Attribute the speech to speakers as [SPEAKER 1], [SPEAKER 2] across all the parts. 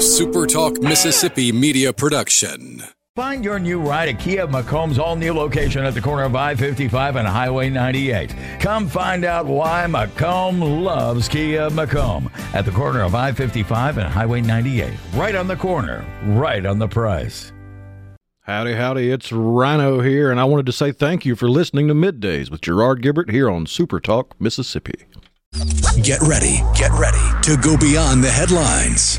[SPEAKER 1] a SuperTalk Mississippi media production.
[SPEAKER 2] Find your new ride at Kia McComb's all new location at the corner of I 55 and Highway 98. Come find out why McComb loves Kia McComb at the corner of I 55 and Highway 98. Right on the corner, right on the price.
[SPEAKER 3] Howdy, howdy, it's Rhino here, and I wanted to say thank you for listening to Middays with Gerard Gibert here on Super Talk, Mississippi.
[SPEAKER 1] Get ready, get ready to go beyond the headlines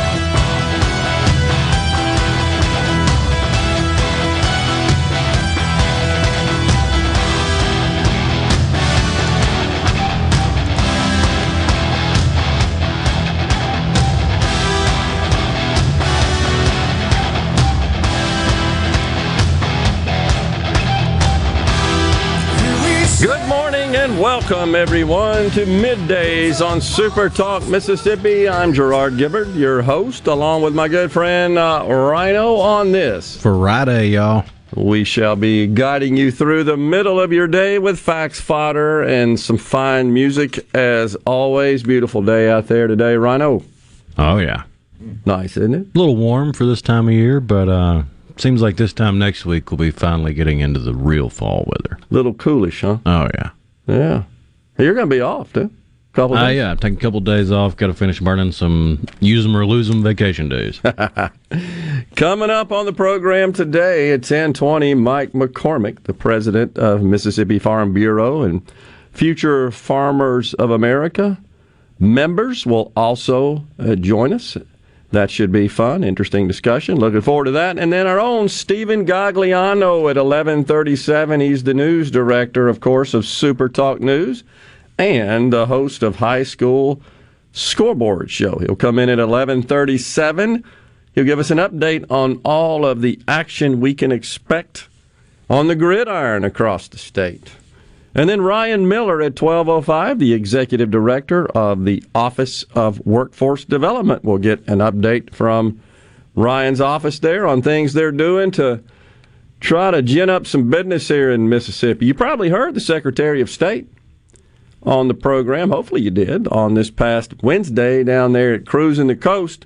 [SPEAKER 4] Welcome everyone to middays on Super Talk Mississippi. I'm Gerard Gibert, your host, along with my good friend uh, Rhino on this.
[SPEAKER 3] Friday, y'all.
[SPEAKER 4] We shall be guiding you through the middle of your day with facts fodder and some fine music as always. Beautiful day out there today, Rhino.
[SPEAKER 3] Oh, yeah.
[SPEAKER 4] Nice, isn't it?
[SPEAKER 3] A little warm for this time of year, but uh, seems like this time next week we'll be finally getting into the real fall weather.
[SPEAKER 4] Little coolish, huh?
[SPEAKER 3] Oh, yeah.
[SPEAKER 4] Yeah. You're going to be off, too. Couple
[SPEAKER 3] Uh,
[SPEAKER 4] days.
[SPEAKER 3] yeah, take a couple of days off. Got to finish burning some use them or lose them vacation days.
[SPEAKER 4] Coming up on the program today at 1020, Mike McCormick, the president of Mississippi Farm Bureau and Future Farmers of America. Members will also uh, join us. That should be fun, interesting discussion. Looking forward to that. And then our own Steven Gagliano at 1137. He's the news director, of course, of Super Talk News and the host of High School Scoreboard Show. He'll come in at 1137. He'll give us an update on all of the action we can expect on the gridiron across the state. And then Ryan Miller at 1205, the executive director of the Office of Workforce Development, will get an update from Ryan's office there on things they're doing to try to gin up some business here in Mississippi. You probably heard the Secretary of State on the program. Hopefully, you did on this past Wednesday down there at Cruising the Coast.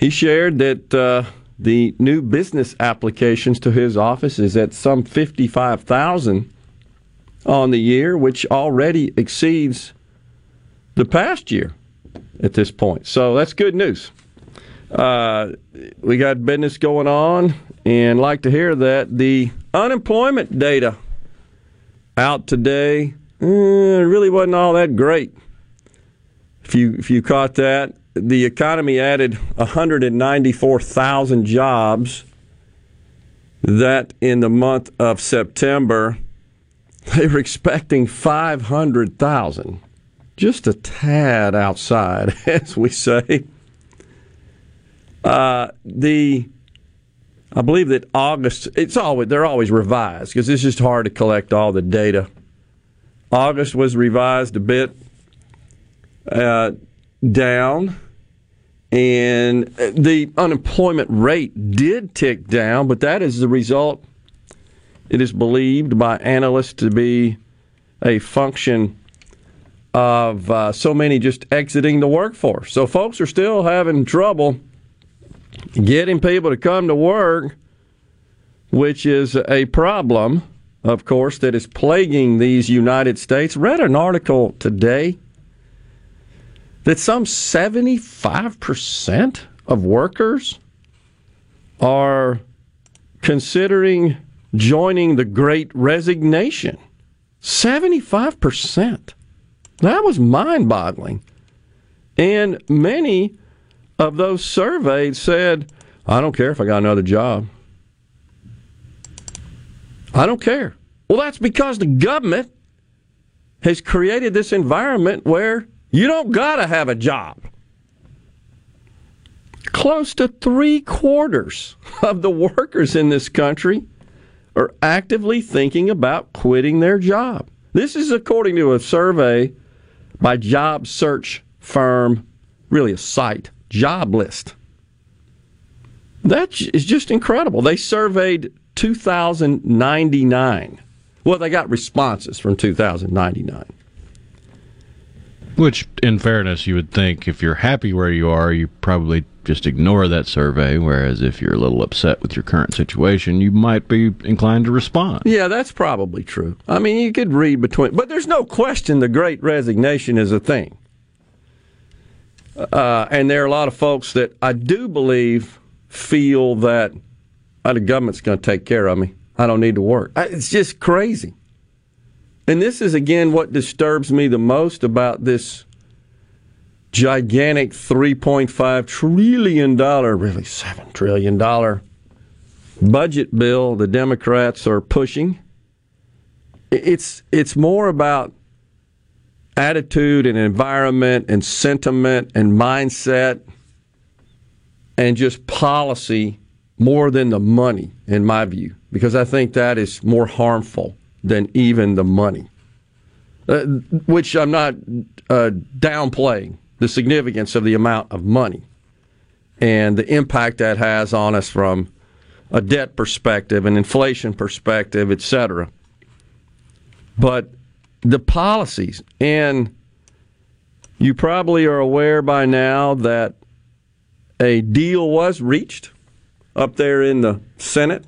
[SPEAKER 4] He shared that uh, the new business applications to his office is at some 55,000 on the year, which already exceeds the past year at this point. So that's good news. Uh, we got business going on, and like to hear that the unemployment data out today eh, really wasn't all that great. If you if you caught that, the economy added 194,000 jobs. That in the month of September, they were expecting 500,000, just a tad outside, as we say. Uh, the I believe that August it's always they're always revised because it's just hard to collect all the data. August was revised a bit uh, down, and the unemployment rate did tick down, but that is the result. It is believed by analysts to be a function of uh, so many just exiting the workforce. So folks are still having trouble getting people to come to work, which is a problem, of course, that is plaguing these United States. Read an article today that some 75% of workers are considering joining the great resignation. 75%. That was mind boggling. And many of those surveyed said, I don't care if I got another job. I don't care. Well, that's because the government has created this environment where you don't got to have a job. Close to three quarters of the workers in this country are actively thinking about quitting their job. This is according to a survey by job search firm, really a site, Job List. That is just incredible. They surveyed 2,099. Well, they got responses from 2,099.
[SPEAKER 3] Which, in fairness, you would think if you're happy where you are, you probably just ignore that survey. Whereas if you're a little upset with your current situation, you might be inclined to respond.
[SPEAKER 4] Yeah, that's probably true. I mean, you could read between, but there's no question the great resignation is a thing. Uh, and there are a lot of folks that I do believe feel that oh, the government's going to take care of me. I don't need to work. It's just crazy. And this is, again, what disturbs me the most about this gigantic $3.5 trillion, really $7 trillion budget bill the Democrats are pushing. It's, it's more about attitude and environment and sentiment and mindset and just policy more than the money, in my view, because I think that is more harmful than even the money, uh, which I'm not uh, downplaying the significance of the amount of money and the impact that has on us from a debt perspective, an inflation perspective, etc. But the policies, and you probably are aware by now that a deal was reached up there in the Senate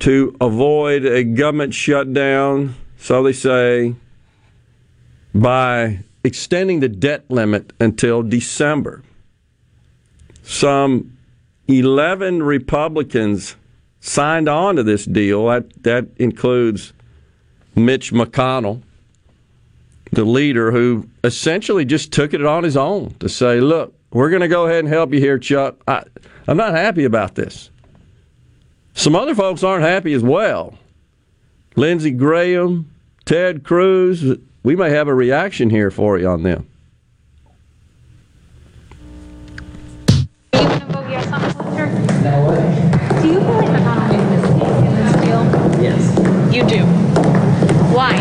[SPEAKER 4] to avoid a government shutdown, so they say, by extending the debt limit until December. Some 11 Republicans signed on to this deal. That, that includes Mitch McConnell, the leader, who essentially just took it on his own to say, look, we're going to go ahead and help you here, Chuck. I, I'm not happy about this. Some other folks aren't happy as well. Lindsey Graham, Ted Cruz, we may have a reaction here for you on them.
[SPEAKER 5] Do you want to vote yes on this, Luther? No way. Do you believe McConnell made a mistake in this deal?
[SPEAKER 6] Yes.
[SPEAKER 5] You do. Why?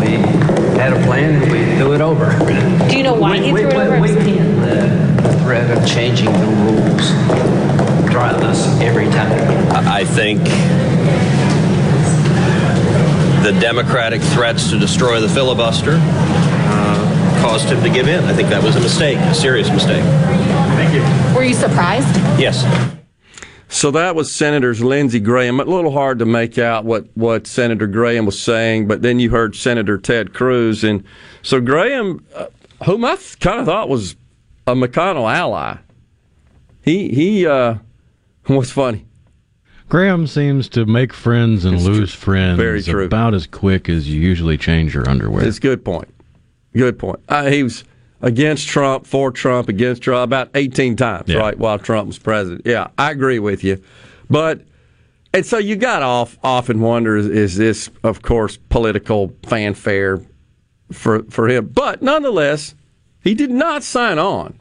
[SPEAKER 6] We had a plan and we threw it over.
[SPEAKER 5] Do you know why
[SPEAKER 6] we,
[SPEAKER 5] he
[SPEAKER 6] we,
[SPEAKER 5] threw it over?
[SPEAKER 6] We can't the threat of changing the rules drive us every time.
[SPEAKER 7] I think the Democratic threats to destroy the filibuster uh, caused him to give in. I think that was a mistake, a serious mistake.
[SPEAKER 6] Thank you.
[SPEAKER 5] Were you surprised?
[SPEAKER 7] Yes.
[SPEAKER 4] So that was Senators Lindsey Graham. A little hard to make out what, what Senator Graham was saying, but then you heard Senator Ted Cruz. And so Graham, uh, whom I th- kind of thought was a McConnell ally, he, he uh, was funny.
[SPEAKER 3] Graham seems to make friends and
[SPEAKER 4] It's
[SPEAKER 3] lose
[SPEAKER 4] true.
[SPEAKER 3] friends
[SPEAKER 4] Very true.
[SPEAKER 3] about as quick as you usually change your underwear.
[SPEAKER 4] It's a good point. Good point. Uh, he was against Trump, for Trump, against Trump about 18 times,
[SPEAKER 3] Yeah.
[SPEAKER 4] right, while Trump was president. Yeah, I agree with you. But, and so you got off often wonder is, is this, of course, political fanfare for, for him? But nonetheless, he did not sign on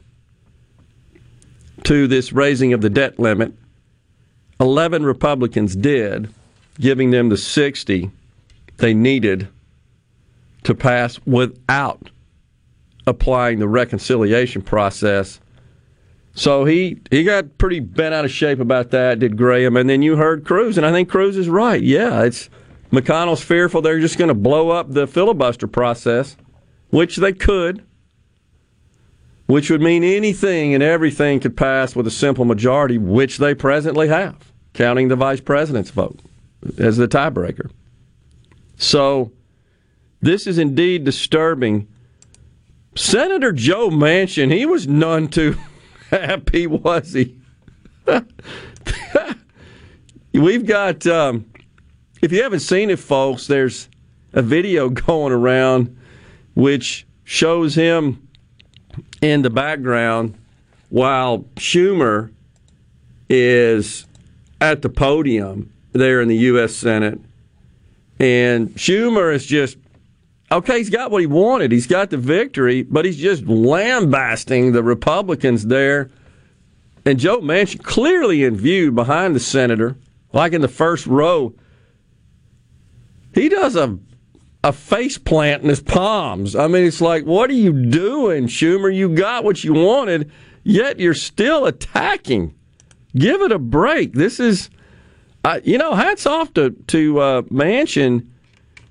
[SPEAKER 4] to this raising of the debt limit. 11 Republicans did, giving them the 60 they needed to pass without applying the reconciliation process. So he he got pretty bent out of shape about that, did Graham, and then you heard Cruz, and I think Cruz is right. Yeah, it's McConnell's fearful they're just going to blow up the filibuster process, which they could, which would mean anything and everything could pass with a simple majority, which they presently have, counting the vice president's vote as the tiebreaker. So this is indeed disturbing. Senator Joe Manchin, he was none too happy, was he? We've got, um, if you haven't seen it, folks, there's a video going around which shows him in the background while Schumer is at the podium there in the U.S. Senate. And Schumer is just okay, he's got what he wanted. He's got the victory, but he's just lambasting the Republicans there. And Joe Manchin clearly in view behind the senator, like in the first row. He does a a face plant in his palms. I mean, it's like, what are you doing, Schumer? You got what you wanted, yet you're still attacking give it a break. This is, uh, you know, hats off to to uh, Manchin.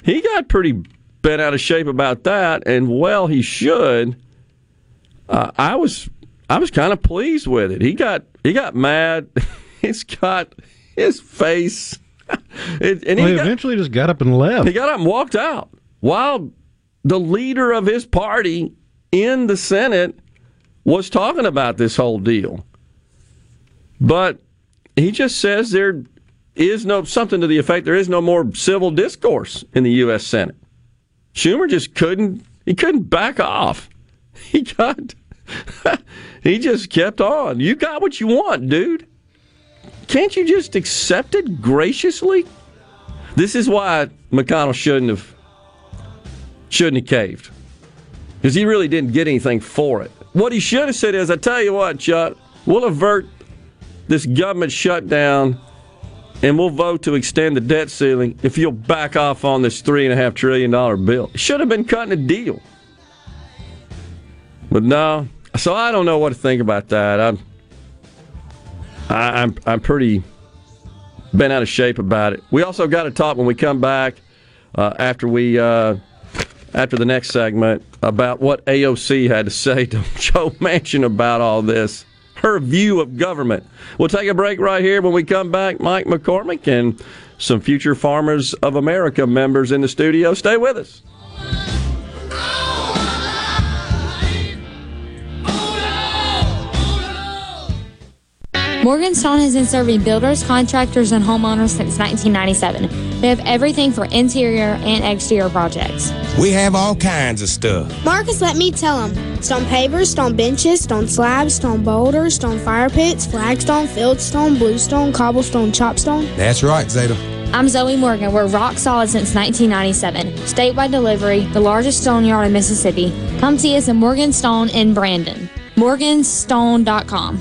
[SPEAKER 4] He got pretty bent out of shape about that, and well, he should. Uh, I was I was kind of pleased with it. He got he got mad. He's got his face,
[SPEAKER 3] it, and well, he, got, eventually just got up and left.
[SPEAKER 4] He got up and walked out while the leader of his party in the Senate was talking about this whole deal. But he just says there is no something to the effect there is no more civil discourse in the U.S. Senate. Schumer just couldn't he couldn't back off. He got he just kept on. You got what you want, dude. Can't you just accept it graciously? This is why McConnell shouldn't have shouldn't have caved. Because he really didn't get anything for it. What he should have said is, I tell you what, Chuck, we'll avert this government shutdown and we'll vote to extend the debt ceiling if you'll back off on this $3.5 trillion bill. Should have been cutting a deal. But no. So I don't know what to think about that. I'm, I, I'm, I'm pretty bent out of shape about it. We also got to talk when we come back uh, after we. Uh, after the next segment about what AOC had to say to Joe Manchin about all this her view of government. We'll take a break right here. When we come back, Mike McCormick and some future Farmers of America members in the studio. Stay with us.
[SPEAKER 8] Morgan Stone has been serving builders, contractors, and homeowners since 1997. They have everything for interior and exterior projects.
[SPEAKER 2] We have all kinds of stuff.
[SPEAKER 9] Marcus, let me tell them. Stone pavers, stone benches, stone slabs, stone boulders, stone fire pits, flagstone, fieldstone, bluestone, cobblestone, chopstone.
[SPEAKER 2] That's right, Zeta.
[SPEAKER 8] I'm Zoe Morgan. We're rock solid since 1997. Statewide delivery, the largest stone yard in Mississippi. Come see us at Morgan Stone in Brandon. Morganstone.com.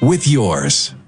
[SPEAKER 10] with yours.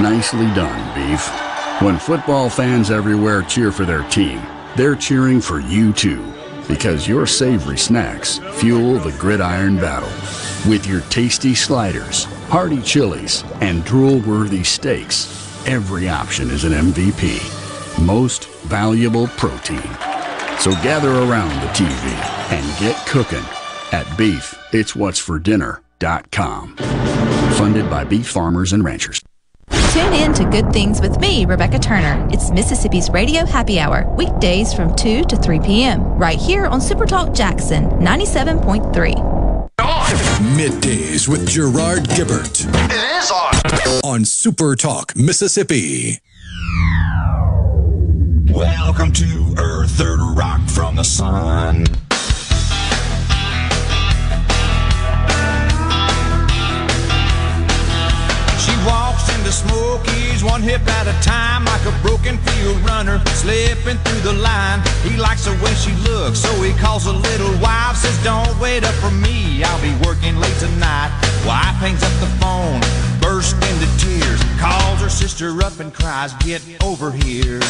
[SPEAKER 11] Nicely done, Beef. When football fans everywhere cheer for their team, they're cheering for you too. Because your savory snacks fuel the gridiron battle. With your tasty sliders, hearty chilies, and drool worthy steaks, every option is an MVP. Most valuable protein. So gather around the TV and get cooking at Beef It's What's for Dinner.com. Funded by beef farmers and ranchers.
[SPEAKER 12] Tune in to Good Things with me, Rebecca Turner. It's Mississippi's Radio Happy Hour, weekdays from 2 to 3 p.m., right here on Supertalk Jackson 97.3.
[SPEAKER 1] Middays with Gerard Gibert.
[SPEAKER 13] It is on.
[SPEAKER 1] On Super Talk, Mississippi.
[SPEAKER 13] Welcome to Earth, third rock from the sun.
[SPEAKER 14] Into Smokies one hip at a time like a broken field runner slipping through the line. He likes the way she looks, so he calls a little wife, says, Don't wait up for me, I'll be working late tonight. Wife hangs up the phone, bursts into tears, calls her sister up and cries, Get over here.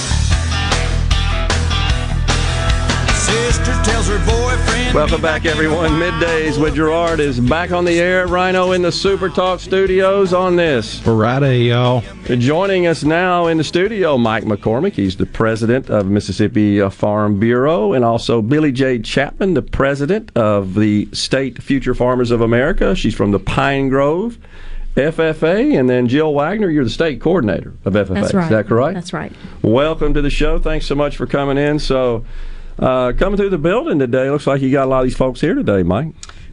[SPEAKER 4] Welcome back, everyone. Middays with Gerard is back on the air. Rhino in the Super Talk studios on this
[SPEAKER 3] Friday, y'all.
[SPEAKER 4] Joining us now in the studio, Mike McCormick. He's the president of Mississippi uh, Farm Bureau, and also Billy J. Chapman, the president of the State Future Farmers of America. She's from the Pine Grove. FFA, and then Jill Wagner, you're the state coordinator of FFA.
[SPEAKER 15] That's right.
[SPEAKER 4] Is that correct?
[SPEAKER 15] That's right.
[SPEAKER 4] Welcome to the show. Thanks so much for coming in. So, uh, coming through the building today, looks like you got a lot of these folks here today, Mike.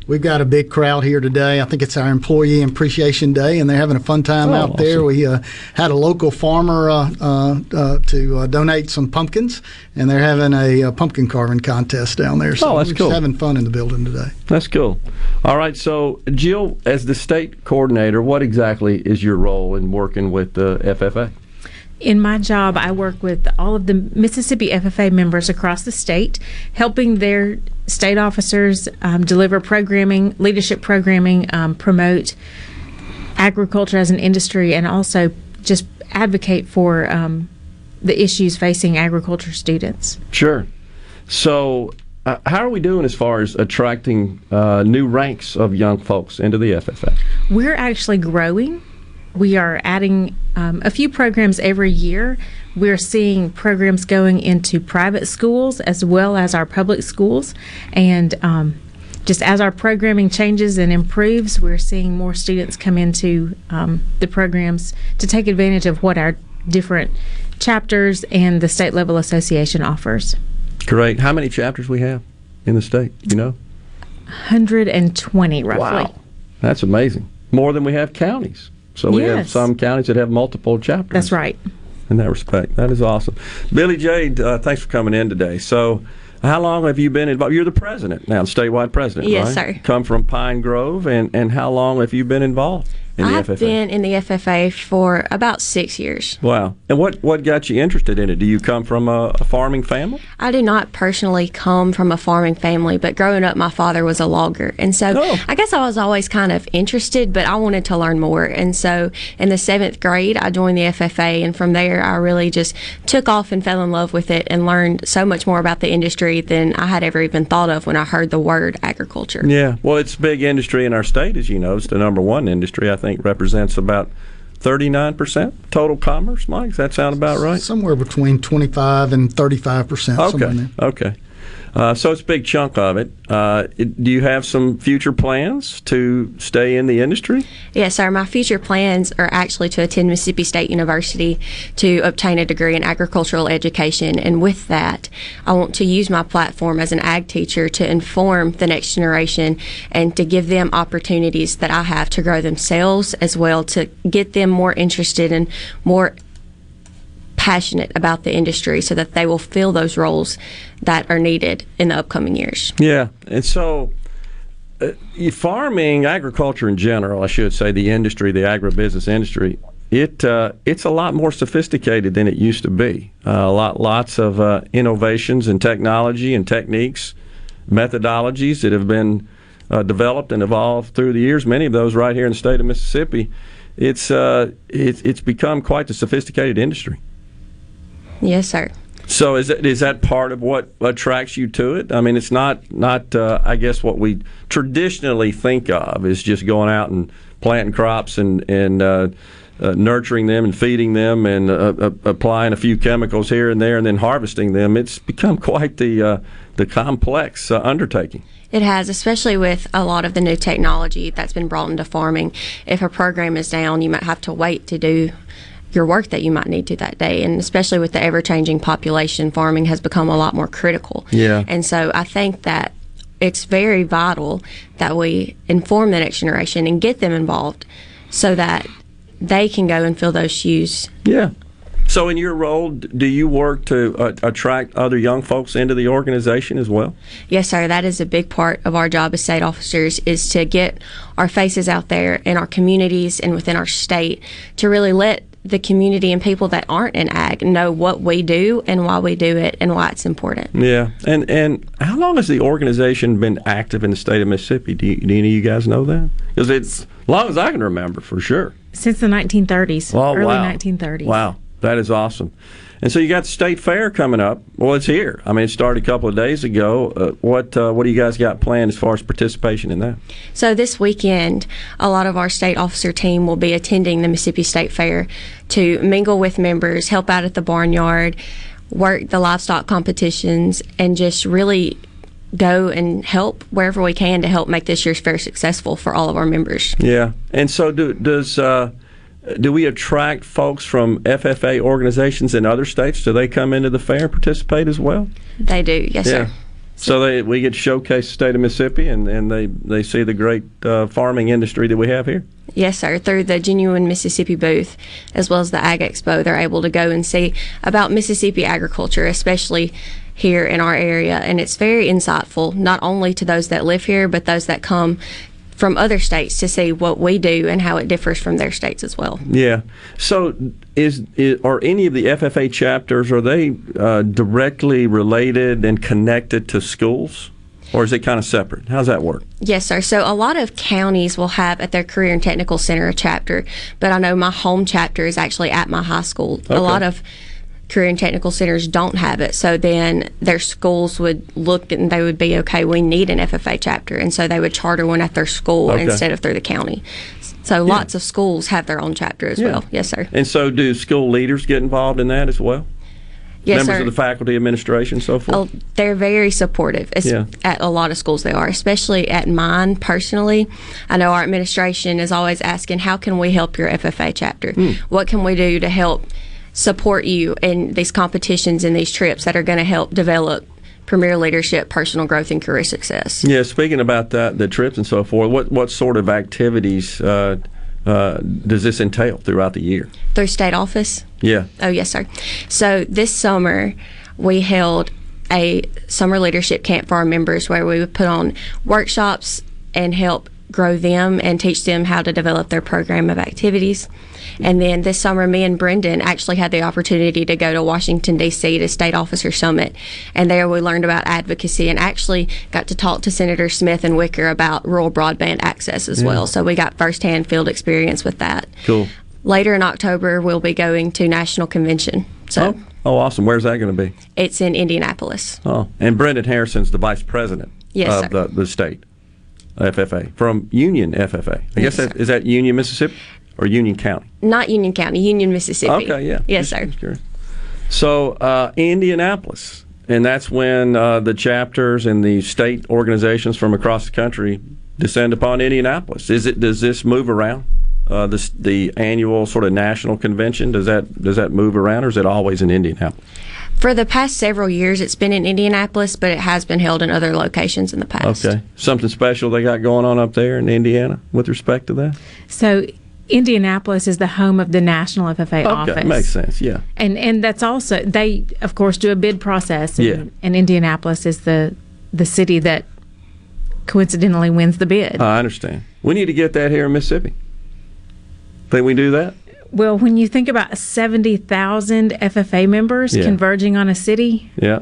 [SPEAKER 16] We've got a big crowd here today. I think it's our Employee Appreciation Day, and they're having a fun time
[SPEAKER 4] Oh,
[SPEAKER 16] out there.
[SPEAKER 4] awesome.
[SPEAKER 16] We uh, had a local farmer uh, uh, uh, to uh, donate some pumpkins, and they're having a, uh pumpkin carving contest down there. So
[SPEAKER 4] Oh, that's cool.
[SPEAKER 16] having fun in the building today.
[SPEAKER 4] That's cool. All right, so Jill, as the state coordinator, what exactly is your role in working with the FFA?
[SPEAKER 15] In my job, I work with all of the Mississippi FFA members across the state, helping their state officers um, deliver programming, leadership programming, um, promote agriculture as an industry, and also just advocate for um, the issues facing agriculture students.
[SPEAKER 4] Sure. So, uh, how are we doing as far as attracting uh, new ranks of young folks into the FFA?
[SPEAKER 15] We're actually growing. We are adding um, a few programs every year. We're seeing programs going into private schools as well as our public schools. And um, just as our programming changes and improves, we're seeing more students come into um, the programs to take advantage of what our different chapters and the state level association offers.
[SPEAKER 4] Great. How many chapters we have in the state? You know,
[SPEAKER 15] 120 roughly.
[SPEAKER 4] Wow. that's amazing. More than we have counties. So we have some counties that have multiple chapters.
[SPEAKER 15] That's right.
[SPEAKER 4] in that respect. That is awesome. Billy Jade, uh, thanks for coming in today. So, how long have you been involved? You're the president now, statewide president,
[SPEAKER 17] Yes,
[SPEAKER 4] right?
[SPEAKER 17] sir.
[SPEAKER 4] Come from Pine Grove, and, and how long have you been involved in the
[SPEAKER 17] I've
[SPEAKER 4] FFA?
[SPEAKER 17] been in the FFA for about six years.
[SPEAKER 4] Wow. And what, what got you interested in it? Do you come from a, a farming family?
[SPEAKER 17] I do not personally come from a farming family, but growing up, my father was a logger. And so
[SPEAKER 4] Oh.
[SPEAKER 17] I guess I was always kind of interested, but I wanted to learn more. And so in the seventh grade, I joined the FFA. And from there, I really just took off and fell in love with it and learned so much more about the industry than I had ever even thought of when I heard the word agriculture.
[SPEAKER 4] Yeah. Well, it's a big industry in our state, as you know. It's the number one industry. I think represents about 39% total commerce. Mike, does that sound about right?
[SPEAKER 16] Somewhere between 25 and 35 percent. somewhere in
[SPEAKER 4] Okay.
[SPEAKER 16] there.
[SPEAKER 4] Okay. Uh, so it's a big chunk of it. Uh. Do you have some future plans to stay in the industry?
[SPEAKER 17] Yes, sir. My future plans are actually to attend Mississippi State University to obtain a degree in agricultural education. And with that, I want to use my platform as an ag teacher to inform the next generation and to give them opportunities that I have to grow themselves as well, to get them more interested and more passionate about the industry so that they will fill those roles that are needed in the upcoming years.
[SPEAKER 4] Yeah. And so, uh, farming, agriculture in general, I should say, the industry, the agribusiness industry, it uh, it's a lot more sophisticated than it used to be. Uh, a lot, lots of uh, innovations and technology and techniques, methodologies that have been uh, developed and evolved through the years. Many of those right here in the state of Mississippi. It's uh, it's it's become quite a sophisticated industry.
[SPEAKER 17] Yes, sir.
[SPEAKER 4] So is that is that part of what attracts you to it? I mean, it's not not uh, I guess what we traditionally think of is just going out and planting crops and and uh, uh, nurturing them and feeding them and uh, uh, applying a few chemicals here and there and then harvesting them. It's become quite the uh, the complex uh, undertaking.
[SPEAKER 17] It has, especially with a lot of the new technology that's been brought into farming. If a program is down, you might have to wait to do your work that you might need to that day. And especially with the ever changing population, farming has become a lot more critical.
[SPEAKER 4] Yeah.
[SPEAKER 17] And so I think that it's very vital that we inform the next generation and get them involved so that they can go and fill those shoes.
[SPEAKER 4] Yeah. So, in your role, do you work to uh, attract other young folks into the organization as well?
[SPEAKER 17] Yes, sir. That is a big part of our job as state officers is to get our faces out there in our communities and within our state to really let the community and people that aren't in ag know what we do and why we do it and why it's important.
[SPEAKER 4] Yeah. And and how long has the organization been active in the state of Mississippi? Do, you, do any of you guys know that? Because it's as long as I can remember, for sure.
[SPEAKER 15] Since the 1930s,
[SPEAKER 4] Oh,
[SPEAKER 15] early
[SPEAKER 4] wow.
[SPEAKER 15] 1930s.
[SPEAKER 4] Wow, that is awesome. And so you got the state fair coming up. Well, it's here. I mean, it started a couple of days ago. Uh, what uh, what do you guys got planned as far as participation in that?
[SPEAKER 17] So this weekend, a lot of our state officer team will be attending the Mississippi State Fair to mingle with members, help out at the barnyard, work the livestock competitions, and just really go and help wherever we can to help make this year's fair successful for all of our members.
[SPEAKER 4] Yeah. And so do, does uh, do we attract folks from FFA organizations in other states? Do they come into the fair and participate as well?
[SPEAKER 17] They do, yes,
[SPEAKER 4] yeah.
[SPEAKER 17] sir.
[SPEAKER 4] So they, we get to showcase the state of Mississippi, and, and they, they see the great uh, farming industry that we have here.
[SPEAKER 17] Yes, sir. Through the Genuine Mississippi booth, as well as the Ag Expo, they're able to go and see about Mississippi agriculture, especially here in our area. And it's very insightful, not only to those that live here, but those that come from other states to see what we do and how it differs from their states as well.
[SPEAKER 4] Yeah. So, is, is are any of the FFA chapters are they uh, directly related and connected to schools, or is it kind of separate? How's that work?
[SPEAKER 17] Yes, sir. So a lot of counties will have at their Career and Technical Center a chapter, but I know my home chapter is actually at my high school.
[SPEAKER 4] Okay.
[SPEAKER 17] A lot of career and technical centers don't have it. So then their schools would look and they would be, okay, we need an FFA chapter. And so they would charter one at their school
[SPEAKER 4] Okay.
[SPEAKER 17] instead of through the county. So lots of schools have their own chapter as
[SPEAKER 4] Yeah.
[SPEAKER 17] well. Yes, sir.
[SPEAKER 4] And so, do school leaders get involved in that as well?
[SPEAKER 17] Yes,
[SPEAKER 4] Members
[SPEAKER 17] sir.
[SPEAKER 4] of the faculty, administration, so forth.
[SPEAKER 17] Oh, they're very supportive.
[SPEAKER 4] Yeah.
[SPEAKER 17] At a lot of schools, they are, especially at mine personally. I know our administration is always asking, how can we help your FFA chapter?
[SPEAKER 4] Hmm.
[SPEAKER 17] What can we do to help support you in these competitions and these trips that are going to help develop premier leadership, personal growth, and career success?
[SPEAKER 4] Yeah, speaking about that, the trips and so forth, what what sort of activities uh, uh, does this entail throughout the year?
[SPEAKER 17] Through state office?
[SPEAKER 4] Yeah.
[SPEAKER 17] Oh, yes, sir. So this summer, we held a summer leadership camp for our members where we would put on workshops and help grow them and teach them how to develop their program of activities. And then this summer, me and Brendan actually had the opportunity to go to Washington, D.C. to State Officer Summit. And there we learned about advocacy and actually got to talk to Senator Smith and Wicker about rural broadband access as
[SPEAKER 4] Yeah.
[SPEAKER 17] well. So we got firsthand field experience with that.
[SPEAKER 4] Cool.
[SPEAKER 17] Later in October, we'll be going to National Convention. So
[SPEAKER 4] Oh, oh, awesome. Where's that going to be?
[SPEAKER 17] it's in Indianapolis.
[SPEAKER 4] Oh, and Brendan Harrison's the vice president
[SPEAKER 17] Yes,
[SPEAKER 4] of the, the state FFA from Union FFA. I guess
[SPEAKER 17] Yes,
[SPEAKER 4] that is that Union, Mississippi, or Union County.
[SPEAKER 17] Not Union County, Union, Mississippi.
[SPEAKER 4] Okay, yeah.
[SPEAKER 17] Yes,
[SPEAKER 4] Just-
[SPEAKER 17] sir.
[SPEAKER 4] So uh, Indianapolis, and that's when uh, the chapters and the state organizations from across the country descend upon Indianapolis. Is it? Does this move around? Uh, this the annual sort of national convention. Does that does that move around, or is it always in Indianapolis?
[SPEAKER 17] For the past several years, it's been in Indianapolis, but it has been held in other locations in the past.
[SPEAKER 4] Okay, something special they got going on up there in Indiana with respect to that.
[SPEAKER 15] So Indianapolis is the home of the National FFA office.
[SPEAKER 4] Okay,
[SPEAKER 15] office.
[SPEAKER 4] makes sense. Yeah.
[SPEAKER 15] And and that's also they of course do a bid process and,
[SPEAKER 4] Yeah.
[SPEAKER 15] and Indianapolis is the the city that coincidentally wins the bid.
[SPEAKER 4] I understand. We need to get that here in Mississippi. Think we do that?
[SPEAKER 15] Well, when you think about 70,000 FFA members
[SPEAKER 4] Yeah.
[SPEAKER 15] converging on a city,
[SPEAKER 4] Yeah.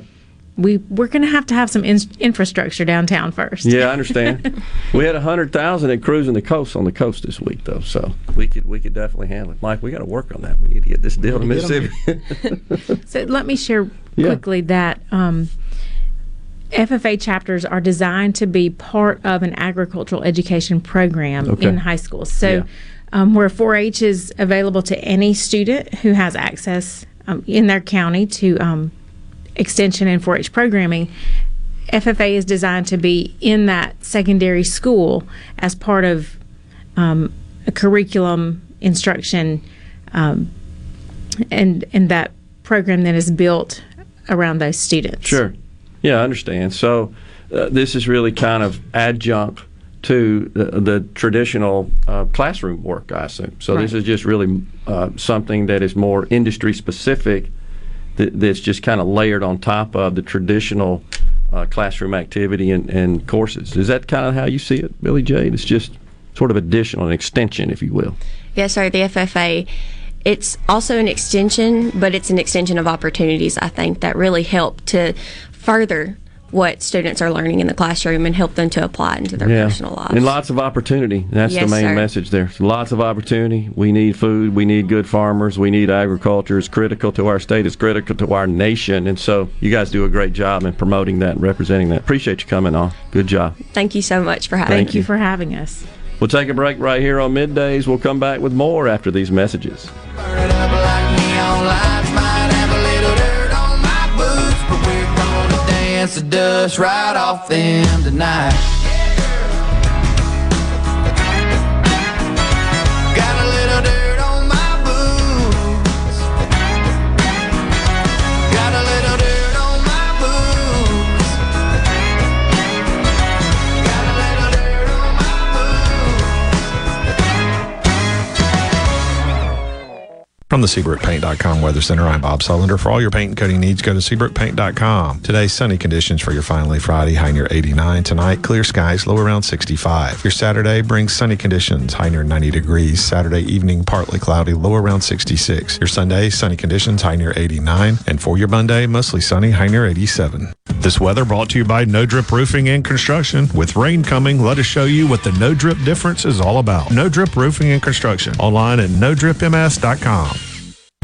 [SPEAKER 15] we we're going to have to have some in- infrastructure downtown first.
[SPEAKER 4] Yeah, I understand. we had a hundred thousand at cruising the coast on the coast this week, though, so we could we could definitely handle it. Mike, we got to work on that. We need to get this deal to Mississippi.
[SPEAKER 15] So let me share
[SPEAKER 4] Yeah.
[SPEAKER 15] quickly that um, FFA chapters are designed to be part of an agricultural education program
[SPEAKER 18] Okay.
[SPEAKER 15] in high schools. So,
[SPEAKER 18] Yeah.
[SPEAKER 15] Um, where 4-H is available to any student who has access um, in their county to um, extension and 4-H programming, FFA is designed to be in that secondary school as part of um, a curriculum instruction um, and and that program that is built around those students.
[SPEAKER 4] Sure. Yeah, I understand. So uh, this is really kind of adjunct to the, the traditional uh, classroom work, I assume. So this is just really uh, something that is more industry specific. That, that's just kind of layered on top of the traditional uh, classroom activity and, and courses. Is that kind of how you see it, Billy Jade? It's just sort of additional, an extension, if you will.
[SPEAKER 17] Yes, sir. The FFA, it's also an extension, but it's an extension of opportunities, I think, that really help to further what students are learning in the classroom and help them to apply it into their personal lives.
[SPEAKER 4] And lots of opportunity. That's
[SPEAKER 17] Yes,
[SPEAKER 4] the main
[SPEAKER 17] sir.
[SPEAKER 4] message there. Lots of opportunity. We need food. We need good farmers. We need agriculture. It's critical to our state. It's critical to our nation. And so you guys do a great job in promoting that and representing that. Appreciate you coming on. Good job.
[SPEAKER 17] Thank you so much for having
[SPEAKER 4] Thank you you.
[SPEAKER 15] for having us.
[SPEAKER 4] We'll take a break right here on middays. We'll come back with more after these messages.
[SPEAKER 19] Gonna the dust right off them tonight. Got
[SPEAKER 20] From the SeabrookPaint.com Weather Center, I'm Bob Sullender. For all your paint and coating needs, go to SeabrookPaint.com. Today, sunny conditions for your finally Friday, high near 89. Tonight, clear skies, low around 65. Your Saturday brings sunny conditions, high near 90 degrees. Saturday evening, partly cloudy, low around 66. Your Sunday, sunny conditions, high near 89. And for your Monday, mostly sunny, high near 87. This weather brought to you by No Drip Roofing and Construction. With rain coming, let us show you what the No Drip difference is all about. No Drip Roofing and Construction. Online at NoDripMS.com.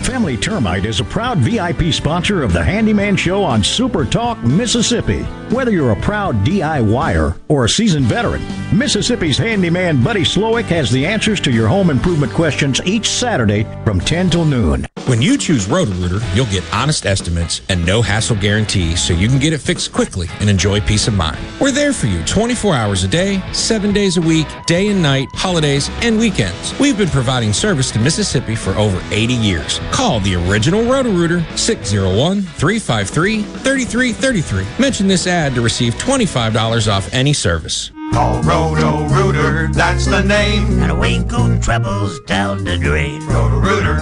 [SPEAKER 18] Family Termite is a proud VIP sponsor of the Handyman Show on Super Talk, Mississippi. Whether you're a proud DIYer or a seasoned veteran, Mississippi's handyman Buddy Slowick has the answers to your home improvement questions each Saturday from 10 till noon.
[SPEAKER 21] When you choose Roto-Rooter, you'll get honest estimates and no hassle guarantee so you can get it fixed quickly and enjoy peace of mind. We're there for you 24 hours a day, 7 days a week, day and night, holidays, and weekends. We've been providing service to Mississippi for over 80 years. Call the original Roto-Rooter 601-353-3333. Mention this ad to receive $25 off any service.
[SPEAKER 22] Call Roto Rooter, that's the name. And away go troubles down the drain. Roto Rooter.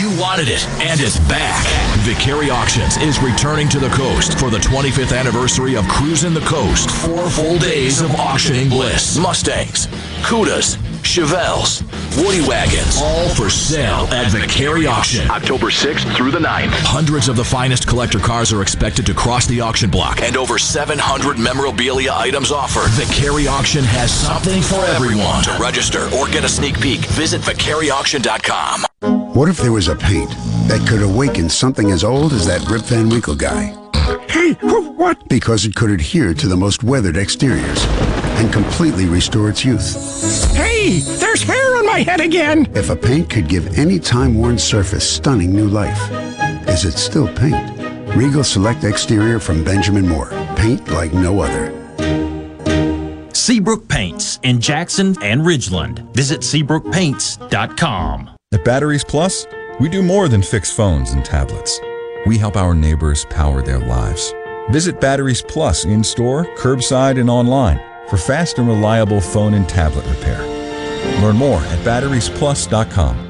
[SPEAKER 23] You wanted it, and it's back. Vicari Auctions is returning to the coast for the 25th anniversary of Cruising the Coast. Four full days of auctioning bliss. Mustangs, Cudas, Chevelles, Woody Wagons, all for sale at Vicari Auction. October 6th through the 9th. Hundreds of the finest collector cars are expected to cross the auction block, and over 700 memorabilia items offered. Vicari Auction has something for everyone. To register or get a sneak peek, visit VicariAuction.com.
[SPEAKER 24] What if there was a paint that could awaken something as old as that Rip Van Winkle guy? Hey, what? Because it could adhere to the most weathered exteriors and completely restore its youth.
[SPEAKER 25] Hey, there's hair on my head again.
[SPEAKER 24] If a paint could give any time-worn surface stunning new life, is it still paint? Regal Select Exterior from Benjamin Moore. Paint like no other.
[SPEAKER 26] Seabrook Paints in Jackson and Ridgeland. Visit SeabrookPaints.com.
[SPEAKER 27] At Batteries Plus, we do more than fix phones and tablets. We help our neighbors power their lives. Visit Batteries Plus in store, curbside, and online for fast and reliable phone and tablet repair. Learn more at batteriesplus.com.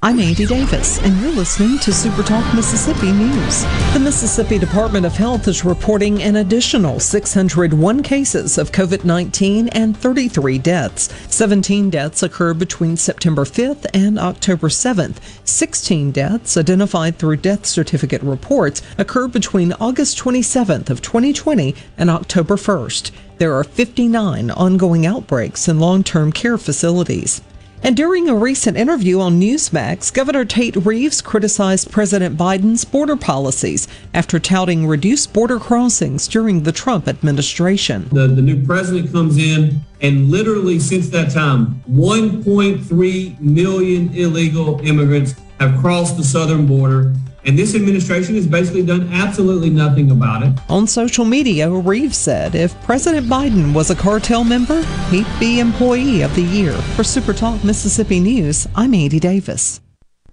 [SPEAKER 28] I'm Andy Davis, and you're listening to Super Talk Mississippi News. The Mississippi Department of Health is reporting an additional 601 cases of COVID 19 and 33 deaths. 17 deaths occurred between September 5th and October 7th. 16 deaths identified through death certificate reports occurred between August 27th of 2020 and October 1st. There are 59 ongoing outbreaks in long term care facilities. And during a recent interview on Newsmax, Governor Tate Reeves criticized President Biden's border policies after touting reduced border crossings during the Trump administration.
[SPEAKER 29] The, the new president comes in, and literally since that time, 1.3 million illegal immigrants have crossed the southern border. And this administration has basically done absolutely nothing about it.
[SPEAKER 28] On social media, Reeves said if President Biden was a cartel member, he'd be Employee of the Year. For Super Talk Mississippi News, I'm Andy Davis.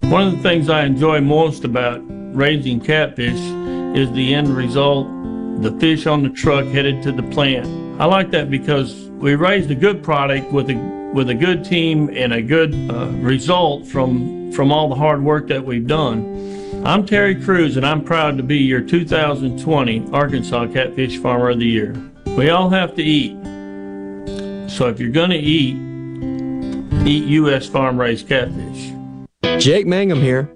[SPEAKER 19] One of the things I enjoy most about raising catfish is the end result the fish on the truck headed to the plant. I like that because we raised a good product with a with a good team and a good uh, result from from all the hard work that we've done. I'm Terry Cruz, and I'm proud to be your 2020 Arkansas Catfish Farmer of the Year. We all have to eat. So if you're going to eat, eat U.S. farm raised catfish.
[SPEAKER 30] Jake Mangum here.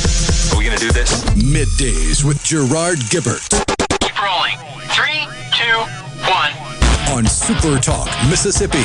[SPEAKER 31] do this?
[SPEAKER 1] Middays with Gerard Gibert.
[SPEAKER 31] Keep rolling. Three, two, one.
[SPEAKER 1] On Super Talk Mississippi.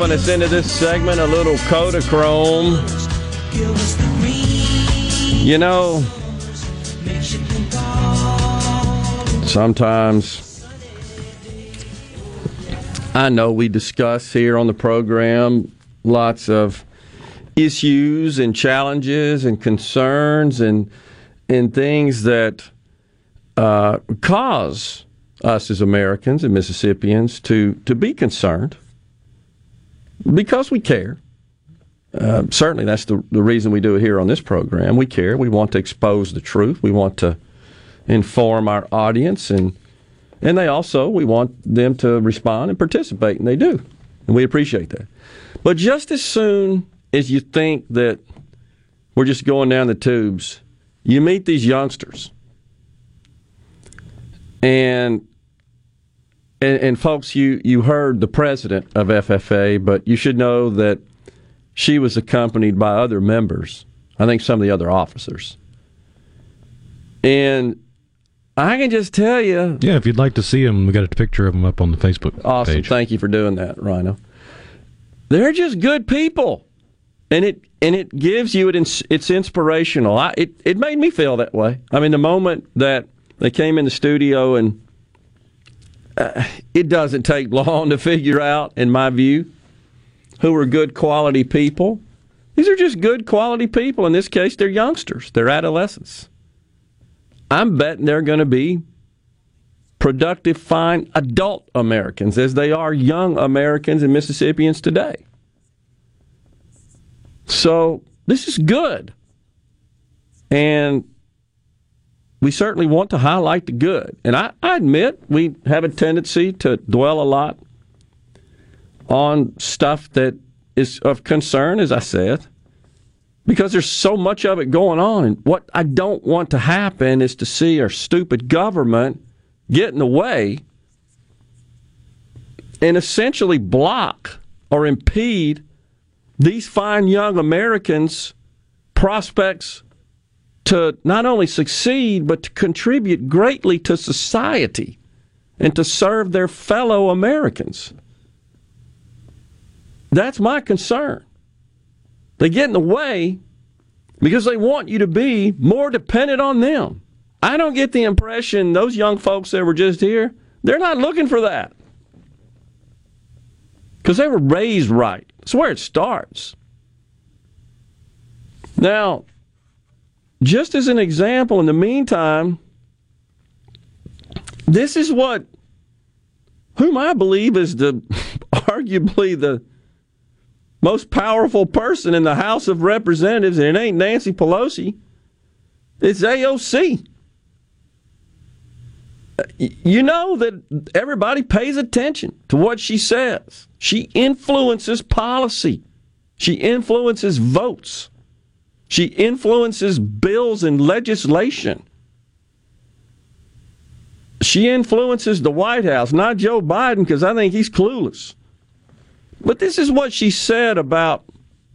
[SPEAKER 4] Bumping us into this segment, a little Kodachrome. You know, sometimes I know we discuss here on the program lots of issues and challenges and concerns and and things that uh, cause us as Americans and Mississippians to to be concerned because we care. Uh, certainly, that's the the reason we do it here on this program. We care. We want to expose the truth. We want to inform our audience, and and they also we want them to respond and participate, and they do, and we appreciate that. But just as soon as you think that we're just going down the tubes, you meet these youngsters, and and, and folks, you you heard the president of FFA, but you should know that she was accompanied by other members. I think some of the other officers. And I can just tell you,
[SPEAKER 3] Yeah, if you'd like to see them, we got a picture of them up on the Facebook
[SPEAKER 4] awesome.
[SPEAKER 3] page.
[SPEAKER 4] Thank you for doing that, Rhino. They're just good people, and it and it gives you it. It's inspirational. I, it it made me feel that way. I mean, the moment that they came in the studio and uh, it doesn't take long to figure out, in my view, who are good quality people. These are just good quality people. In this case, they're youngsters, they're adolescents. I'm betting they're going to be productive, fine adult Americans as they are young Americans and Mississippians today. So this is good. And we certainly want to highlight the good. And I, I admit we have a tendency to dwell a lot on stuff that is of concern, as I said. because there's so much of it going on. And what I don't want to happen is to see our stupid government get in the way and essentially block or impede these fine young Americans' prospects to not only succeed, but to contribute greatly to society and to serve their fellow Americans. That's my concern. They get in the way because they want you to be more dependent on them. I don't get the impression those young folks that were just here, they're not looking for that. Because they were raised right. That's where it starts. Now, just as an example, in the meantime, this is what, whom I believe is the arguably the most powerful person in the House of Representatives, and it ain't Nancy Pelosi. It's AOC. Uh, you know that everybody pays attention to what she says. She influences policy. She influences votes. She influences bills and legislation. She influences the White House, not Joe Biden, because I think he's clueless. But this is what she said about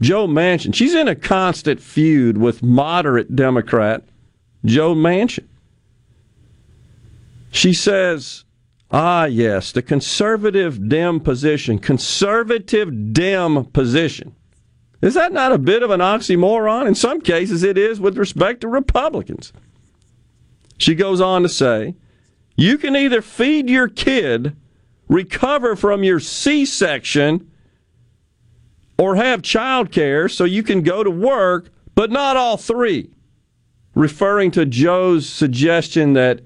[SPEAKER 4] Joe Manchin. She's in a constant feud with moderate Democrat Joe Manchin. She says, ah, yes, the conservative Dem position, conservative Dem position. Is that not a bit of an oxymoron? In some cases, it is with respect to Republicans. She goes on to say, you can either feed your kid, recover from your C section, or have child care so you can go to work, but not all three. Referring to Joe's suggestion that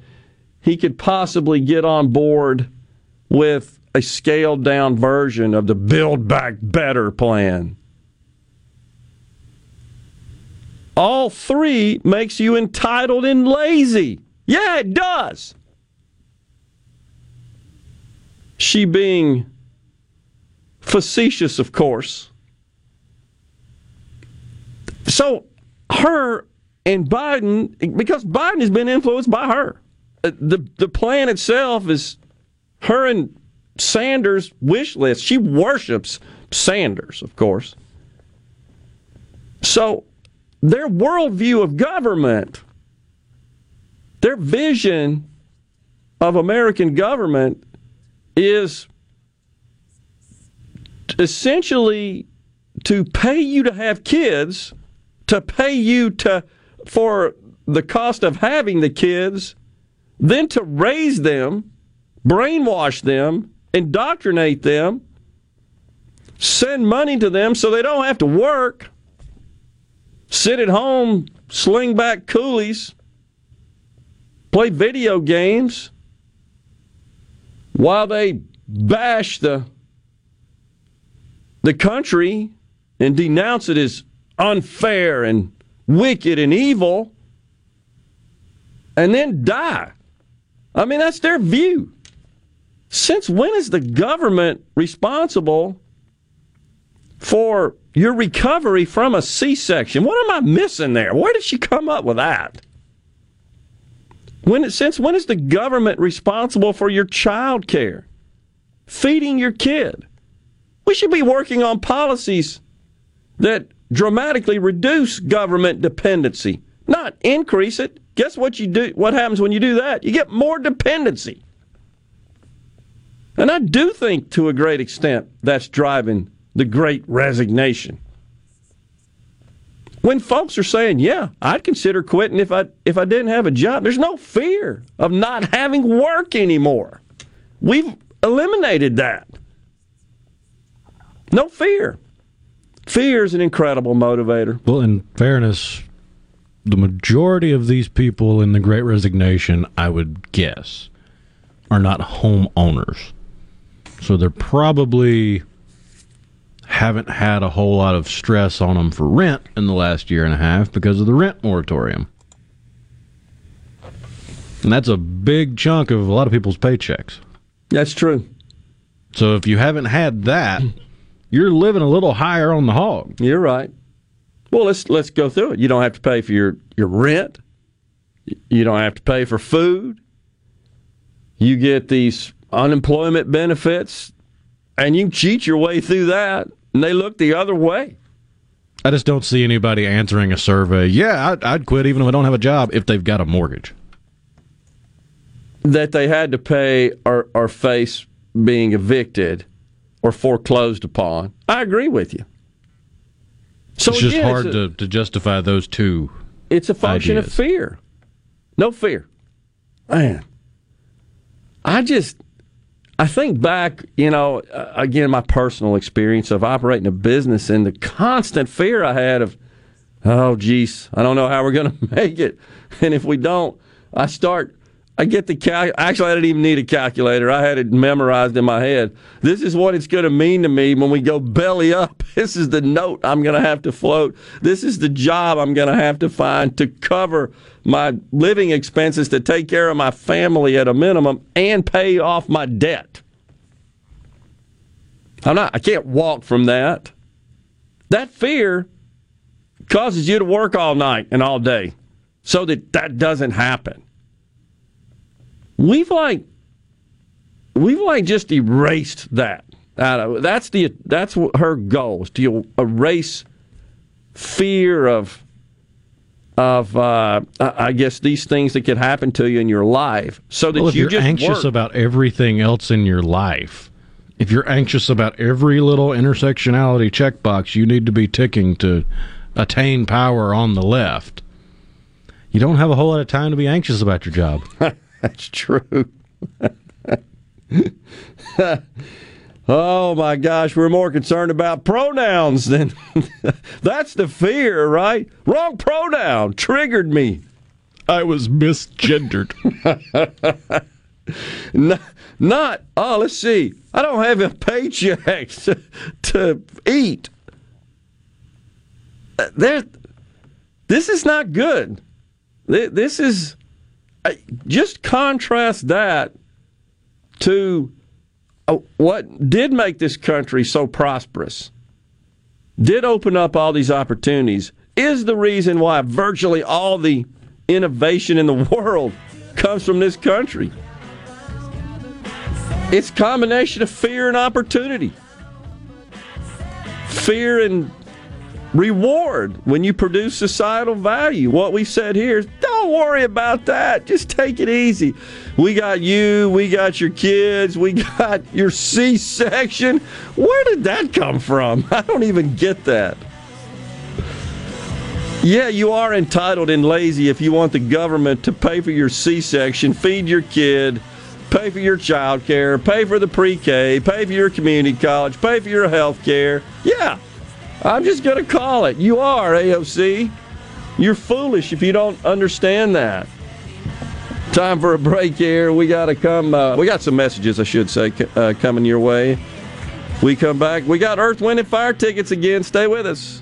[SPEAKER 4] he could possibly get on board with a scaled down version of the Build Back Better plan. All three makes you entitled and lazy. Yeah, it does. She being facetious, of course. So, her and Biden, because Biden has been influenced by her uh, the the plan itself is her and Sanders' wish list. She worships Sanders, of course. So their worldview of government, their vision of American government is essentially to pay you to have kids, to pay you to for the cost of having the kids then to raise them, brainwash them, indoctrinate them, send money to them so they don't have to work, sit at home, sling back coolies, play video games while they bash the the country and denounce it as unfair and wicked and evil and then die. I mean, that's their view. Since when is the government responsible for your recovery from a C section? What am I missing there? Where did she come up with that? When, since when is the government responsible for your child care? Feeding your kid? We should be working on policies that dramatically reduce government dependency, not increase it. Guess what you do what happens when you do that? You get more dependency. And I do think to a great extent that's driving the great resignation. When folks are saying, "Yeah, I'd consider quitting if I if I didn't have a job." There's no fear of not having work anymore. We've eliminated that. No fear. Fear is an incredible motivator.
[SPEAKER 3] Well, in fairness, the majority of these people in the Great Resignation, I would guess, are not homeowners. So they're probably haven't had a whole lot of stress on them for rent in the last year and a half because of the rent moratorium. And that's a big chunk of a lot of people's paychecks.
[SPEAKER 4] That's true.
[SPEAKER 3] So if you haven't had that, you're living a little higher on the hog.
[SPEAKER 4] You're right. Well, let's let's go through it. You don't have to pay for your, your rent. You don't have to pay for food. You get these unemployment benefits, and you cheat your way through that, and they look the other way.
[SPEAKER 3] I just don't see anybody answering a survey. Yeah, I'd, I'd quit even if I don't have a job if they've got a mortgage.
[SPEAKER 4] That they had to pay or, or face being evicted or foreclosed upon. I agree with you. So
[SPEAKER 3] it's just
[SPEAKER 4] again,
[SPEAKER 3] hard
[SPEAKER 4] it's a-
[SPEAKER 3] to, to justify those two.
[SPEAKER 4] It's a function of fear. No fear. Man, I just, I think back, you know, uh, again, my personal experience of operating a business and the constant fear I had of, oh, geez, I don't know how we're going to make it. And if we don't, I start, I get the cal. Actually, I didn't even need a calculator. I had it memorized in my head. This is what it's going to mean to me when we go belly up. This is the note I'm going to have to float. This is the job I'm going to have to find to cover my living expenses, to take care of my family at a minimum, and pay off my debt. I'm not. I can't walk from that. That fear causes you to work all night and all day, so that that doesn't happen. We've like we've like just erased that of that's the that's her goal is to erase fear of of uh, I I guess these things that could happen to you in your life, so that
[SPEAKER 3] Well, if
[SPEAKER 4] you
[SPEAKER 3] you're
[SPEAKER 4] just
[SPEAKER 3] anxious
[SPEAKER 4] work.
[SPEAKER 3] about everything else in your life, if you're anxious about every little intersectionality checkbox you need to be ticking to attain power on the left, you don't have a whole lot of time to be anxious about your job.
[SPEAKER 4] That's true. oh my gosh, we're more concerned about pronouns than that's the fear, right? Wrong pronoun triggered me.
[SPEAKER 3] I was misgendered.
[SPEAKER 4] not, not, oh, let's see. I don't have a paycheck to, to eat. Uh, There, this is not good. This is just contrast that to uh, what did make this country so prosperous, did open up all these opportunities, is the reason why virtually all the innovation in the world comes from this country. It's combination of fear and opportunity. Fear and reward when you produce societal value. What we said here is don't worry about that. Just take it easy. We got you, we got your kids, we got your C section. Where did that come from? I don't even get that. Yeah, you are entitled and lazy if you want the government to pay for your C section, feed your kid, pay for your child care, pay for the pre K, pay for your community college, pay for your health care. Yeah, I'm just going to call it. You are, AOC. You're foolish if you don't understand that. Time for a break here. We got to come. Uh, we got some messages, I should say, uh, coming your way. We come back. We got Earth, Wind, and Fire tickets again. Stay with us.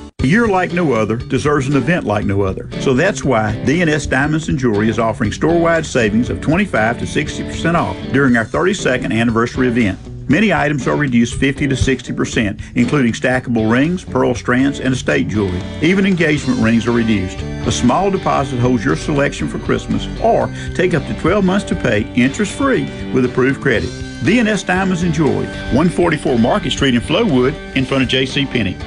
[SPEAKER 32] A year like no other deserves an event like no other. So that's why DNS Diamonds and Jewelry is offering store-wide savings of 25 to 60% off during our 32nd anniversary event. Many items are reduced 50 to 60%, including stackable rings, pearl strands, and estate jewelry. Even engagement rings are reduced. A small deposit holds your selection for Christmas, or take up to 12 months to pay interest-free with approved credit. DNS Diamonds and Jewelry, 144 Market Street in Flowood, in front of J.C. Penney.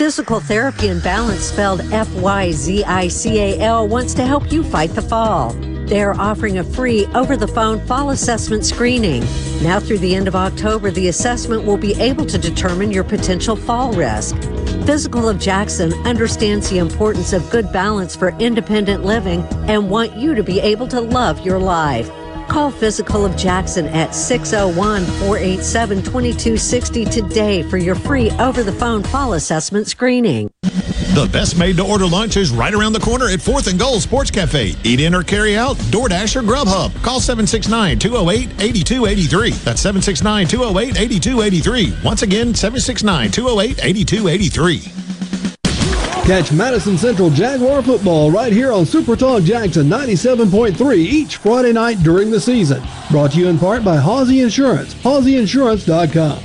[SPEAKER 33] Fyzical Therapy and Balance, spelled F Y Z I C A L, wants to help you fight the fall. They are offering a free over the phone fall assessment screening. Now through the end of October, the assessment will be able to determine your potential fall risk. Fyzical of Jackson understands the importance of good balance for independent living and want you to be able to love your life. Call Fyzical of Jackson at 601 487 2260 today for your free over the phone fall assessment screening.
[SPEAKER 20] The best made to order lunch is right around the corner at 4th and Gold Sports Cafe. Eat in or carry out, DoorDash or Grubhub. Call 769 208 8283. That's 769 208 8283. Once again, 769 208 8283.
[SPEAKER 34] Catch Madison Central Jaguar football right here on Super Talk Jackson 97.3 each Friday night during the season. Brought to you in part by Hawsey Insurance, HawseyInsurance.com.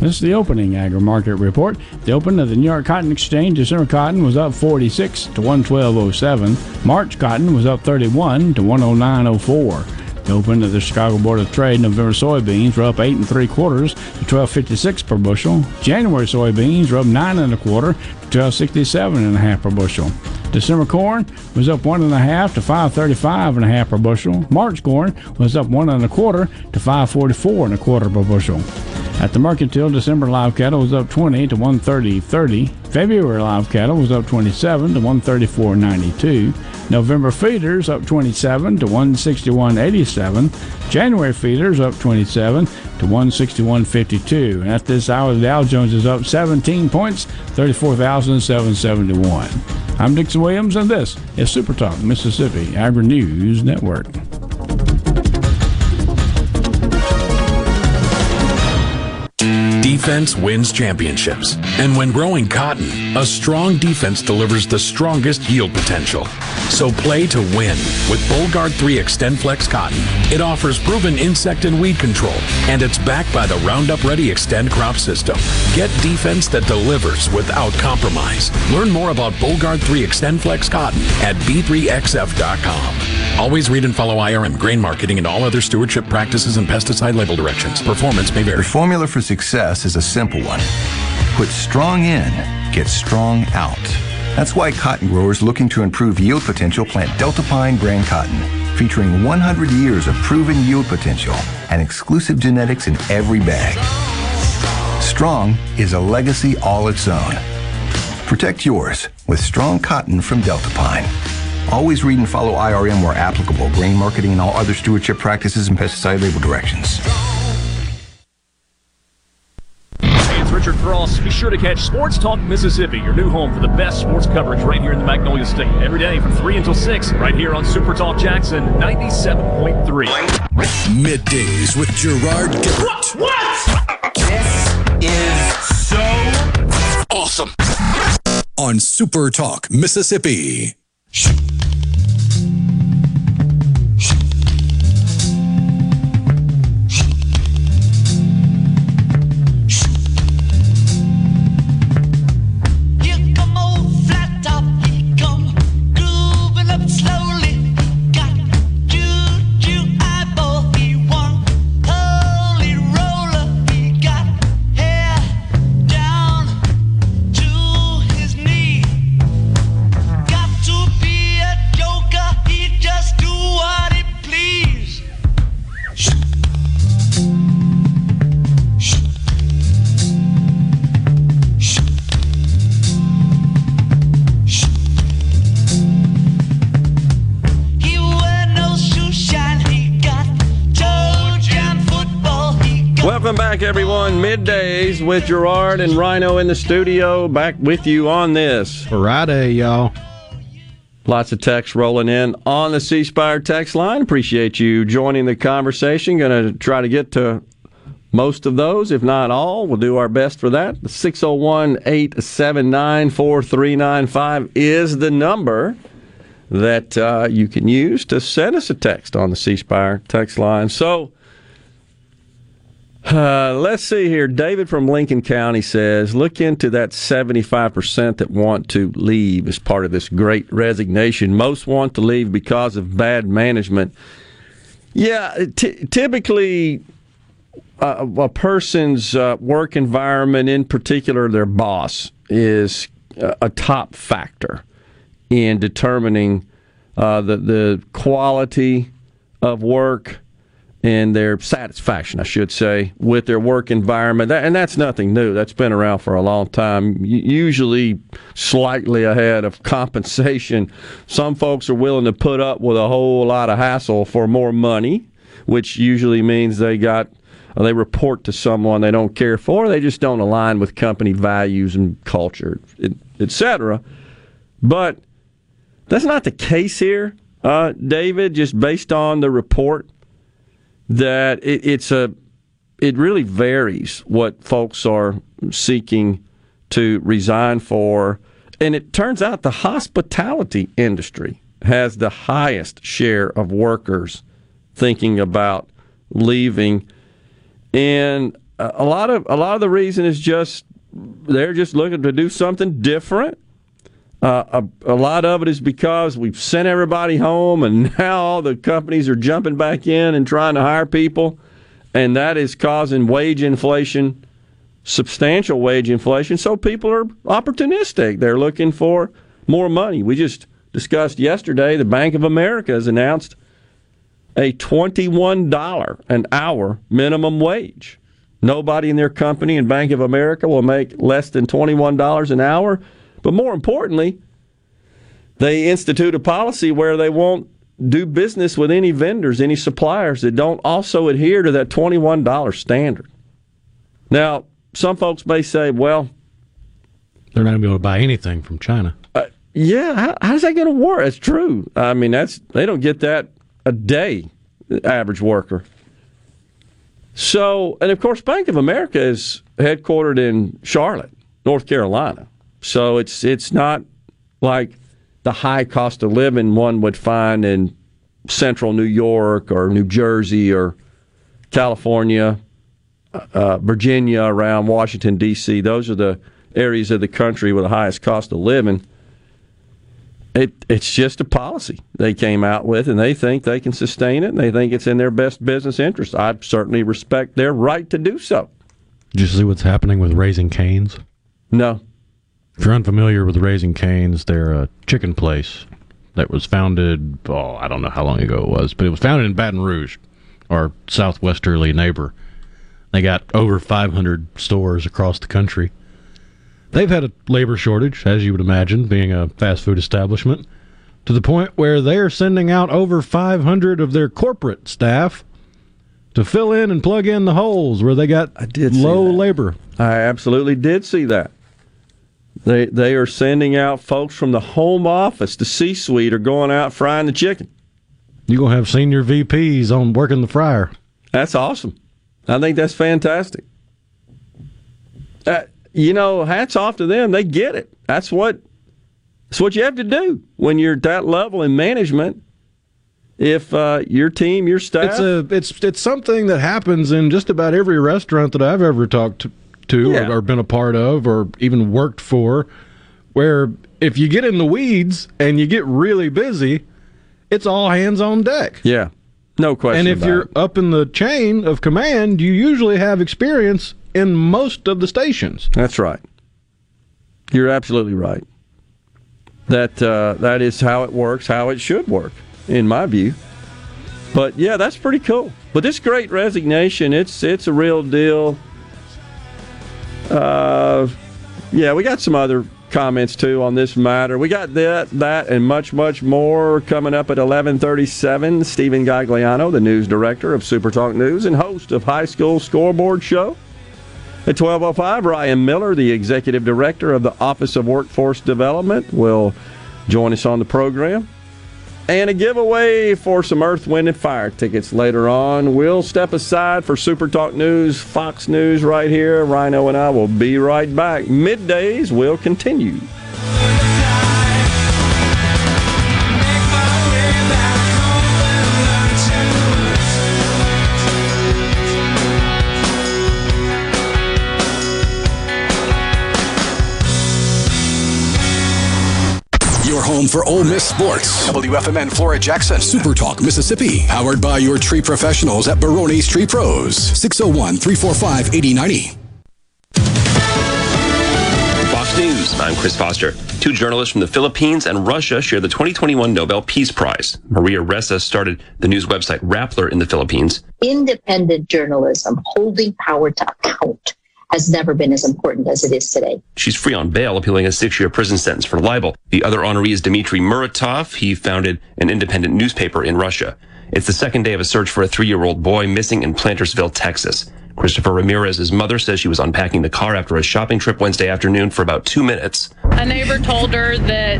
[SPEAKER 35] This is the opening agri market report. The open of the New York Cotton Exchange, December cotton was up 46 to 112.07. March cotton was up 31 to 109.04. Open of the Chicago Board of Trade, November soybeans were up eight and three quarters to 12.56 per bushel. January soybeans were up nine and a quarter to 12.67 and a half per bushel. December corn was up one and a half to 5.35 and a half per bushel. March corn was up one and a quarter to 5.44 and a quarter per bushel. At the mercantile, December live cattle was up 20 to 130.30. February live cattle was up 27 to 134.92. November feeders up 27 to 161.87. January feeders up 27 to 161.52. And at this hour, the Dow Jones is up 17 points, 34,771. I'm Dixon Williams, and this is Super Talk Mississippi Agri News Network.
[SPEAKER 36] Defense wins championships. And when growing cotton, a strong defense delivers the strongest yield potential. So play to win with Bollgard 3 Extend Flex cotton. It offers proven insect and weed control, and it's backed by the Roundup Ready Extend crop system. Get defense that delivers without compromise. Learn more about Bollgard 3 Extend Flex cotton at b3xf.com. Always read and follow IRM grain marketing and all other stewardship practices and pesticide label directions. Performance may vary.
[SPEAKER 37] The formula for success is a simple one. Put strong in, get strong out. That's why cotton growers looking to improve yield potential plant Deltapine brand cotton, featuring 100 years of proven yield potential and exclusive genetics in every bag. Strong is a legacy all its own. Protect yours with strong cotton from Deltapine. Always read and follow IRM where applicable, grain marketing and all other stewardship practices and pesticide label directions.
[SPEAKER 10] Richard Cross. Be sure to catch Sports Talk Mississippi, your new home for the best sports coverage right here in the Magnolia State. Every day from 3 until 6, right here on Super Talk Jackson 97.3.
[SPEAKER 36] Middays with Gerard Gibert.
[SPEAKER 38] What? This is so
[SPEAKER 36] Awesome. On Super Talk Mississippi.
[SPEAKER 4] With Gerard and Rhino in the studio. Back with you on this
[SPEAKER 3] Friday, y'all.
[SPEAKER 4] Lots of text rolling in on the C Spire text line. Appreciate you joining the conversation. Going to try to get to most of those, if not all. We'll do our best for that. 601 879 4395 is the number that uh, you can use to send us a text on the C Spire text line. So, uh, let's see here. David from Lincoln County says, look into that 75% that want to leave as part of this great resignation. Most want to leave because of bad management. Yeah, t- typically, uh, a person's uh, work environment, in particular their boss, is a, a top factor in determining uh, the, the quality of work and their satisfaction, I should say, with their work environment. And that's nothing new. That's been around for a long time, usually slightly ahead of compensation. Some folks are willing to put up with a whole lot of hassle for more money, which usually means they got or they report to someone they don't care for, they just don't align with company values and culture, etc. But that's not the case here, uh, David. Just based on the report, that it, it's a it really varies what folks are seeking to resign for, and it turns out the hospitality industry has the highest share of workers thinking about leaving, and a lot of a lot of the reason is just they're just looking to do something different. Uh, a, a lot of it is because we've sent everybody home, and now all the companies are jumping back in and trying to hire people, and that is causing wage inflation, substantial wage inflation. So people are opportunistic; they're looking for more money. We just discussed yesterday the Bank of America has announced a twenty-one dollar an hour minimum wage. Nobody in their company in Bank of America will make less than twenty-one dollars an hour. But more importantly, they institute a policy where they won't do business with any vendors, any suppliers that don't also adhere to that $21 standard. Now, some folks may say, well,
[SPEAKER 3] They're not going to be able to buy anything from China.
[SPEAKER 4] uh, yeah, how, how's that going to work? It's true. I mean, that's they don't get that a day, the average worker. So, and of course, Bank of America is headquartered in Charlotte, North Carolina. So it's it's not like the high cost of living one would find in central New York or New Jersey or California, uh, Virginia, around Washington D.C. Those are the areas of the country with the highest cost of living. It, it's just a policy they came out with, and they think they can sustain it, and they think it's in their best business interest. I certainly respect their right to do so.
[SPEAKER 3] Did you see what's happening with Raising Canes?
[SPEAKER 4] No.
[SPEAKER 3] If you're unfamiliar with Raising Canes, they're a chicken place that was founded, oh, I don't know how long ago it was, but it was founded in Baton Rouge, our southwesterly neighbor. They got over 500 stores across the country. They've had a labor shortage, as you would imagine, being a fast food establishment, to the point where they're sending out over 500 of their corporate staff to fill in and plug in the holes where they got low labor.
[SPEAKER 4] I absolutely did see that. They they are sending out folks from the home office, the C suite, are going out frying the chicken.
[SPEAKER 3] You're gonna have senior VPs on working the fryer.
[SPEAKER 4] That's awesome. I think that's fantastic. Uh, you know, hats off to them. They get it. That's what that's what you have to do when you're at that level in management. If uh, your team, your staff,
[SPEAKER 3] It's a it's it's something that happens in just about every restaurant that I've ever talked to, to
[SPEAKER 4] Yeah.
[SPEAKER 3] or, or been a part of or even worked for, where if you get in the weeds and you get really busy, it's all hands on deck.
[SPEAKER 4] yeah, no question.
[SPEAKER 3] and if you're
[SPEAKER 4] it.
[SPEAKER 3] up in the chain of command, you usually have experience in most of the stations.
[SPEAKER 4] That's right. You're absolutely right. That uh, that is how it works, how it should work, in my view. But yeah, that's pretty cool. But this great resignation, it's it's a real deal. Uh, yeah, we got some other comments too on this matter. We got that, that, and much, much more coming up at 11:37. Steven Gagliano, the news director of Super Talk News and host of High School Scoreboard Show. At 12:05, Ryan Miller, the executive director of the Office of Workforce Development, will join us on the program. And a giveaway for some Earth, Wind, and Fire tickets later on. We'll step aside for Super Talk News, Fox News right here. Rhino and I will be right back. Middays will continue.
[SPEAKER 36] Home for Ole Miss sports. WFMN Flora Jackson. Super Talk Mississippi. Powered by your tree professionals at Barone's Tree Pros. 601 345 8090.
[SPEAKER 39] Fox Fox News, I'm Chris Foster. Two journalists from the Philippines and Russia share the 2021 Nobel Peace Prize. Maria Ressa started the news website Rappler in the Philippines.
[SPEAKER 40] Independent journalism, holding power to account, has never been as important as it is today.
[SPEAKER 39] She's free on bail, appealing a six-year prison sentence for libel. The other honoree is Dmitry Muratov. He founded an independent newspaper in Russia. It's the second day of a search for a three-year-old boy missing in Plantersville, Texas. Christopher Ramirez's mother says she was unpacking the car after a shopping trip Wednesday afternoon for about two minutes.
[SPEAKER 41] A neighbor told her that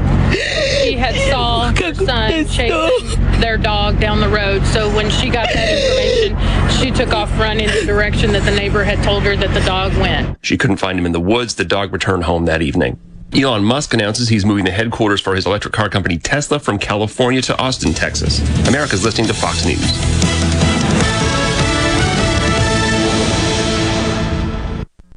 [SPEAKER 41] she had saw her son chasing their dog down the road. So when she got that information, she took off running in the direction that the neighbor had told her that the dog went.
[SPEAKER 39] She couldn't find him in the woods. The dog returned home that evening. Elon Musk announces he's moving the headquarters for his electric car company Tesla from California to Austin, Texas. America's listening to Fox News.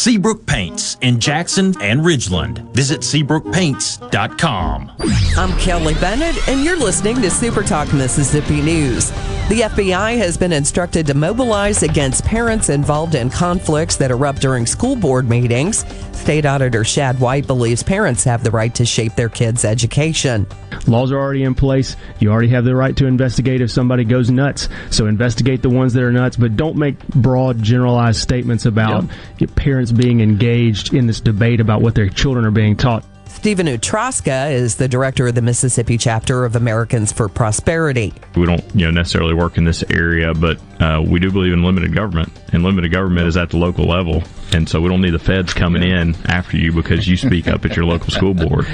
[SPEAKER 22] Seabrook Paints in Jackson and Ridgeland. Visit SeabrookPaints.com.
[SPEAKER 42] I'm Kelly Bennett, and you're listening to Super Talk Mississippi News. The FBI has been instructed to mobilize against parents involved in conflicts that erupt during school board meetings. State Auditor Shad White believes parents have the right to shape their kids' education.
[SPEAKER 43] Laws are already in place. You already have the right to investigate if somebody goes nuts. So investigate the ones that are nuts, but don't make broad, generalized statements about your parents being engaged in this debate about what their children are being taught.
[SPEAKER 42] Stephen Utraska is the director of the Mississippi chapter of Americans for Prosperity.
[SPEAKER 36] We don't, you know, necessarily work in this area, but uh, we do believe in limited government, and limited government is at the local level, and so we don't need the feds coming in after you because you speak up at your local school board.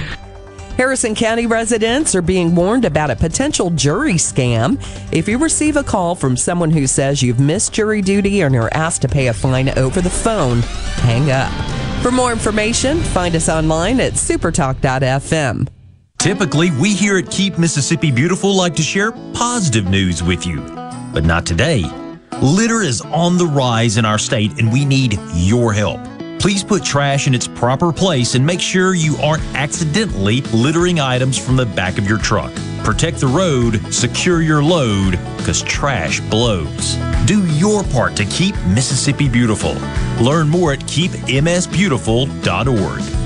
[SPEAKER 42] Harrison County residents are being warned about a potential jury scam. If you receive a call from someone who says you've missed jury duty and are asked to pay a fine over the phone, hang up. For more information, find us online at supertalk.fm.
[SPEAKER 22] Typically, we here at Keep Mississippi Beautiful like to share positive news with you, but not today. Litter is on the rise in our state, and we need your help. Please put trash in its proper place and make sure you aren't accidentally littering items from the back of your truck. Protect the road, secure your load, because trash blows. Do your part to keep Mississippi beautiful. Learn more at keepmsbeautiful.org.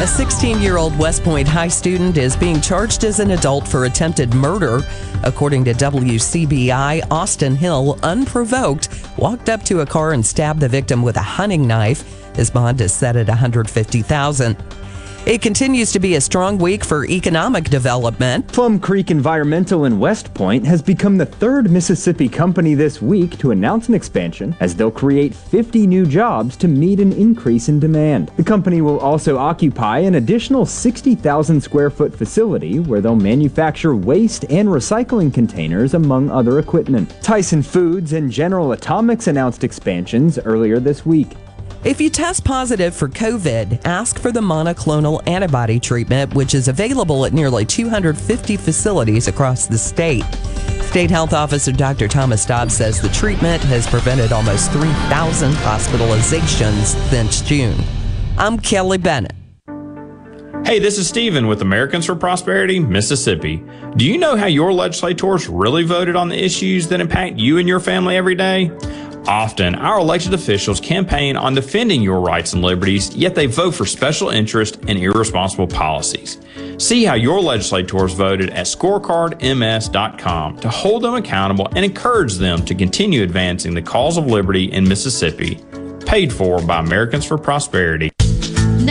[SPEAKER 42] A 16 year old West Point High student is being charged as an adult for attempted murder. According to WCBI, Austin Hill, unprovoked, walked up to a car and stabbed the victim with a hunting knife. His bond is set at 150,000. It continues to be a strong week for economic development.
[SPEAKER 44] Plum Creek Environmental in West Point has become the third Mississippi company this week to announce an expansion as they'll create 50 new jobs to meet an increase in demand. The company will also occupy an additional 60,000 square foot facility where they'll manufacture waste and recycling containers among other equipment. Tyson Foods and General Atomics announced expansions earlier this week.
[SPEAKER 42] If you test positive for COVID, ask for the monoclonal antibody treatment, which is available at nearly 250 facilities across the state. State Health Officer Dr. Thomas Dobbs says the treatment has prevented almost 3,000 hospitalizations since June. I'm Kelly Bennett.
[SPEAKER 45] Hey, this is Steven with Americans for Prosperity, Mississippi. Do you know how your legislators really voted on the issues that impact you and your family every day? Often, our elected officials campaign on defending your rights and liberties, yet they vote for special interest and irresponsible policies. See how your legislators voted at scorecardms.com to hold them accountable and encourage them to continue advancing the cause of liberty in Mississippi. Paid for by Americans for Prosperity.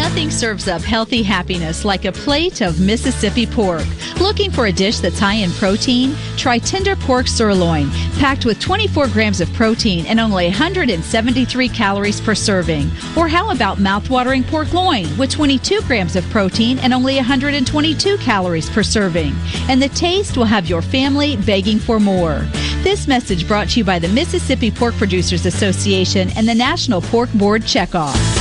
[SPEAKER 46] Nothing serves up healthy happiness like a plate of Mississippi pork. Looking for a dish that's high in protein? Try tender pork sirloin, packed with 24 grams of protein and only 173 calories per serving. Or how about mouthwatering pork loin with 22 grams of protein and only 122 calories per serving? And the taste will have your family begging for more. This message brought to you by the Mississippi Pork Producers Association and the National Pork Board Checkoff.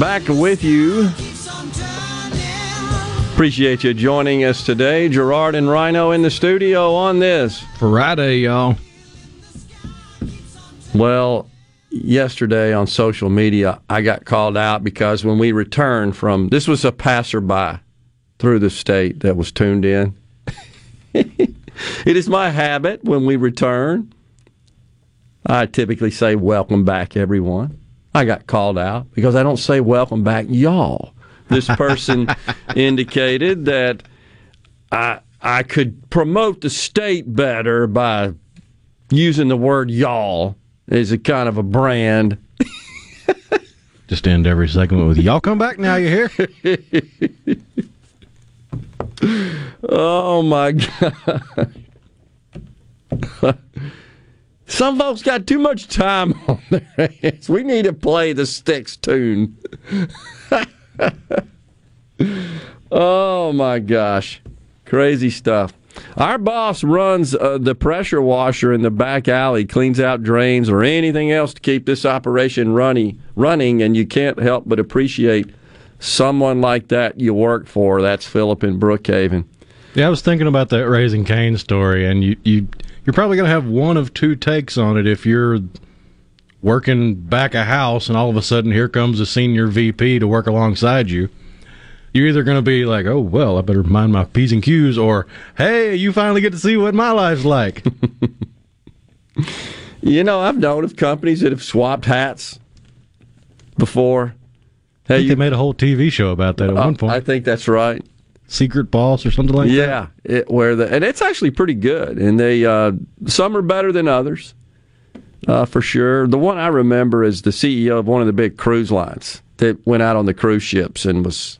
[SPEAKER 4] Back with you. Appreciate you joining us today. Gerard and Rhino in the studio on this.
[SPEAKER 3] Friday, y'all.
[SPEAKER 4] Well, yesterday on social media, I got called out because when we returned from this was a passerby through the state that was tuned in. it is my habit when we return. I typically say, Welcome back, everyone. I got called out because I don't say, Welcome back, y'all. This person indicated that I, I could promote the state better by using the word y'all as a kind of a brand.
[SPEAKER 3] Just end every segment with y'all come back now. You hear?
[SPEAKER 4] oh my god. Some folks got too much time on their hands. We need to play the Styx tune. oh my gosh. Crazy stuff. Our boss runs uh, the pressure washer in the back alley, cleans out drains or anything else to keep this operation running, running, and you can't help but appreciate someone like that you work for. That's Philip in Brookhaven.
[SPEAKER 3] Yeah, I was thinking about that Raising Cane story, and you you you're probably going to have one of two takes on it if you're working back a house, and all of a sudden here comes a senior VP to work alongside you. You're either going to be like, "Oh well, I better mind my p's and q's," or "Hey, you finally get to see what my life's like."
[SPEAKER 4] You know, I've known of companies that have swapped hats before.
[SPEAKER 3] I think they made a whole TV show about that at
[SPEAKER 4] Uh,
[SPEAKER 3] one point.
[SPEAKER 4] I think that's right.
[SPEAKER 3] Secret Boss or something like that.
[SPEAKER 4] yeah, it, where the and it's actually pretty good, and they uh, some are better than others, uh, for sure. The one I remember is the CEO of one of the big cruise lines that went out on the cruise ships and was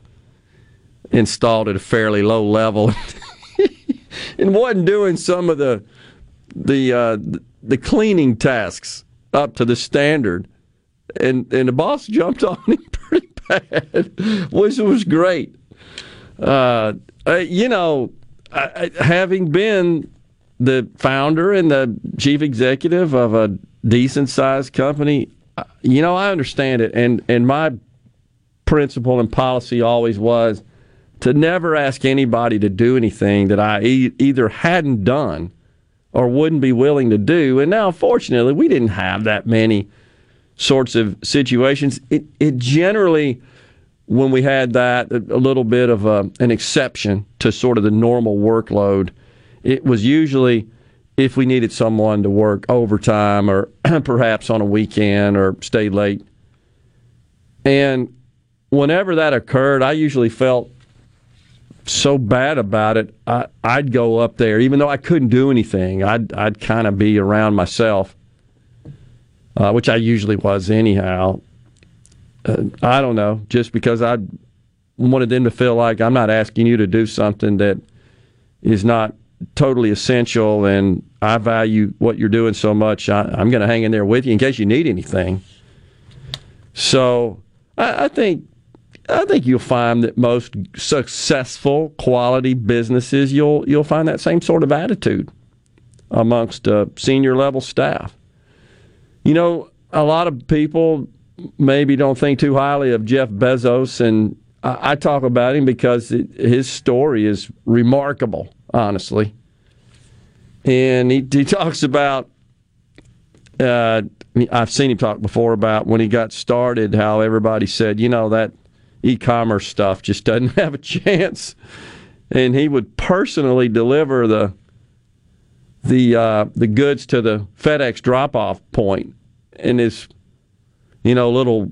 [SPEAKER 4] installed at a fairly low level, and wasn't doing some of the the uh, the cleaning tasks up to the standard, and and the boss jumped on him pretty bad, which was great. Uh, uh, you know, having been the founder and the chief executive of a decent sized company, uh, you know, I understand it. And, and my principle and policy always was to never ask anybody to do anything that I e- either hadn't done or wouldn't be willing to do. And now, fortunately, we didn't have that many sorts of situations. It, it generally when we had that, a little bit of a, an exception to sort of the normal workload. It was usually if we needed someone to work overtime or perhaps on a weekend or stay late. And whenever that occurred, I usually felt so bad about it. I, I'd go up there, even though I couldn't do anything. I'd I'd kind of be around myself, uh, which I usually was anyhow. Uh, I don't know, just because I wanted them to feel like I'm not asking you to do something that is not totally essential, and I value what you're doing so much. I, I'm going to hang in there with you in case you need anything. So I, I think I think you'll find that most successful quality businesses you'll you'll find that same sort of attitude amongst uh, senior level staff. You know, a lot of people maybe don't think too highly of Jeff Bezos, and I, I talk about him because it, his story is remarkable, honestly. And he, he talks about uh, I've seen him talk before about when he got started, how everybody said, you know, that e-commerce stuff just doesn't have a chance, and he would personally deliver the the uh, the goods to the FedEx drop-off point in his, you know, little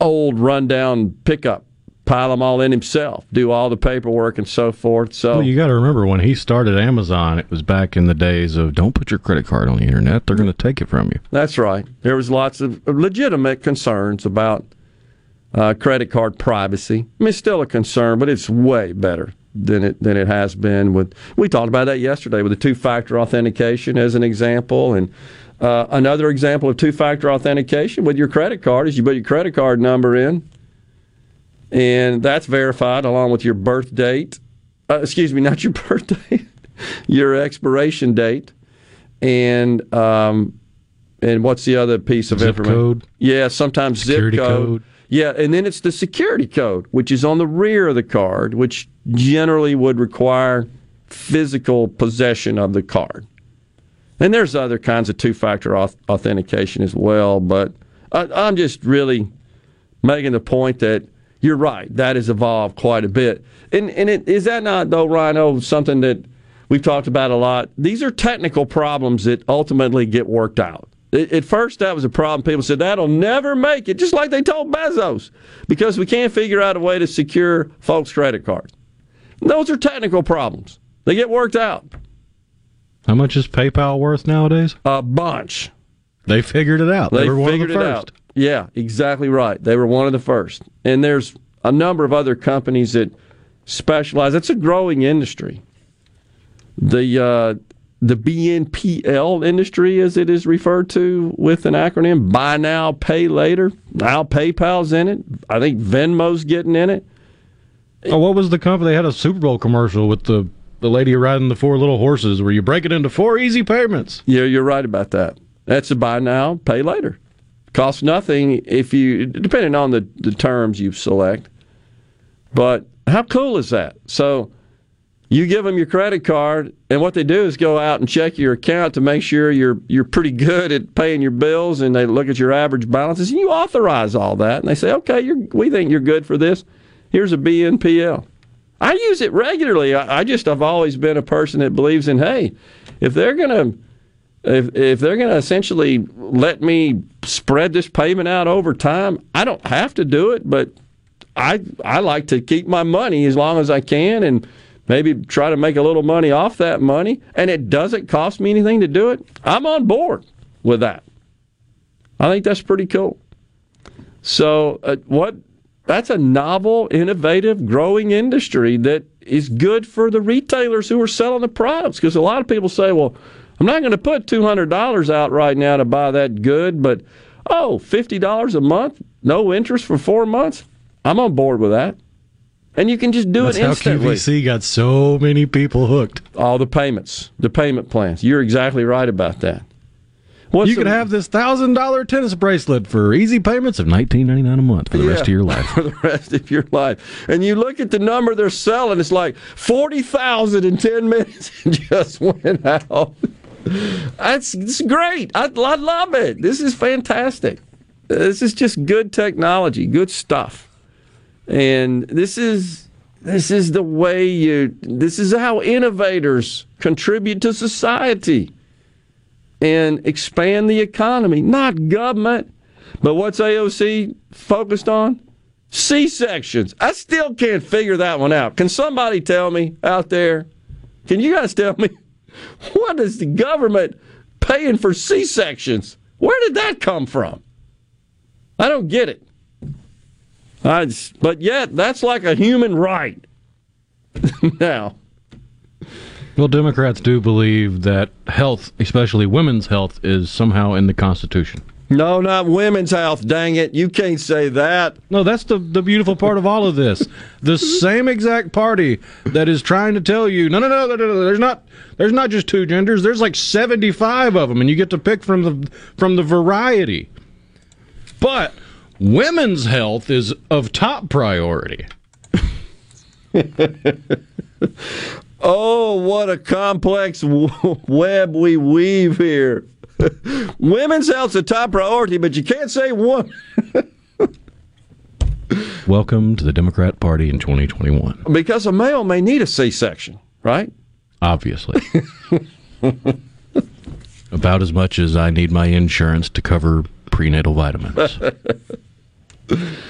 [SPEAKER 4] old rundown pickup, pile them all in himself, do all the paperwork and so forth. So
[SPEAKER 3] Well, you got to remember when he started Amazon, it was back in the days of don't put your credit card on the internet; they're going to take it from you.
[SPEAKER 4] That's right. There was lots of legitimate concerns about uh, credit card privacy. I mean, it's still a concern, but it's way better than it than it has been. With we talked about that yesterday with the two-factor authentication as an example, and uh, another example of two-factor authentication with your credit card is you put your credit card number in, and that's verified along with your birth date. Uh, excuse me, not your birth date, your expiration date, and um, and what's the other piece of
[SPEAKER 3] Zip
[SPEAKER 4] information?
[SPEAKER 3] code.
[SPEAKER 4] Yeah, sometimes
[SPEAKER 3] Security
[SPEAKER 4] zip code.
[SPEAKER 3] code.
[SPEAKER 4] Yeah, and then it's the security code, which is on the rear of the card, which generally would require physical possession of the card. And there's other kinds of two-factor auth- authentication as well, but I, I'm just really making the point that you're right. That has evolved quite a bit. And and it, is that not though, Rhino, something that we've talked about a lot? These are technical problems that ultimately get worked out. At first, that was a problem. People said that'll never make it, just like they told Bezos, because we can't figure out a way to secure folks' credit cards. Those are technical problems. They get worked out.
[SPEAKER 3] How much is PayPal worth nowadays?
[SPEAKER 4] A bunch.
[SPEAKER 3] They figured it out. They,
[SPEAKER 4] They
[SPEAKER 3] were one
[SPEAKER 4] figured
[SPEAKER 3] of the
[SPEAKER 4] it
[SPEAKER 3] first.
[SPEAKER 4] out. Yeah, exactly right. They were one of the first. And there's a number of other companies that specialize. It's a growing industry. The uh, the BNPL industry, as it is referred to with an acronym, buy now, pay later. Now PayPal's in it. I think Venmo's getting in it.
[SPEAKER 3] Oh, what was the company? They had a Super Bowl commercial with the the lady riding the four little horses, where you break it into four easy payments.
[SPEAKER 4] Yeah, you're right about that. That's a buy now, pay later. Costs nothing if you, depending on the, the terms you select. But how cool is that? So you give them your credit card, and what they do is go out and check your account to make sure you're you're pretty good at paying your bills, and they look at your average balances, and you authorize all that, and they say, okay, we think you're good for this. Here's a BNPL. I use it regularly. I, I just I've always been a person that believes in hey, if they're gonna if if they're gonna essentially let me spread this payment out over time, I don't have to do it, but I I like to keep my money as long as I can and maybe try to make a little money off that money and it doesn't cost me anything to do it. I'm on board with that. I think that's pretty cool. So uh, what that's a novel, innovative, growing industry that is good for the retailers who are selling the products because a lot of people say, well, I'm not going to put $200 out right now to buy that good, but oh, $50 a month, no interest for 4 months. I'm on board with that. And you can just do
[SPEAKER 3] That's
[SPEAKER 4] it instantly. That's how.
[SPEAKER 3] QVC got so many people hooked.
[SPEAKER 4] All the payments, the payment plans. You're exactly right about that. What's
[SPEAKER 3] you can have this thousand dollar tennis bracelet for easy payments of nineteen ninety nine a month for the rest of your life.
[SPEAKER 4] For the rest of your life. And you look at the number they're selling, it's like 40,000 in 10 minutes and just went out. That's it's great. I, I love it. This is fantastic. This is just good technology, good stuff. And this is This is the way you, this is how innovators contribute to society and expand the economy, not government. But what's AOC focused on? C sections. I still can't figure that one out. Can somebody tell me out there? Can you guys tell me what is the government paying for C sections? Where did that come from? I don't get it. I just, but yet, that's like a human right. now,
[SPEAKER 3] Well, Democrats do believe that health, especially women's health, is somehow in the Constitution.
[SPEAKER 4] no, not women's health. Dang it. You can't say that.
[SPEAKER 3] No, that's the, the beautiful part of all of this. The same exact party that is trying to tell you, no, no, no, no, no, no, there's not, there's not just two genders. There's like 75 of them, and you get to pick from the from the variety. But women's health is of top priority.
[SPEAKER 4] Oh, what a complex web we weave here. Women's health's a top priority, but you can't say one.
[SPEAKER 3] Welcome to the Democrat Party in 2021.
[SPEAKER 4] because a male may need a C section, right?
[SPEAKER 3] Obviously. About as much as I need my insurance to cover prenatal vitamins.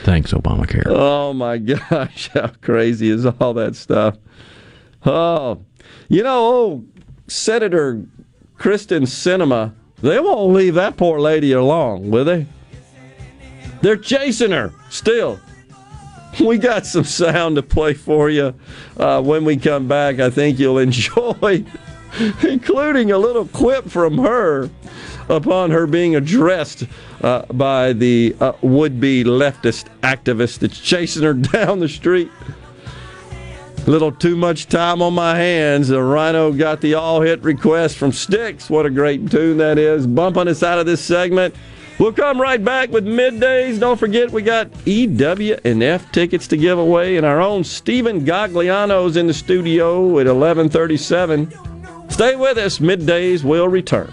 [SPEAKER 3] Thanks, Obamacare.
[SPEAKER 4] Oh my gosh, how crazy is all that stuff? Oh, you know, oh, Senator Kyrsten Sinema, they won't leave that poor lady alone, will they? They're chasing her still. We got some sound to play for you uh, when we come back. I think you'll enjoy, including a little quip from her upon her being addressed uh, by the uh, would be leftist activist that's chasing her down the street. Little too much time on my hands. The Rhino got the all hit request from Styx. What a great tune that is. Bumping us out of this segment. We'll come right back with middays. Don't forget, we got EW and F tickets to give away, and our own Steven Gagliano's in the studio at 1137. Stay with us. Middays will return.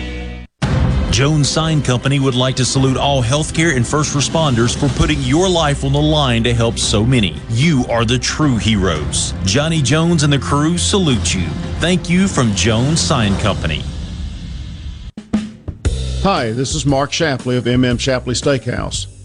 [SPEAKER 22] Jones Sign Company would like to salute all healthcare and first responders for putting your life on the line to help so many. You are the true heroes. Johnny Jones and the crew salute you. Thank you from Jones Sign Company.
[SPEAKER 47] Hi, this is Mark Shapley of MM Shapley Steakhouse.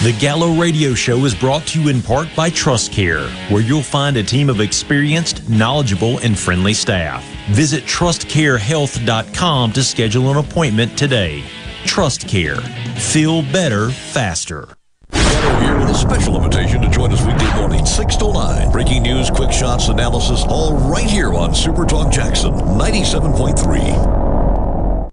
[SPEAKER 22] The Gallo Radio Show is brought to you in part by Trust Care, where you'll find a team of experienced, knowledgeable, and friendly staff. Visit trustcarehealth.com to schedule an appointment today. Trust Care. Feel better faster.
[SPEAKER 48] here with a special invitation to join us weekday morning, 6 to 9. Breaking news, quick shots, analysis, all right here on Super Talk Jackson 97.3.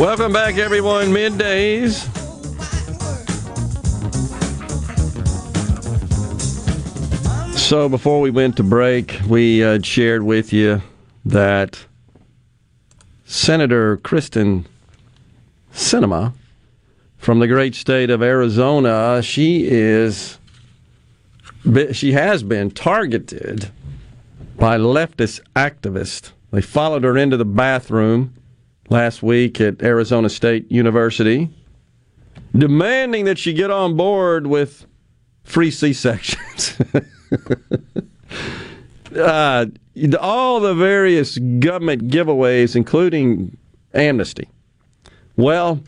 [SPEAKER 4] Welcome back, everyone. Middays. So, before we went to break, we uh, shared with you that Senator Kyrsten Sinema from the great state of Arizona, she is she has been targeted by leftist activists. They followed her into the bathroom last week at Arizona State University, demanding that she get on board with free C sections. uh, all the various government giveaways, including amnesty. Well,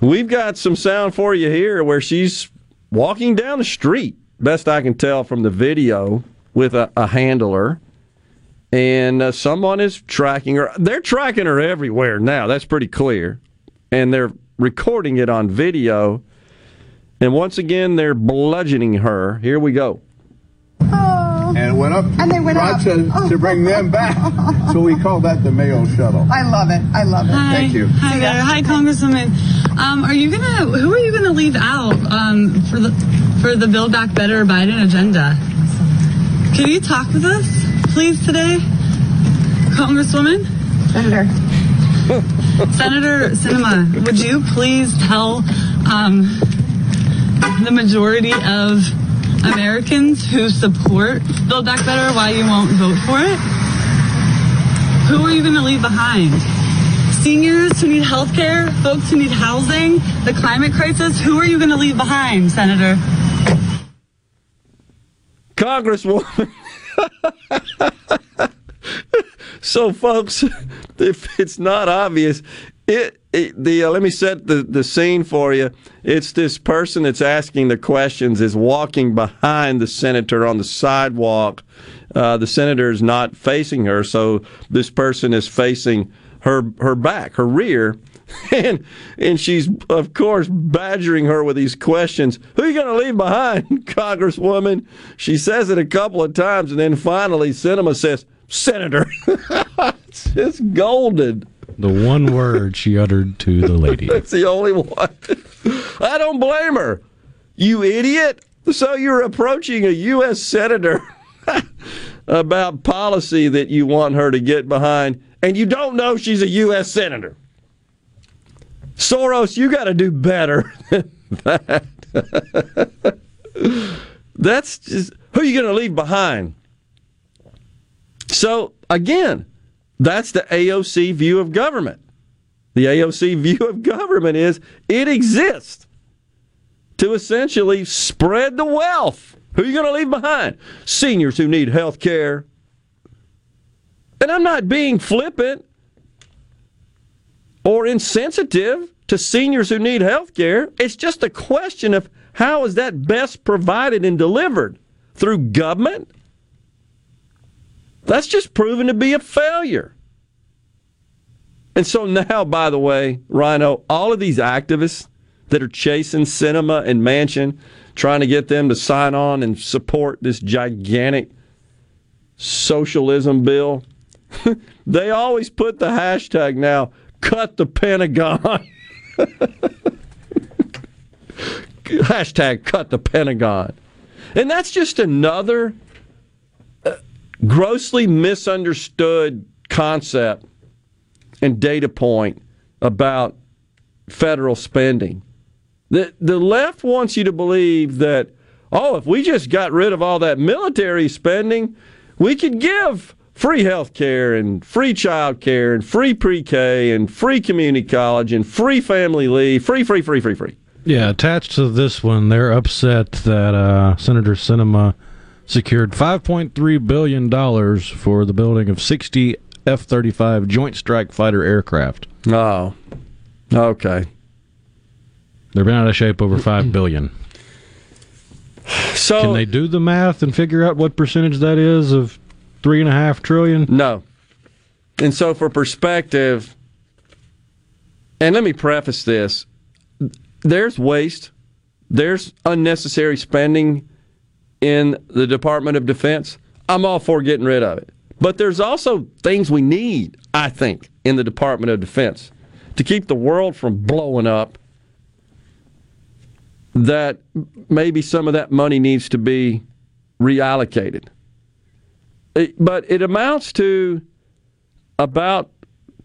[SPEAKER 4] we've got some sound for you here where she's walking down the street, best I can tell from the video, with a, a handler and uh, someone is tracking her. They're tracking her everywhere now. That's pretty clear, and they're recording it on video. And once again, they're bludgeoning her. Here we go.
[SPEAKER 49] and went up
[SPEAKER 50] And they went
[SPEAKER 49] tried
[SPEAKER 50] up.
[SPEAKER 49] To, to bring them back. so we call that the mail Shuttle.
[SPEAKER 50] I love it. I love it.
[SPEAKER 49] Hi. Thank you.
[SPEAKER 50] Hi
[SPEAKER 49] there.
[SPEAKER 50] Hi, Congresswoman. Um, are you gonna? Who are you gonna leave out um, for the for the Build Back Better Biden agenda? Can you talk with us, please, today, Congresswoman? Senator. Senator Sinema, would you please tell um, the majority of Americans who support Build Back Better why you won't vote for it? Who are you going to leave behind? Seniors who need health care, folks who need housing, the climate crisis, who are you going to leave behind, Senator?
[SPEAKER 4] Congresswoman. so, folks, if it's not obvious, it, it the uh, let me set the, the scene for you. It's this person that's asking the questions is walking behind the senator on the sidewalk. Uh, the senator is not facing her, so this person is facing her her back, her rear, and and she's of course badgering her with these questions. Who are you going to leave behind, Congresswoman? She says it a couple of times, and then finally, Sinema says, "Senator." it's just golden.
[SPEAKER 3] The one word she uttered to the lady.
[SPEAKER 4] That's the only one. I don't blame her. You idiot. So you're approaching a U.S. senator about policy that you want her to get behind, and you don't know she's a U.S. senator. Soros, you got to do better than that. That's just who are you going to leave behind? So, again, that's the AOC view of government. The AOC view of government is it exists to essentially spread the wealth. Who are you going to leave behind? Seniors who need health care. And I'm not being flippant or insensitive to seniors who need health care. It's just a question of how is that best provided and delivered? Through government? That's just proven to be a failure. And so now, by the way, Rhino, all of these activists that are chasing Sinema and Manchin, trying to get them to sign on and support this gigantic socialism bill, they always put the hashtag now, cut the Pentagon. hashtag cut the Pentagon. And that's just another grossly misunderstood concept and data point about federal spending. The, the left wants you to believe that, oh, if we just got rid of all that military spending, we could give free health care and free child care and free pre K and free community college and free family leave, free, free, free, free, free.
[SPEAKER 3] Yeah, attached to this one, they're upset that uh, Senator Sinema secured $5.3 billion for the building of 60 F 35 Joint Strike Fighter aircraft.
[SPEAKER 4] Oh, okay.
[SPEAKER 3] They've been out of shape over $5 billion.
[SPEAKER 4] So
[SPEAKER 3] Can they do the math and figure out what percentage that is of three and a half trillion?
[SPEAKER 4] No. And so, for perspective, and let me preface this there's waste, there's unnecessary spending in the Department of Defense. I'm all for getting rid of it. But there's also things we need, I think, in the Department of Defense to keep the world from blowing up. That maybe some of that money needs to be reallocated. It- but it amounts to about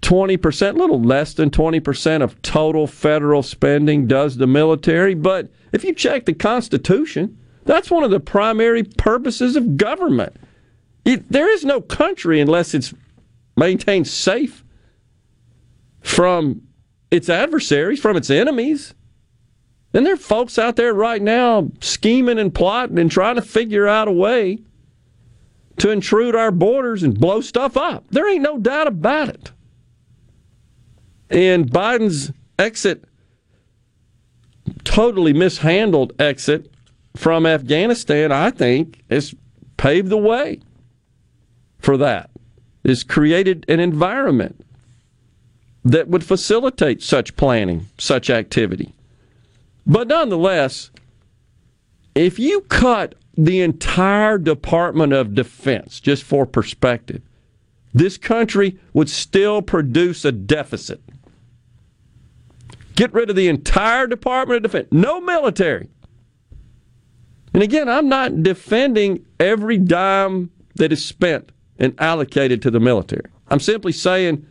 [SPEAKER 4] 20%, a little less than 20% of total federal spending does the military. But if you check the Constitution, that's one of the primary purposes of government. It, there is no country unless it's maintained safe from its adversaries, from its enemies. And there are folks out there right now scheming and plotting and trying to figure out a way to intrude our borders and blow stuff up. There ain't no doubt about it. And Biden's exit, totally mishandled exit from Afghanistan, I think, has paved the way for that. Has created an environment that would facilitate such planning, such activity. But nonetheless, if you cut the entire Department of Defense, just for perspective, this country would still produce a deficit. Get rid of the entire Department of Defense, no military. And again, I'm not defending every dime that is spent and allocated to the military. I'm simply saying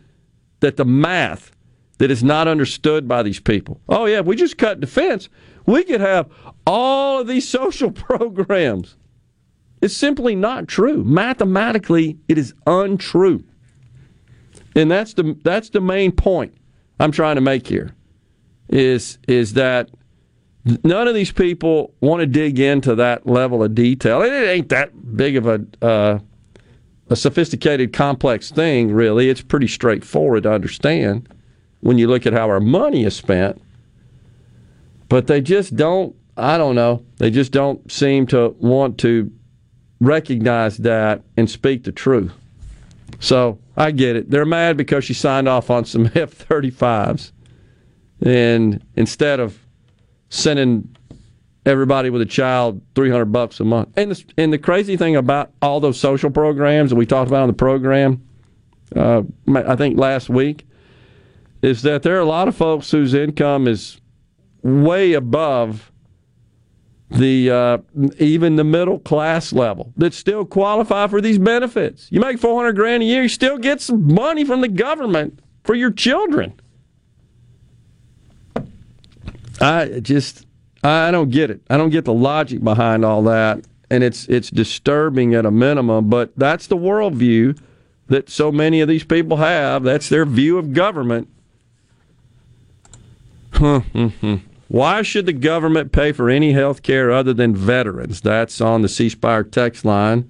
[SPEAKER 4] that the math that is not understood by these people. Oh, yeah, if we just cut defense, we could have all of these social programs. It's simply not true. Mathematically, it is untrue. And that's the that's the main point I'm trying to make here. Is is that none of these people want to dig into that level of detail. And it ain't that big of a uh, a sophisticated, complex thing, really. It's pretty straightforward to understand when you look at how our money is spent. But they just don't, I don't know, they just don't seem to want to recognize that and speak the truth. So I get it. They're mad because she signed off on some F 35s. And instead of sending everybody with a child 300 bucks a month. And the, and the crazy thing about all those social programs that we talked about on the program, uh, I think last week, is that there are a lot of folks whose income is way above the uh, even the middle class level that still qualify for these benefits. You make 400 grand a year, you still get some money from the government for your children. I just I don't get it. I don't get the logic behind all that, and it's it's disturbing at a minimum. But that's the worldview that so many of these people have. That's their view of government. Hmm, hmm. Why should the government pay for any health care other than veterans? That's on the C Spire text line.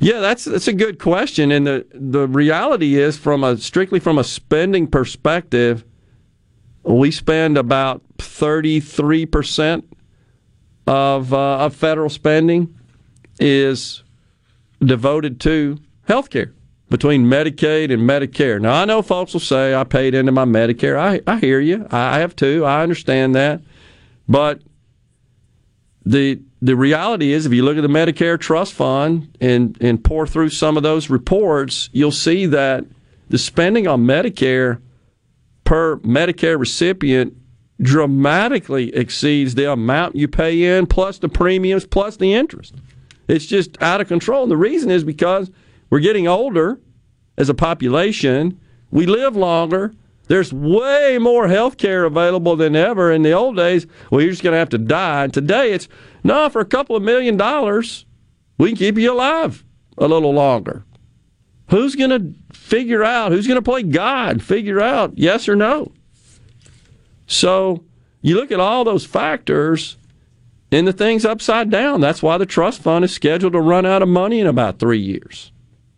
[SPEAKER 4] Yeah, that's that's a good question, and the the reality is, from a strictly from a spending perspective, we spend about 33% of, uh, of federal spending is devoted to health care between Medicaid and Medicare. Now, I know folks will say I paid into my Medicare. I, I hear you. I have too. I understand that. But the the reality is, if you look at the Medicare Trust Fund and, and pour through some of those reports, you'll see that the spending on Medicare per Medicare recipient dramatically exceeds the amount you pay in, plus the premiums, plus the interest. It's just out of control. And the reason is because we're getting older as a population, we live longer. There's way more health care available than ever. In the old days, well, you're just going to have to die. And today, it's no, for a couple of million dollars, we can keep you alive a little longer. Who's going to figure out, who's going to play God, figure out yes or no? So you look at all those factors, and the thing's upside down. That's why the trust fund is scheduled to run out of money in about three years.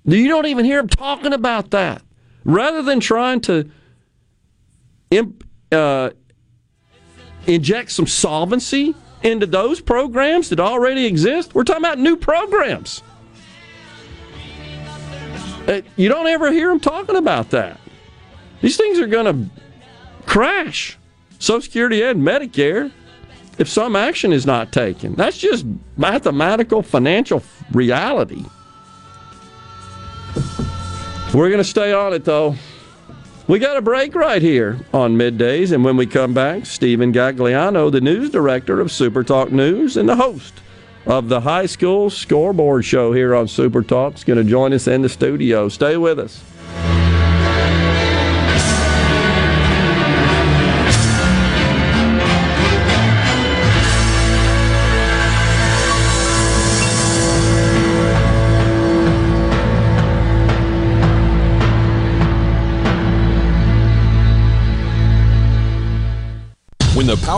[SPEAKER 4] You don't even hear them talking about that. Rather than trying to imp, uh, inject some solvency into those programs that already exist, we're talking about new programs. Uh, You don't ever hear them talking about that. These things are going to crash. Social Security and Medicare if some action is not taken. That's just mathematical financial reality. We're going to stay on it though. We got a break right here on middays, and when we come back, Steven Gagliano, the news director of Super Talk News and the host of the High School Scoreboard Show here on Super Talk, is going to join us in the studio. Stay with us.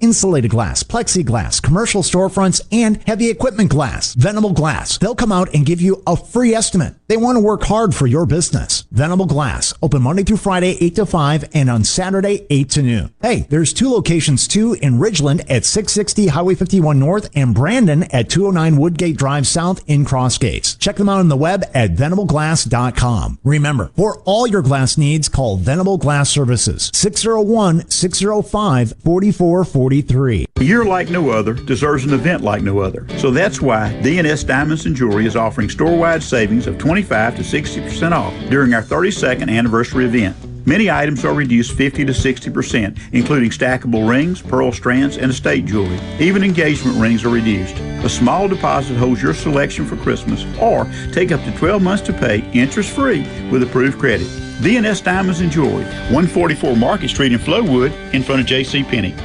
[SPEAKER 51] insulated glass, plexiglass, commercial storefronts, and heavy equipment glass. Venable Glass. They'll come out and give you a free estimate. They want to work hard for your business. Venable Glass. Open Monday through Friday, 8 to 5, and on Saturday, 8 to noon. Hey, there's two locations too in Ridgeland at 660 Highway 51 North and Brandon at 209 Woodgate Drive South in Cross Gates. Check them out on the web at venableglass.com. Remember, for all your glass needs, call Venable Glass Services 601 605 4443.
[SPEAKER 32] A year like no other deserves an event like no other. So that's why DNS Diamonds and Jewelry is offering store-wide savings of 25 to 60% off during our 32nd anniversary event. Many items are reduced 50 to 60%, including stackable rings, pearl strands, and estate jewelry. Even engagement rings are reduced. A small deposit holds your selection for Christmas, or take up to 12 months to pay interest-free with approved credit. DNS Diamonds and Jewelry, 144 Market Street in Flowood, in front of J.C. Penney.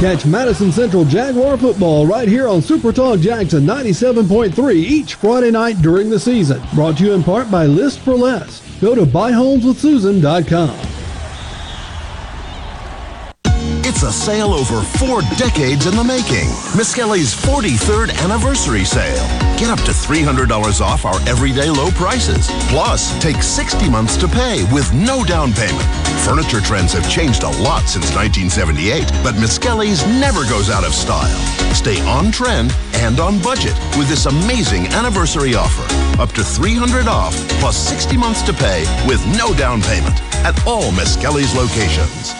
[SPEAKER 52] Catch Madison Central Jaguar football right here on Super Talk Jackson 97.3 each Friday night during the season. Brought to you in part by List for Less. Go to buyhomeswithsusan.com.
[SPEAKER 23] It's a sale over four decades in the making. Miskelly's 43rd anniversary sale. Get up to $300 off our everyday low prices. Plus, take 60 months to pay with no down payment. Furniture trends have changed a lot since 1978, but Miskelly's never goes out of style. Stay on trend and on budget with this amazing anniversary offer. Up to 300 off plus 60 months to pay with no down payment. at all Miskelly's locations.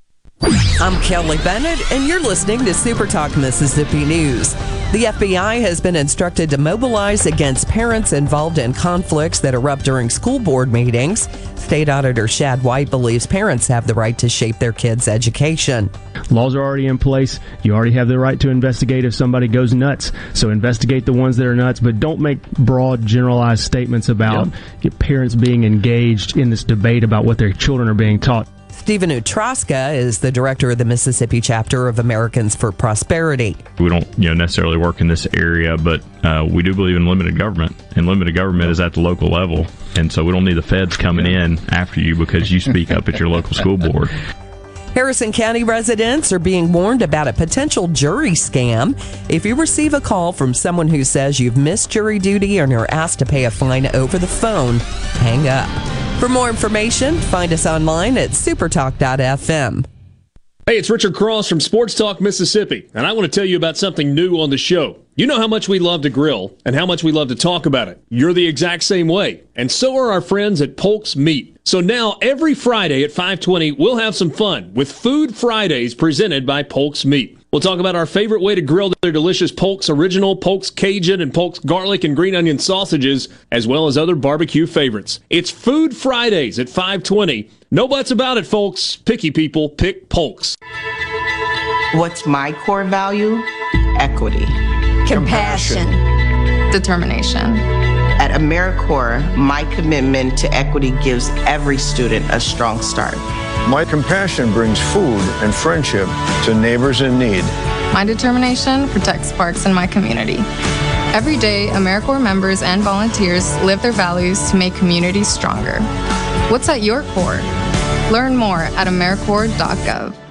[SPEAKER 42] I'm Kelly Bennett, and you're listening to Super Talk Mississippi News. The FBI has been instructed to mobilize against parents involved in conflicts that erupt during school board meetings. State Auditor Shad White believes parents have the right to shape their kids' education.
[SPEAKER 43] Laws are already in place. You already have the right to investigate if somebody goes nuts. So investigate the ones that are nuts, but don't make broad, generalized statements about your parents being engaged in this debate about what their children are being taught.
[SPEAKER 42] Stephen Utraska is the director of the Mississippi chapter of Americans for Prosperity.
[SPEAKER 53] we don't you know necessarily work in this area, but uh, we do believe in limited government, and limited government is at the local level, and so we don't need the feds coming in after you because you speak up at your local school board.
[SPEAKER 42] Harrison County residents are being warned about a potential jury scam. If you receive a call from someone who says you've missed jury duty and are asked to pay a fine over the phone, hang up. For more information, find us online at supertalk.fm.
[SPEAKER 54] Hey, it's Richard Cross from Sports Talk Mississippi, and I want to tell you about something new on the show. You know how much we love to grill and how much we love to talk about it. You're the exact same way, and so are our friends at Polk's Meat. So now every Friday at 5:20, we'll have some fun with Food Fridays presented by Polk's Meat. We'll talk about our favorite way to grill their delicious Polk's Original, Polk's Cajun, and Polk's Garlic and Green Onion sausages, as well as other barbecue favorites. It's Food Fridays at 520. No buts about it, folks. Picky people pick Polk's.
[SPEAKER 55] What's my core value? Equity.
[SPEAKER 56] Compassion. Determination.
[SPEAKER 55] At AmeriCorps, my commitment to equity gives every student a strong start.
[SPEAKER 57] My compassion brings food and friendship to neighbors in need.
[SPEAKER 56] My determination protects parks in my community. Every day, AmeriCorps members and volunteers live their values to make communities stronger. What's at your core? Learn more at AmeriCorps.gov.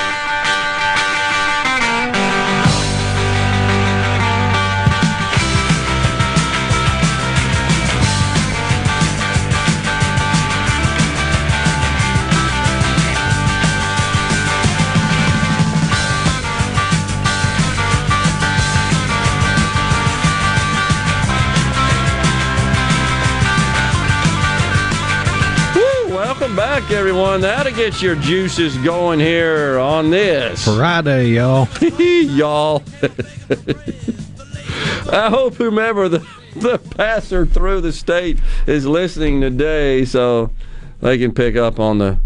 [SPEAKER 4] Everyone. That'll get your juices going here on this
[SPEAKER 3] Friday, y'all.
[SPEAKER 4] y'all. I hope whomever the, the passer through the state is listening today, so they can pick up on the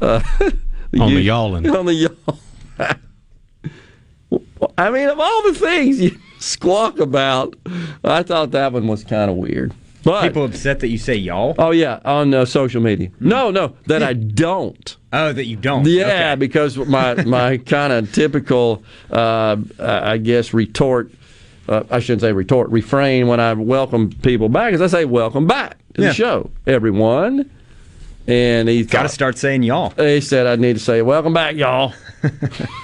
[SPEAKER 4] uh,
[SPEAKER 3] On the
[SPEAKER 4] you-
[SPEAKER 3] yawling.
[SPEAKER 4] On the yawl. I mean, of all the things you squawk about, I thought that one was kind of weird. But
[SPEAKER 44] People upset that you say y'all?
[SPEAKER 4] Oh yeah, on uh, social media. No, no, that I don't.
[SPEAKER 44] Oh, that you don't.
[SPEAKER 4] Yeah, because my my kind of typical, uh, I guess, retort. Uh, I shouldn't say retort. Refrain when I welcome people back is I say welcome back to
[SPEAKER 44] Yeah.
[SPEAKER 4] the show, everyone. And he's
[SPEAKER 44] Got to start saying y'all.
[SPEAKER 4] He said I need to say welcome back, y'all.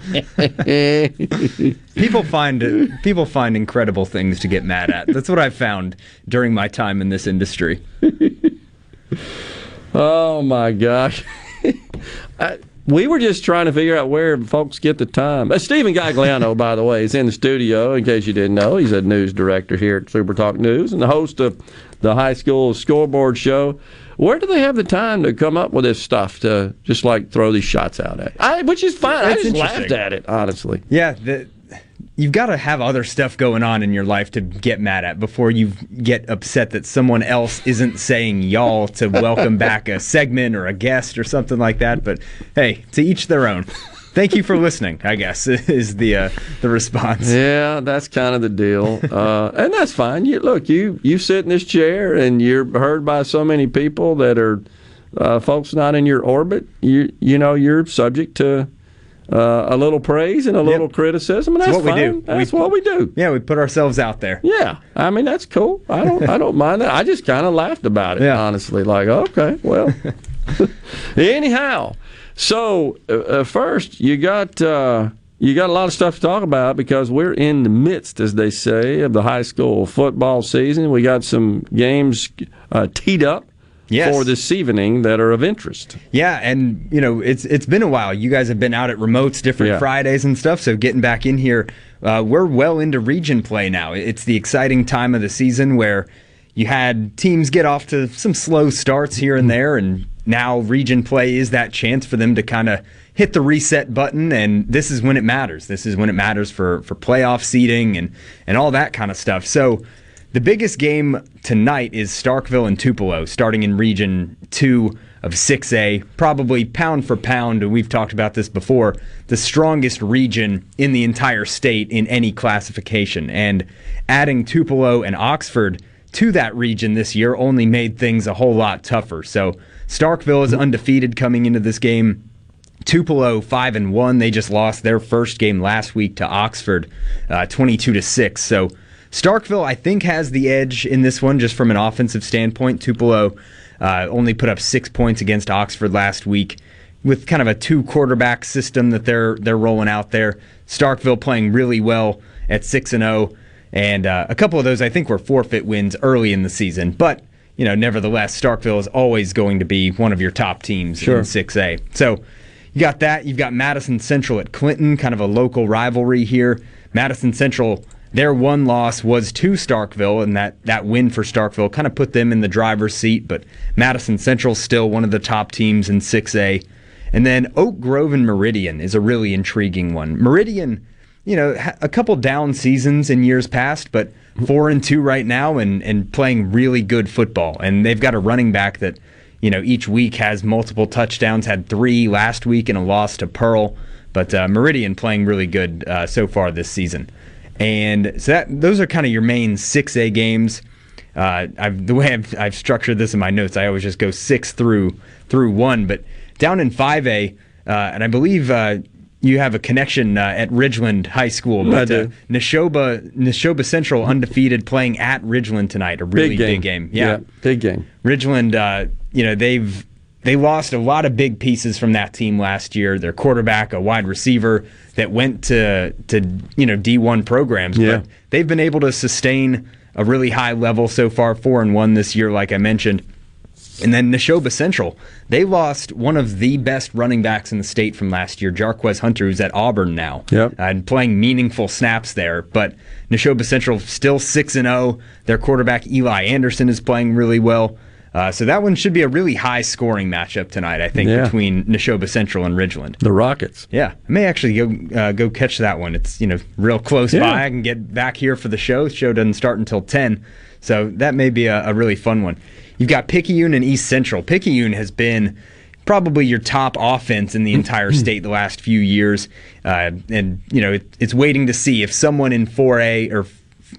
[SPEAKER 44] people find people find incredible things to get mad at. That's what I've found during my time in this industry.
[SPEAKER 4] Oh my gosh. I, we were just trying to figure out where folks get the time. Uh, Steven Gagliano, by the way, is in the studio. In case you didn't know, he's a news director here at Super Talk News and the host of the high school scoreboard show. Where do they have the time to come up with this stuff to just like throw these shots out at? I, which is fine. I just laughed at it, honestly.
[SPEAKER 44] Yeah, the, you've got to have other stuff going on in your life to get mad at before you get upset that someone else isn't saying y'all to welcome back a segment or a guest or something like that. But hey, to each their own. Thank you for listening. I guess is the uh, the response.
[SPEAKER 4] Yeah, that's kind of the deal, uh, and that's fine. You look, you you sit in this chair and you're heard by so many people that are uh, folks not in your orbit. You you know you're subject to uh, a little praise and a little criticism, and that's
[SPEAKER 44] what we do.
[SPEAKER 4] That's
[SPEAKER 44] We-
[SPEAKER 4] what we do.
[SPEAKER 44] Yeah, we put ourselves out there.
[SPEAKER 4] Yeah, I mean that's cool. I don't I don't mind that. I just kind of laughed about it, yeah. honestly. Like, okay, well, anyhow. So uh, uh, first, you got uh, you got a lot of stuff to talk about because we're in the midst, as they say, of the high school football season. We got some games uh, teed up
[SPEAKER 44] Yes.
[SPEAKER 4] for this evening that are of interest.
[SPEAKER 44] Yeah, and you know it's it's been a while. You guys have been out at remotes, different
[SPEAKER 4] Yeah.
[SPEAKER 44] Fridays and stuff. So getting back in here, uh, we're well into region play now. It's the exciting time of the season where you had teams get off to some slow starts here and there, and now region play is that chance for them to kind of hit the reset button. And this is when it matters. This is when it matters for for playoff seeding and and all that kind of stuff. So. The biggest game tonight is Starkville and Tupelo, starting in Region 2 of 6A. Probably pound for pound, and we've talked about this before, the strongest region in the entire state in any classification. And adding Tupelo and Oxford to that region this year only made things a whole lot tougher. So Starkville is undefeated coming into this game. Tupelo five and one. They just lost their first game last week to Oxford, uh, twenty-two to six. So Starkville, I think, has the edge in this one just from an offensive standpoint. Tupelo uh, only put up six points against Oxford last week with kind of a two quarterback system that they're they're rolling out there. Starkville playing really well at six and zero, and uh, a couple of those I think were forfeit wins early in the season, but. You know, nevertheless, Starkville is always going to be one of your top teams
[SPEAKER 4] Sure.
[SPEAKER 44] in 6A. So you got that. You've got Madison Central at Clinton, kind of a local rivalry here. Madison Central, their one loss was to Starkville, and that, that win for Starkville kind of put them in the driver's seat. But Madison Central still one of the top teams in 6A. And then Oak Grove and Meridian is a really intriguing one. Meridian, you know, a couple down seasons in years past, but four and two right now, and and playing really good football. And they've got a running back that you know, each week has multiple touchdowns. Had three last week and a loss to Pearl, but uh, Meridian playing really good uh, so far this season. And so that those are kind of your main six A games. Uh, I've, the way I've, I've structured this in my notes, I always just go six through through one. But down in five A, uh, and I believe uh, you have a connection uh, at Ridgeland High School. But uh, Neshoba Neshoba Central undefeated, playing at Ridgeland tonight. A really
[SPEAKER 4] Big game.
[SPEAKER 44] big game. Yeah,
[SPEAKER 4] big game.
[SPEAKER 44] Ridgeland, uh, you know, they've they lost a lot of big pieces from that team last year. Their quarterback, a wide receiver that went to to you know D1 programs,
[SPEAKER 4] Yeah.
[SPEAKER 44] but they've been able to sustain a really high level so far, four and one this year, like I mentioned. And then Neshoba Central, they lost one of the best running backs in the state from last year, Jarquez Hunter, who's at Auburn now,
[SPEAKER 4] Yep.
[SPEAKER 44] and playing meaningful snaps there. But Neshoba Central still six and zero. Their quarterback Eli Anderson is playing really well. Uh, so that one should be a really high scoring matchup tonight, I think,
[SPEAKER 4] Yeah.
[SPEAKER 44] between Neshoba Central and Ridgeland.
[SPEAKER 4] The Rockets.
[SPEAKER 44] Yeah, I may actually go uh, go catch that one. It's you know real close
[SPEAKER 4] Yeah.
[SPEAKER 44] by. I can get back here for the show. The show doesn't start until ten, so that may be a, a really fun one. You've got Picayune and East Central. Picayune has been probably your top offense in the entire state the last few years, uh, and you know it, it's waiting to see if someone in 4A or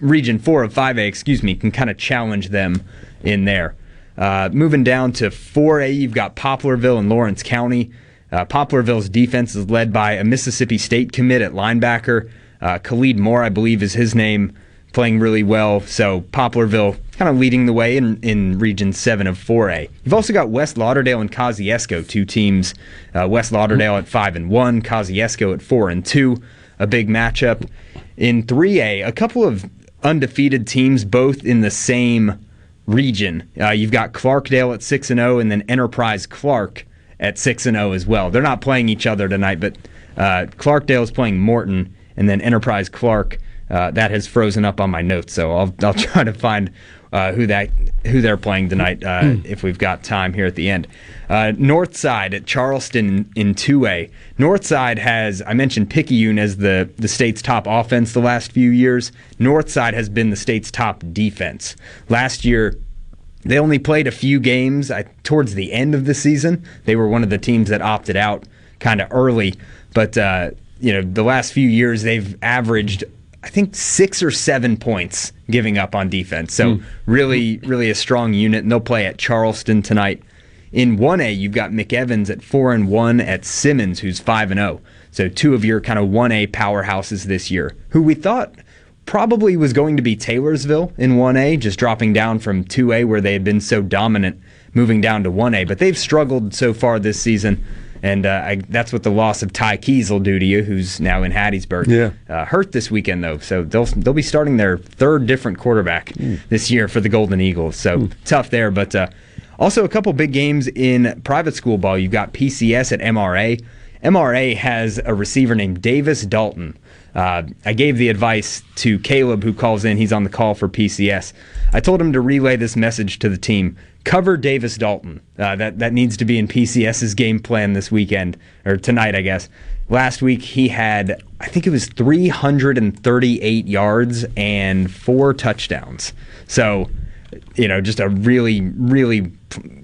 [SPEAKER 44] Region 4 of 5A, excuse me, can kind of challenge them in there. Uh, moving down to 4A, you've got Poplarville and Lawrence County. Uh, Poplarville's defense is led by a Mississippi State commit at linebacker. Uh, Khalid Moore, I believe, is his name, playing really well. So Poplarville kind of leading the way in, in Region 7 of 4A. You've also got West Lauderdale and Kosciusko, two teams. Uh, West Lauderdale at 5 and 1, Kosciusko at 4 and 2. A big matchup. In 3A, a couple of undefeated teams, both in the same region. Uh, you've got Clarkdale at 6 and 0 and then Enterprise Clark at 6 and 0 as well. They're not playing each other tonight, but uh, Clarkdale is playing Morton and then Enterprise Clark uh, that has frozen up on my notes, so I'll I'll try to find uh, who that who they're playing tonight. Uh, If we've got time here at the end, uh, Northside at Charleston in two A. Northside has I mentioned Picayune as the the state's top offense the last few years. Northside has been the state's top defense. Last year, they only played a few games I, towards the end of the season. They were one of the teams that opted out kind of early, but uh, you know the last few years they've averaged I think six or seven points giving up on defense. So hmm. really, really a strong unit, and they'll play at Charleston tonight. In 1A, you've got McEvans at 4 and 1 at Simmons, who's 5 and 0. So two of your kind of 1A powerhouses this year, who we thought probably was going to be Taylorsville in 1A, just dropping down from 2A where they had been so dominant, moving down to 1A. But they've struggled so far this season. And uh, I, that's what the loss of Ty Keyes will do to you, who's now in Hattiesburg.
[SPEAKER 4] Yeah.
[SPEAKER 44] Uh, hurt this weekend though, so they'll they'll be starting their third different quarterback this year for the Golden Eagles. So tough there, but uh, also a couple big games in private school ball. You've got PCS at MRA. MRA has a receiver named Davis Dalton. Uh, I gave the advice to Caleb, who calls in. He's on the call for PCS. I told him to relay this message to the team. Cover Davis Dalton. Uh, that that needs to be in PCS's game plan this weekend or tonight, I guess. Last week he had, I think it was 338 yards and four touchdowns. So, you know, just a really, really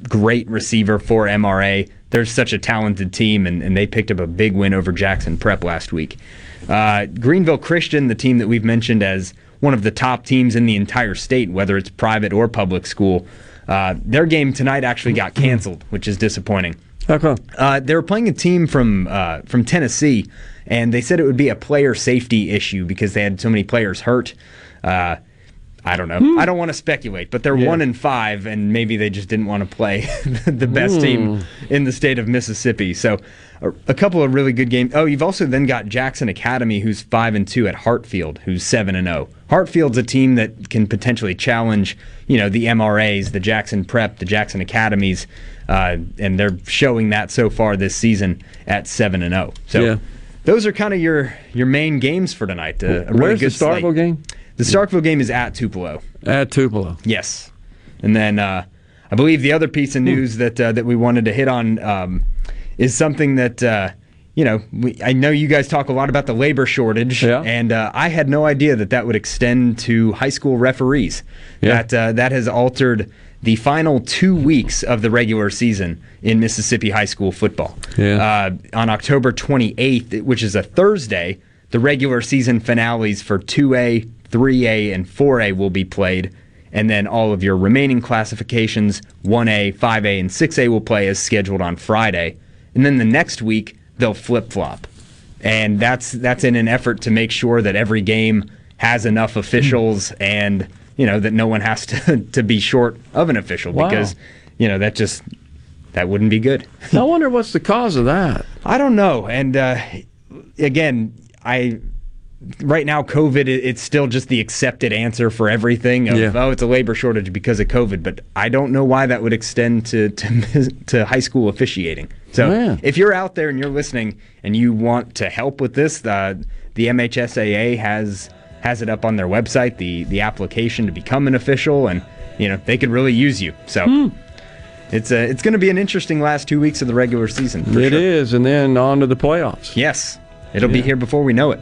[SPEAKER 44] great receiver for MRA. They're such a talented team, and, and they picked up a big win over Jackson Prep last week. Uh, Greenville Christian, the team that we've mentioned as one of the top teams in the entire state, whether it's private or public school, uh, their game tonight actually got canceled, which is disappointing.
[SPEAKER 4] How come?
[SPEAKER 44] Uh, they were playing a team from uh, from Tennessee, and they said it would be a player safety issue because they had so many players hurt. Uh, I don't know. I don't want to speculate, but they're
[SPEAKER 4] Yeah.
[SPEAKER 44] one and five, and maybe they just didn't want to play the best team in the state of Mississippi. So, a, a couple of really good games. Oh, you've also then got Jackson Academy, who's five and two at Hartfield, who's seven and zero. Hartfield's a team that can potentially challenge, you know, the MRAs, the Jackson Prep, the Jackson Academies, uh, and they're showing that so far this season at seven and zero. So.
[SPEAKER 4] Yeah.
[SPEAKER 44] Those are kind of your your main games for tonight. Uh, a really
[SPEAKER 4] Where's the. Starkville game?
[SPEAKER 44] The Starkville game is at Tupelo.
[SPEAKER 4] At Tupelo.
[SPEAKER 44] Yes, and then uh, I believe the other piece of news that uh, that we wanted to hit on um, is something that uh, you know we, I know you guys talk a lot about the labor shortage, and uh, I had no idea that that would extend to high school referees.
[SPEAKER 4] Yeah.
[SPEAKER 44] That uh, that has altered the final two weeks of the regular season in Mississippi high school football.
[SPEAKER 4] Yeah.
[SPEAKER 44] Uh, on October 28th, which is a Thursday, the regular season finales for 2A, 3A, and 4A will be played. And then all of your remaining classifications, 1A, 5A, and 6A, will play as scheduled on Friday. And then the next week, they'll flip flop. And that's that's in an effort to make sure that every game has enough officials and you know that no one has to, to be short of an official
[SPEAKER 4] Wow.
[SPEAKER 44] because you know that just that wouldn't be good.
[SPEAKER 4] I wonder what's the cause of that.
[SPEAKER 44] I don't know. And uh, again, I right now covid it's still just the accepted answer for everything. Of,
[SPEAKER 4] Yeah.
[SPEAKER 44] Oh, it's a labor shortage because of COVID, but I don't know why that would extend to to, to high school officiating. So
[SPEAKER 4] Yeah.
[SPEAKER 44] if you're out there and you're listening and you want to help with this, uh, the MHSAA has has it up on their website the the application to become an official, and you know they could really use you. So. It's uh, it's going to be an interesting last two weeks of the regular season.
[SPEAKER 4] It
[SPEAKER 44] sure.
[SPEAKER 4] is, and then on to the playoffs.
[SPEAKER 44] Yes, it'll be here before we know it.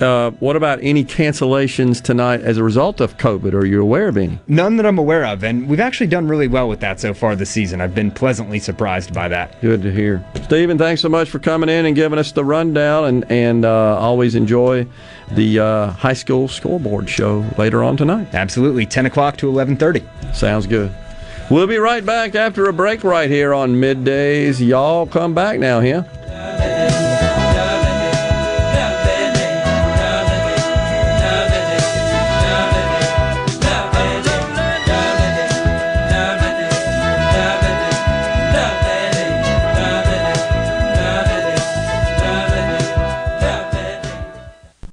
[SPEAKER 4] Uh, what about any cancellations tonight as a result of COVID? Are you aware of any?
[SPEAKER 44] None that I'm aware of, and we've actually done really well with that so far this season. I've been pleasantly surprised by that.
[SPEAKER 4] Good to hear. Steven, thanks so much for coming in and giving us the rundown, and and uh, always enjoy the uh, high school scoreboard show later on tonight.
[SPEAKER 44] Absolutely, 10 o'clock to 11:30.
[SPEAKER 4] Sounds good. We'll be right back after a break right here on middays. Y'all come back now, here.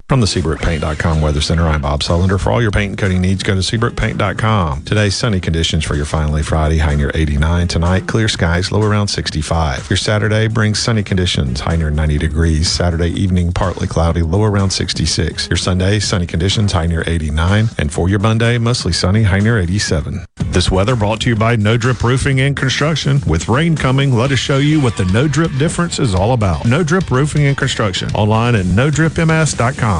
[SPEAKER 20] From the SeabrookPaint.com Weather Center, I'm Bob Sullender. For all your paint and coating needs, go to SeabrookPaint.com. Today's sunny conditions for your finally Friday, high near 89. Tonight, clear skies, low around 65. Your Saturday brings sunny conditions, high near 90 degrees. Saturday evening, partly cloudy, low around 66. Your Sunday, sunny conditions, high near 89. And for your Monday, mostly sunny, high near 87. This weather brought to you by No Drip Roofing and Construction. With rain coming, let us show you what the No Drip difference is all about. No Drip Roofing and Construction. Online at NoDripMS.com.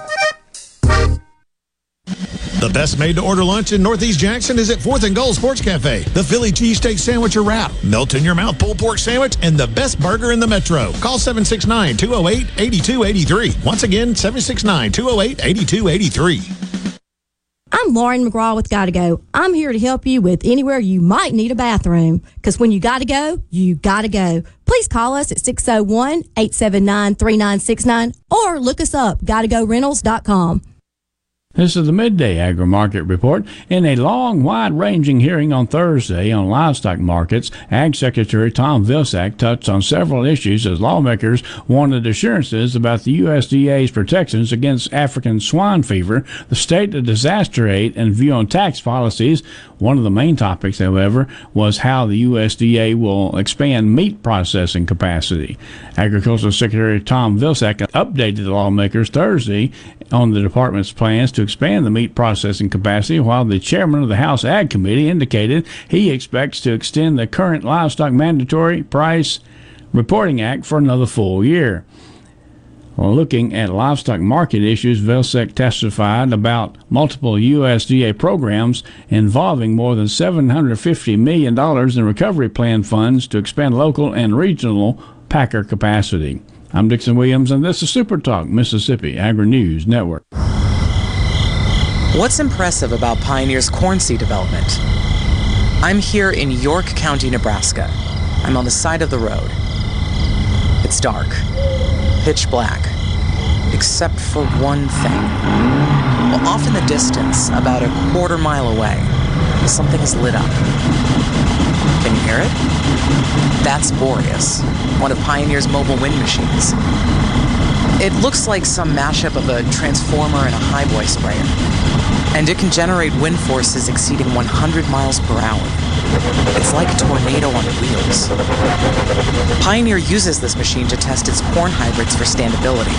[SPEAKER 20] The best made to order lunch in Northeast Jackson is at 4th and Gold Sports Cafe. The Philly cheesesteak sandwich or wrap, melt in your mouth pulled pork sandwich, and the best burger in the metro. Call 769 208 8283. Once again, 769 208 8283.
[SPEAKER 58] I'm Lauren McGraw with Gotta Go. I'm here to help you with anywhere you might need a bathroom. Because when you gotta go, you gotta go. Please call us at 601 879 3969 or look us up, gottogorentals.com.
[SPEAKER 35] This is the midday agri market report. In a long, wide ranging hearing on Thursday on livestock markets, Ag Secretary Tom Vilsack touched on several issues as lawmakers wanted assurances about the USDA's protections against African swine fever, the state of disaster aid, and view on tax policies. One of the main topics, however, was how the USDA will expand meat processing capacity. Agricultural Secretary Tom Vilsack updated the lawmakers Thursday on the department's plans to expand the meat processing capacity, while the chairman of the House Ag Committee indicated he expects to extend the current livestock mandatory price reporting act for another full year. Looking at livestock market issues, Vilsack testified about multiple USDA programs involving more than $750 million in recovery plan funds to expand local and regional packer capacity. I'm Dixon Williams, and this is Super Talk Mississippi Agri News Network.
[SPEAKER 59] What's impressive about Pioneer's corn seed development? I'm here in York County, Nebraska. I'm on the side of the road. It's dark, pitch black, except for one thing. Well, off in the distance, about a quarter mile away, something is lit up. Can you hear it? That's Boreas, one of Pioneer's mobile wind machines. It looks like some mashup of a transformer and a highboy sprayer. And it can generate wind forces exceeding 100 miles per hour. It's like a tornado on wheels. Pioneer uses this machine to test its corn hybrids for standability.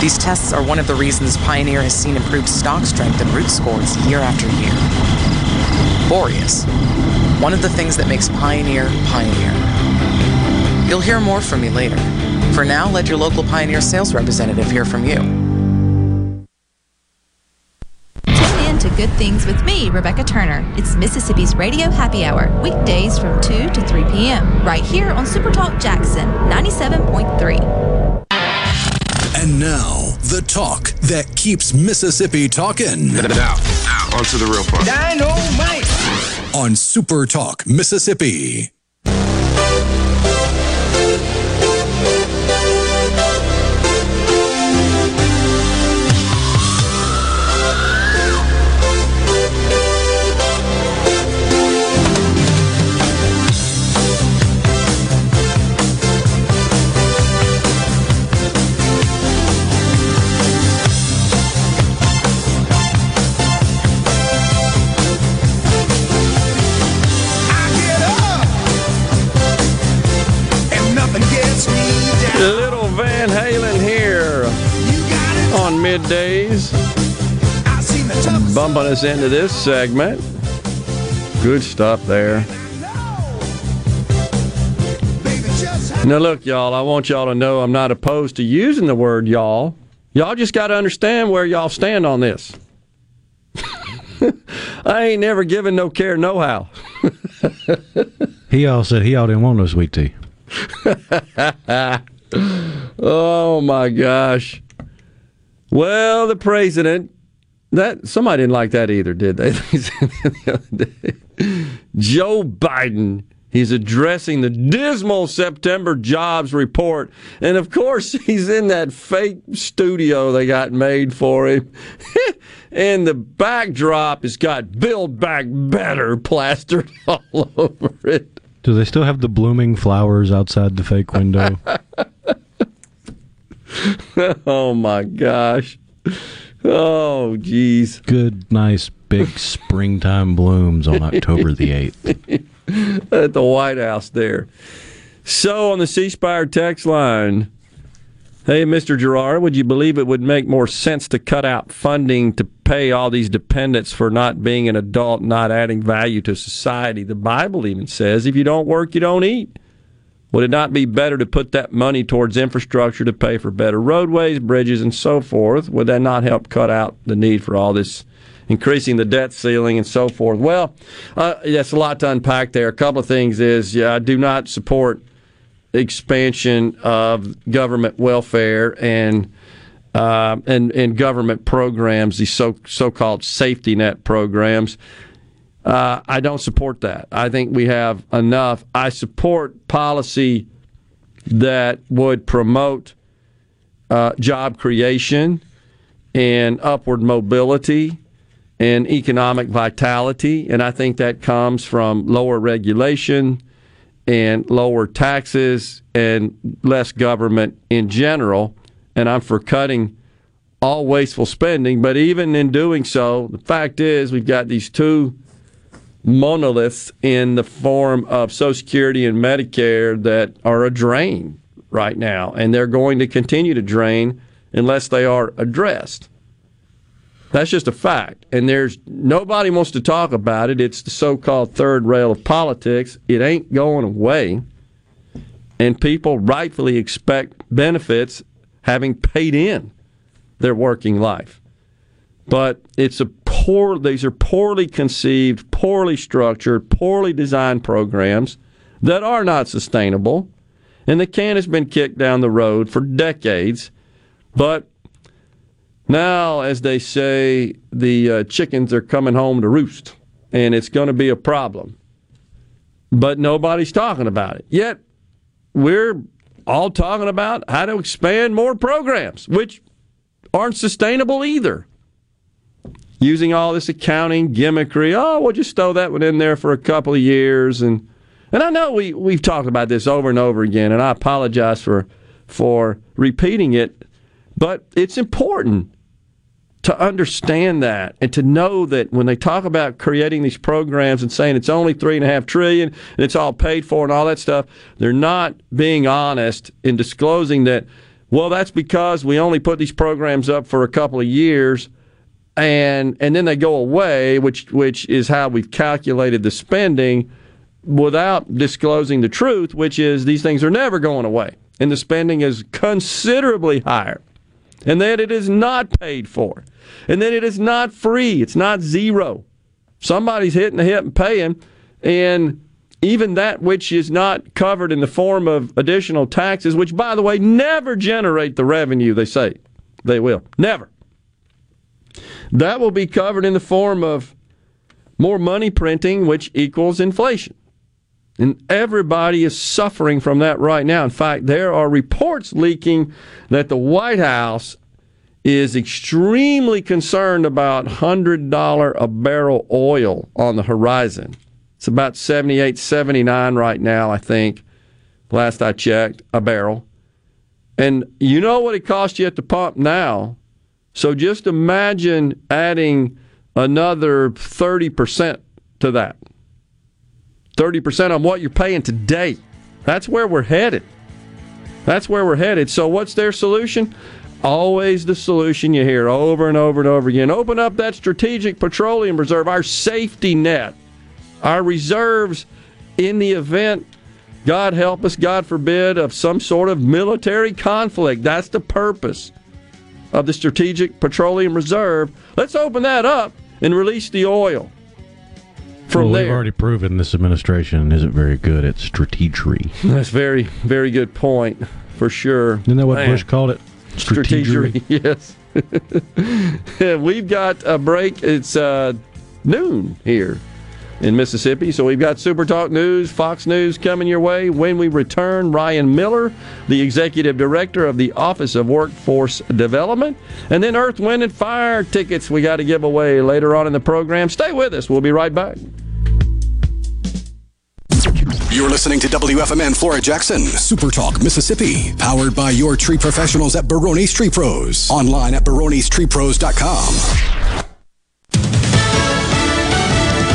[SPEAKER 59] These tests are one of the reasons Pioneer has seen improved stock strength and root scores year after year. Boreas, one of the things that makes Pioneer Pioneer. You'll hear more from me later. For now, let your local Pioneer sales representative hear from you.
[SPEAKER 60] To Good Things with me, Rebecca Turner. It's Mississippi's Radio Happy Hour, weekdays from 2 to 3 p.m., right here on Supertalk Jackson 97.3.
[SPEAKER 10] And now, the talk that keeps Mississippi talking. Now, now, on to the real part.
[SPEAKER 60] Dynamite!
[SPEAKER 10] On Super Talk, Mississippi.
[SPEAKER 4] Little Van Halen here on middays. bumping us into this segment. Good stuff there. Now, look, y'all, I want y'all to know I'm not opposed to using the word y'all. Y'all just got to understand where y'all stand on this. I ain't never given no care, no how.
[SPEAKER 3] He all said he all didn't want no sweet tea.
[SPEAKER 4] oh my gosh. Well, the president that somebody didn't like that either, did they? Joe Biden. He's addressing the dismal September jobs report. And of course, he's in that fake studio they got made for him. and the backdrop has got Build Back Better plastered all over it.
[SPEAKER 3] Do they still have the blooming flowers outside the fake window?
[SPEAKER 4] oh my gosh. Oh, geez.
[SPEAKER 3] Good, nice, big springtime blooms on October the 8th.
[SPEAKER 4] At the White House there. So on the C Spire text line, hey, Mr. Gerard, would you believe it would make more sense to cut out funding to pay all these dependents for not being an adult, not adding value to society? The Bible even says if you don't work, you don't eat. Would it not be better to put that money towards infrastructure to pay for better roadways, bridges, and so forth? Would that not help cut out the need for all this increasing the debt ceiling and so forth? Well, uh, that's a lot to unpack there. A couple of things is, yeah, I do not support expansion of government welfare and uh, and and government programs, these so so called safety net programs. Uh, I don't support that. I think we have enough. I support policy that would promote uh, job creation and upward mobility and economic vitality. And I think that comes from lower regulation and lower taxes and less government in general. And I'm for cutting all wasteful spending. But even in doing so, the fact is we've got these two monoliths in the form of Social Security and Medicare that are a drain right now, and they're going to continue to drain unless they are addressed. That's just a fact, and there's nobody wants to talk about it. It's the so-called third rail of politics. It ain't going away, and people rightfully expect benefits having paid in their working life. But it's a poor these are poorly conceived, poorly structured, poorly designed programs that are not sustainable. And the can has been kicked down the road for decades. But now, as they say, the uh, chickens are coming home to roost, and it's going to be a problem. But nobody's talking about it. Yet, we're all talking about how to expand more programs, which aren't sustainable either using all this accounting gimmickry. Oh, we'll just throw that one in there for a couple of years, and and I know we we've talked about this over and over again, and I apologize for for repeating it, but it's important to understand that and to know that when they talk about creating these programs and saying it's only three and a half trillion and it's all paid for and all that stuff, they're not being honest in disclosing that. Well, that's because we only put these programs up for a couple of years and and then they go away, which which is how we've calculated the spending without disclosing the truth, which is these things are never going away, and the spending is considerably higher, and that it is not paid for, and that it is not free, it's not zero. Somebody's hitting the hip and paying, and even that which is not covered in the form of additional taxes, which by the way never generate the revenue they say they will, never that will be covered in the form of more money printing, which equals inflation. And everybody is suffering from that right now. In fact, there are reports leaking that the White House is extremely concerned about $100 a barrel oil on the horizon. It's about 78, 79 right now, I think, last I checked, a barrel. And you know what it costs you at the pump now? So just imagine adding another 30% to that. 30% on what you're paying today. That's where we're headed. That's where we're headed. So what's their solution? always the solution you hear over and over and over again. Open up that strategic petroleum reserve, our safety net, our reserves in the event, God help us, God forbid, of some sort of military conflict. That's the purpose of the strategic petroleum reserve. Let's open that up and release the oil. From
[SPEAKER 3] well,
[SPEAKER 4] there.
[SPEAKER 3] we've already proven this administration isn't very good at strategery.
[SPEAKER 4] That's very, very good point for sure.
[SPEAKER 3] Isn't that what
[SPEAKER 4] Man.
[SPEAKER 3] Bush called it?
[SPEAKER 4] Strategery. Yes. we've got a break. It's uh, noon here in Mississippi. So we've got Super Talk News, Fox News coming your way. When we return, Ryan Miller, the executive director of the Office of Workforce Development, and then Earth, Wind, and Fire tickets we got to give away later on in the program. Stay with us. We'll be right back.
[SPEAKER 10] You're listening to WFMN Flora Jackson, Super Talk, Mississippi, powered by your tree professionals at Barone's Tree Pros. Online at baronestreepros.com.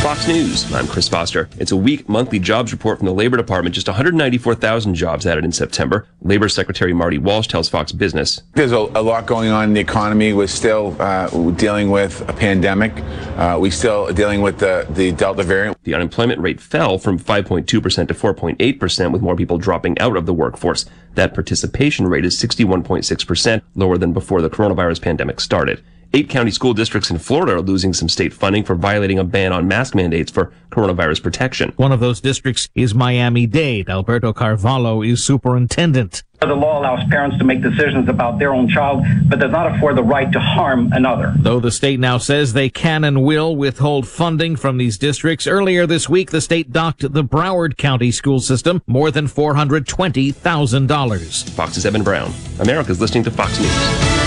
[SPEAKER 39] Fox News. I'm Chris Foster. It's a weak monthly jobs report from the Labor Department. Just 194,000 jobs added in September. Labor Secretary Marty Walsh tells Fox Business.
[SPEAKER 57] There's a, a lot going on in the economy. We're still uh, dealing with a pandemic. Uh, we still dealing with the, the Delta variant.
[SPEAKER 39] The unemployment rate fell from 5.2% to 4.8%, with more people dropping out of the workforce. That participation rate is 61.6%, lower than before the coronavirus pandemic started. Eight county school districts in Florida are losing some state funding for violating a ban on mask mandates for coronavirus protection.
[SPEAKER 61] One of those districts is Miami-Dade. Alberto Carvalho is superintendent.
[SPEAKER 62] The law allows parents to make decisions about their own child, but does not afford the right to harm another.
[SPEAKER 61] Though the state now says they can and will withhold funding from these districts, earlier this week the state docked the Broward County school system more than $420,000.
[SPEAKER 39] Fox's Evan Brown. America's listening to Fox News.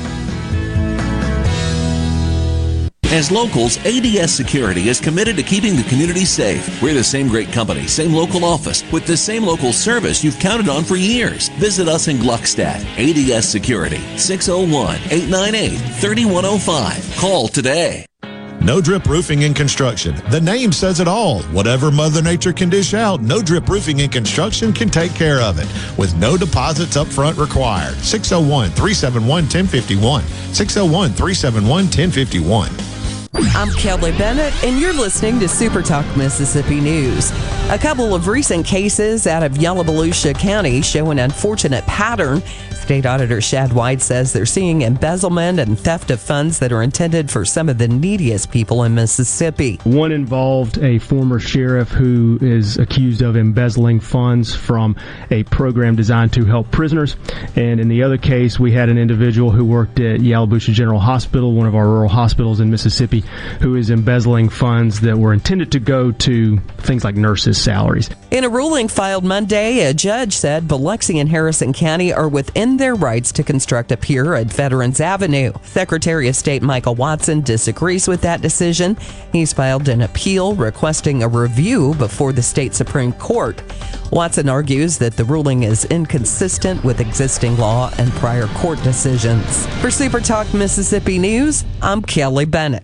[SPEAKER 63] As locals, ADS Security is committed to keeping the community safe. We're the same great company, same local office, with the same local service you've counted on for years. Visit us in Gluckstadt. ADS Security, 601 898 3105. Call today.
[SPEAKER 20] No Drip Roofing and Construction. The name says it all. Whatever Mother Nature can dish out, No Drip Roofing and Construction can take care of it with no deposits up front required. 601 371 1051. 601 371 1051.
[SPEAKER 42] I'm Kelly Bennett, and you're listening to Super Talk Mississippi News. A couple of recent cases out of Yalobusha County show an unfortunate pattern. State Auditor Shad White says they're seeing embezzlement and theft of funds that are intended for some of the neediest people in Mississippi.
[SPEAKER 43] One involved a former sheriff who is accused of embezzling funds from a program designed to help prisoners. And in the other case, we had an individual who worked at Yalobusha General Hospital, one of our rural hospitals in Mississippi, who is embezzling funds that were intended to go to things like nurses' salaries.
[SPEAKER 42] In a ruling filed Monday, a judge said Biloxi and Harrison County are within their rights to construct a pier at Veterans Avenue. Secretary of State Michael Watson disagrees with that decision. He's filed an appeal requesting a review before the state Supreme Court. Watson argues that the ruling is inconsistent with existing law and prior court decisions. For Super Talk Mississippi News, I'm Kelly Bennett.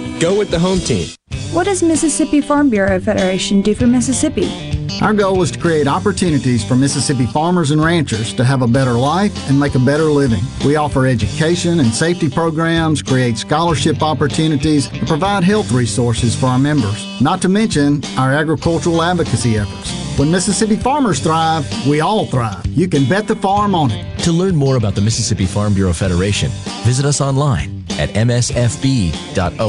[SPEAKER 64] Go with the home team.
[SPEAKER 65] What does Mississippi Farm Bureau Federation do for Mississippi?
[SPEAKER 66] Our goal is to create opportunities for Mississippi farmers and ranchers to have a better life and make a better living. We offer education and safety programs, create scholarship opportunities, and provide health resources for our members, not to mention our agricultural advocacy efforts. When Mississippi farmers thrive, we all thrive. You can bet the farm on it.
[SPEAKER 67] To learn more about the Mississippi Farm Bureau Federation, visit us online at msfb.org.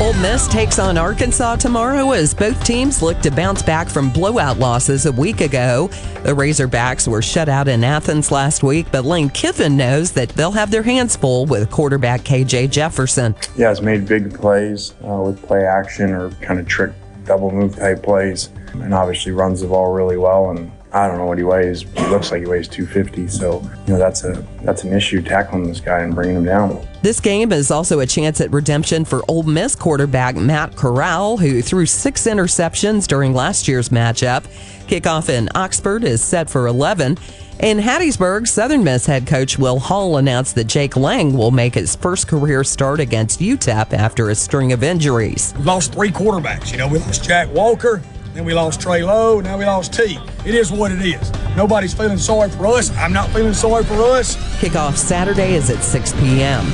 [SPEAKER 42] Ole Miss takes on Arkansas tomorrow as both teams look to bounce back from blowout losses a week ago. The Razorbacks were shut out in Athens last week, but Lane Kiffin knows that they'll have their hands full with quarterback KJ Jefferson.
[SPEAKER 57] Yeah, has made big plays uh, with play action or kind of trick double move type plays, and obviously runs the ball really well. And I don't know what he weighs. He looks like he weighs 250. So you know that's a that's an issue tackling this guy and bringing him down.
[SPEAKER 42] This game is also a chance at redemption for Ole Miss quarterback Matt Corral, who threw six interceptions during last year's matchup. Kickoff in Oxford is set for 11. In Hattiesburg, Southern Miss head coach Will Hall announced that Jake Lang will make his first career start against UTEP after a string of injuries.
[SPEAKER 68] We lost three quarterbacks. You know, we lost Jack Walker, then we lost Trey Lowe, now we lost T. It is what it is. Nobody's feeling sorry for us. I'm not feeling sorry for us.
[SPEAKER 42] Kickoff Saturday is at 6 p.m.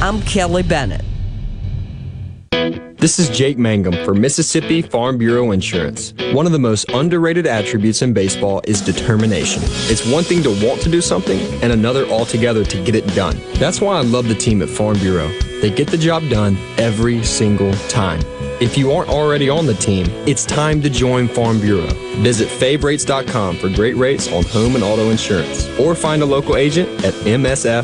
[SPEAKER 42] I'm Kelly Bennett.
[SPEAKER 64] This is Jake Mangum for Mississippi Farm Bureau Insurance. One of the most underrated attributes in baseball is determination. It's one thing to want to do something and another altogether to get it done. That's why I love the team at Farm Bureau. They get the job done every single time. If you aren't already on the team, it's time to join Farm Bureau. Visit favrates.com for great rates on home and auto insurance or find a local agent at msfbins.com.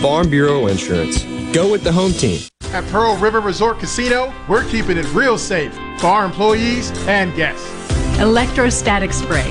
[SPEAKER 64] Farm Bureau Insurance. Go with the home team.
[SPEAKER 69] At Pearl River Resort Casino, we're keeping it real safe for our employees and guests.
[SPEAKER 70] Electrostatic spray,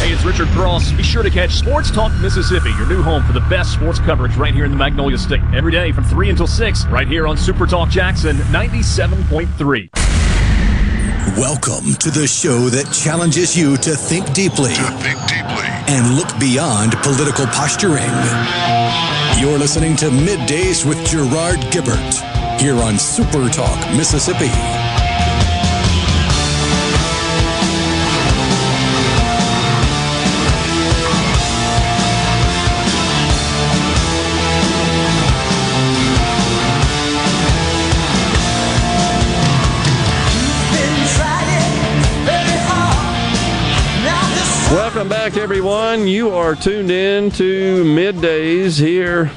[SPEAKER 71] Hey, it's Richard Cross. Be sure to catch Sports Talk Mississippi, your new home for the best sports coverage right here in the Magnolia State. Every day from 3 until 6, right here on Super Talk Jackson 97.3.
[SPEAKER 10] Welcome to the show that challenges you to think deeply, to think deeply, and look beyond political posturing. You're listening to Middays with Gerard Gibert here on Super Talk Mississippi.
[SPEAKER 4] Back, everyone. You are tuned in to middays here,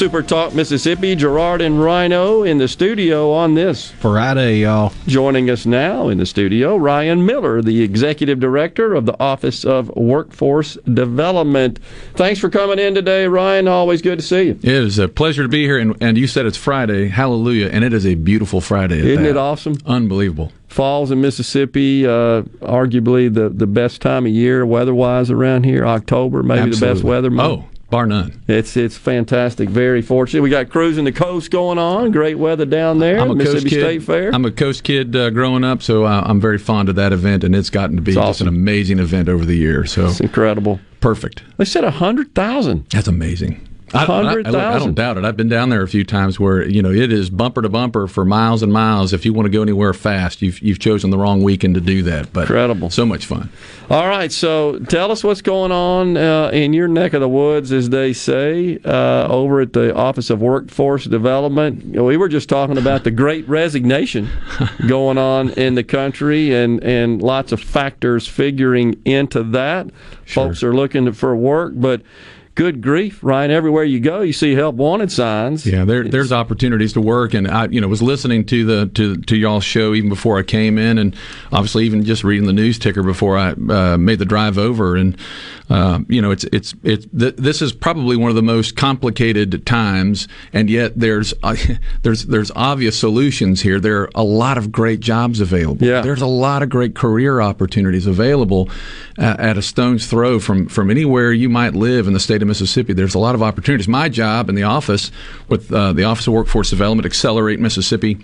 [SPEAKER 4] Super Talk Mississippi. Gerard and Rhino in the studio on this
[SPEAKER 3] Friday, y'all.
[SPEAKER 4] Joining us now in the studio, Ryan Miller, the executive director of the Office of Workforce Development. Thanks for coming in today, Ryan. Always good to see you.
[SPEAKER 21] It is a pleasure to be here, and, and you said it's Friday. Hallelujah! And it is a beautiful Friday.
[SPEAKER 4] Isn't
[SPEAKER 21] that.
[SPEAKER 4] it awesome?
[SPEAKER 21] Unbelievable.
[SPEAKER 4] Falls in Mississippi, uh, arguably the, the best time of year weather-wise around here. October, maybe
[SPEAKER 21] Absolutely.
[SPEAKER 4] the best weather month.
[SPEAKER 21] Oh, bar none.
[SPEAKER 4] It's it's fantastic. Very fortunate. We got cruising the coast going on. Great weather down there.
[SPEAKER 21] I'm a
[SPEAKER 4] Mississippi
[SPEAKER 21] coast kid.
[SPEAKER 4] State Fair.
[SPEAKER 21] I'm a coast kid uh, growing up, so uh, I'm very fond of that event, and it's gotten to be
[SPEAKER 4] It's
[SPEAKER 21] just
[SPEAKER 4] awesome.
[SPEAKER 21] an amazing event over the years. So
[SPEAKER 4] it's incredible.
[SPEAKER 21] Perfect.
[SPEAKER 4] They said a hundred thousand.
[SPEAKER 21] That's amazing. I, I- I- I don't doubt it. I've been down there a few times where you know it is bumper to bumper for miles and miles. If you want to go anywhere fast, you've you've chosen the wrong weekend to do that. But
[SPEAKER 4] Incredible.
[SPEAKER 21] so much fun.
[SPEAKER 4] All right, so tell us what's going on uh, in your neck of the woods, as they say, uh, over at the Office of Workforce Development. We were just talking about the Great Resignation going on in the country, and and lots of factors figuring into that. Folks are looking for work, but. Good grief, Ryan! Everywhere you go, you see help wanted signs.
[SPEAKER 21] Yeah, there, there's opportunities to work, and I, you know, was listening to the to to y'all's show even before I came in, and obviously even just reading the news ticker before I uh, made the drive over, and uh, you know, it's it's it's th- this is probably one of the most complicated times, and yet there's uh, there's there's obvious solutions here. There are a lot of great jobs available.
[SPEAKER 4] Yeah.
[SPEAKER 21] there's a lot of great career opportunities available uh, at a stone's throw from from anywhere you might live in the state of Mississippi. There's a lot of opportunities. My job in the office with uh, the Office of Workforce Development, Accelerate Mississippi,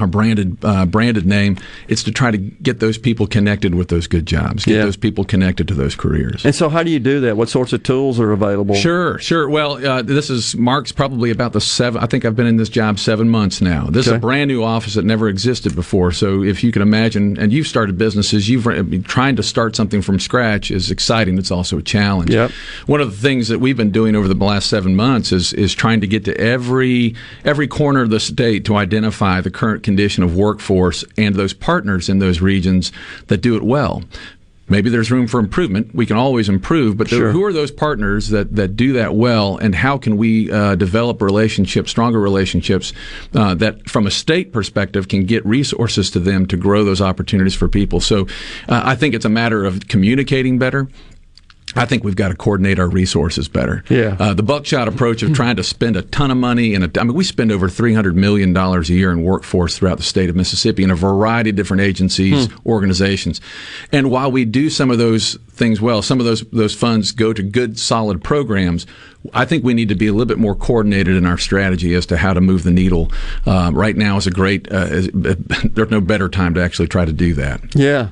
[SPEAKER 21] our branded uh, branded name. It's to try to get those people connected with those good jobs, get
[SPEAKER 4] Yeah.
[SPEAKER 21] those people connected to those careers.
[SPEAKER 4] And so, how do you do that? What sorts of tools are available?
[SPEAKER 21] Sure, sure. Well, uh, this is Mark's probably about the seven. I think I've been in this job seven months now. This is a brand new office that never existed before. So if you can imagine, and you've started businesses, you've trying to start something from scratch is exciting. It's also a challenge.
[SPEAKER 4] Yep.
[SPEAKER 21] One of the things that we've been doing over the last seven months is is trying to get to every every corner of the state to identify the current condition of workforce and those partners in those regions that do it well. Maybe there's room for improvement. We can always improve, but
[SPEAKER 4] Sure.
[SPEAKER 21] who are those partners that, that do that well, and how can we uh, develop relationships, stronger relationships, uh, that from a state perspective can get resources to them to grow those opportunities for people? So uh, I think it's a matter of communicating better. I think we've got to coordinate our resources better.
[SPEAKER 4] Yeah.
[SPEAKER 21] Uh, the buckshot approach of trying to spend a ton of money and I mean, we spend over three hundred million dollars a year in workforce throughout the state of Mississippi in a variety of different agencies, organizations, and while we do some of those things well, some of those those funds go to good, solid programs. I think we need to be a little bit more coordinated in our strategy as to how to move the needle. Um, right now is a great. Uh, is, there's no better time to actually try to do that.
[SPEAKER 4] Yeah.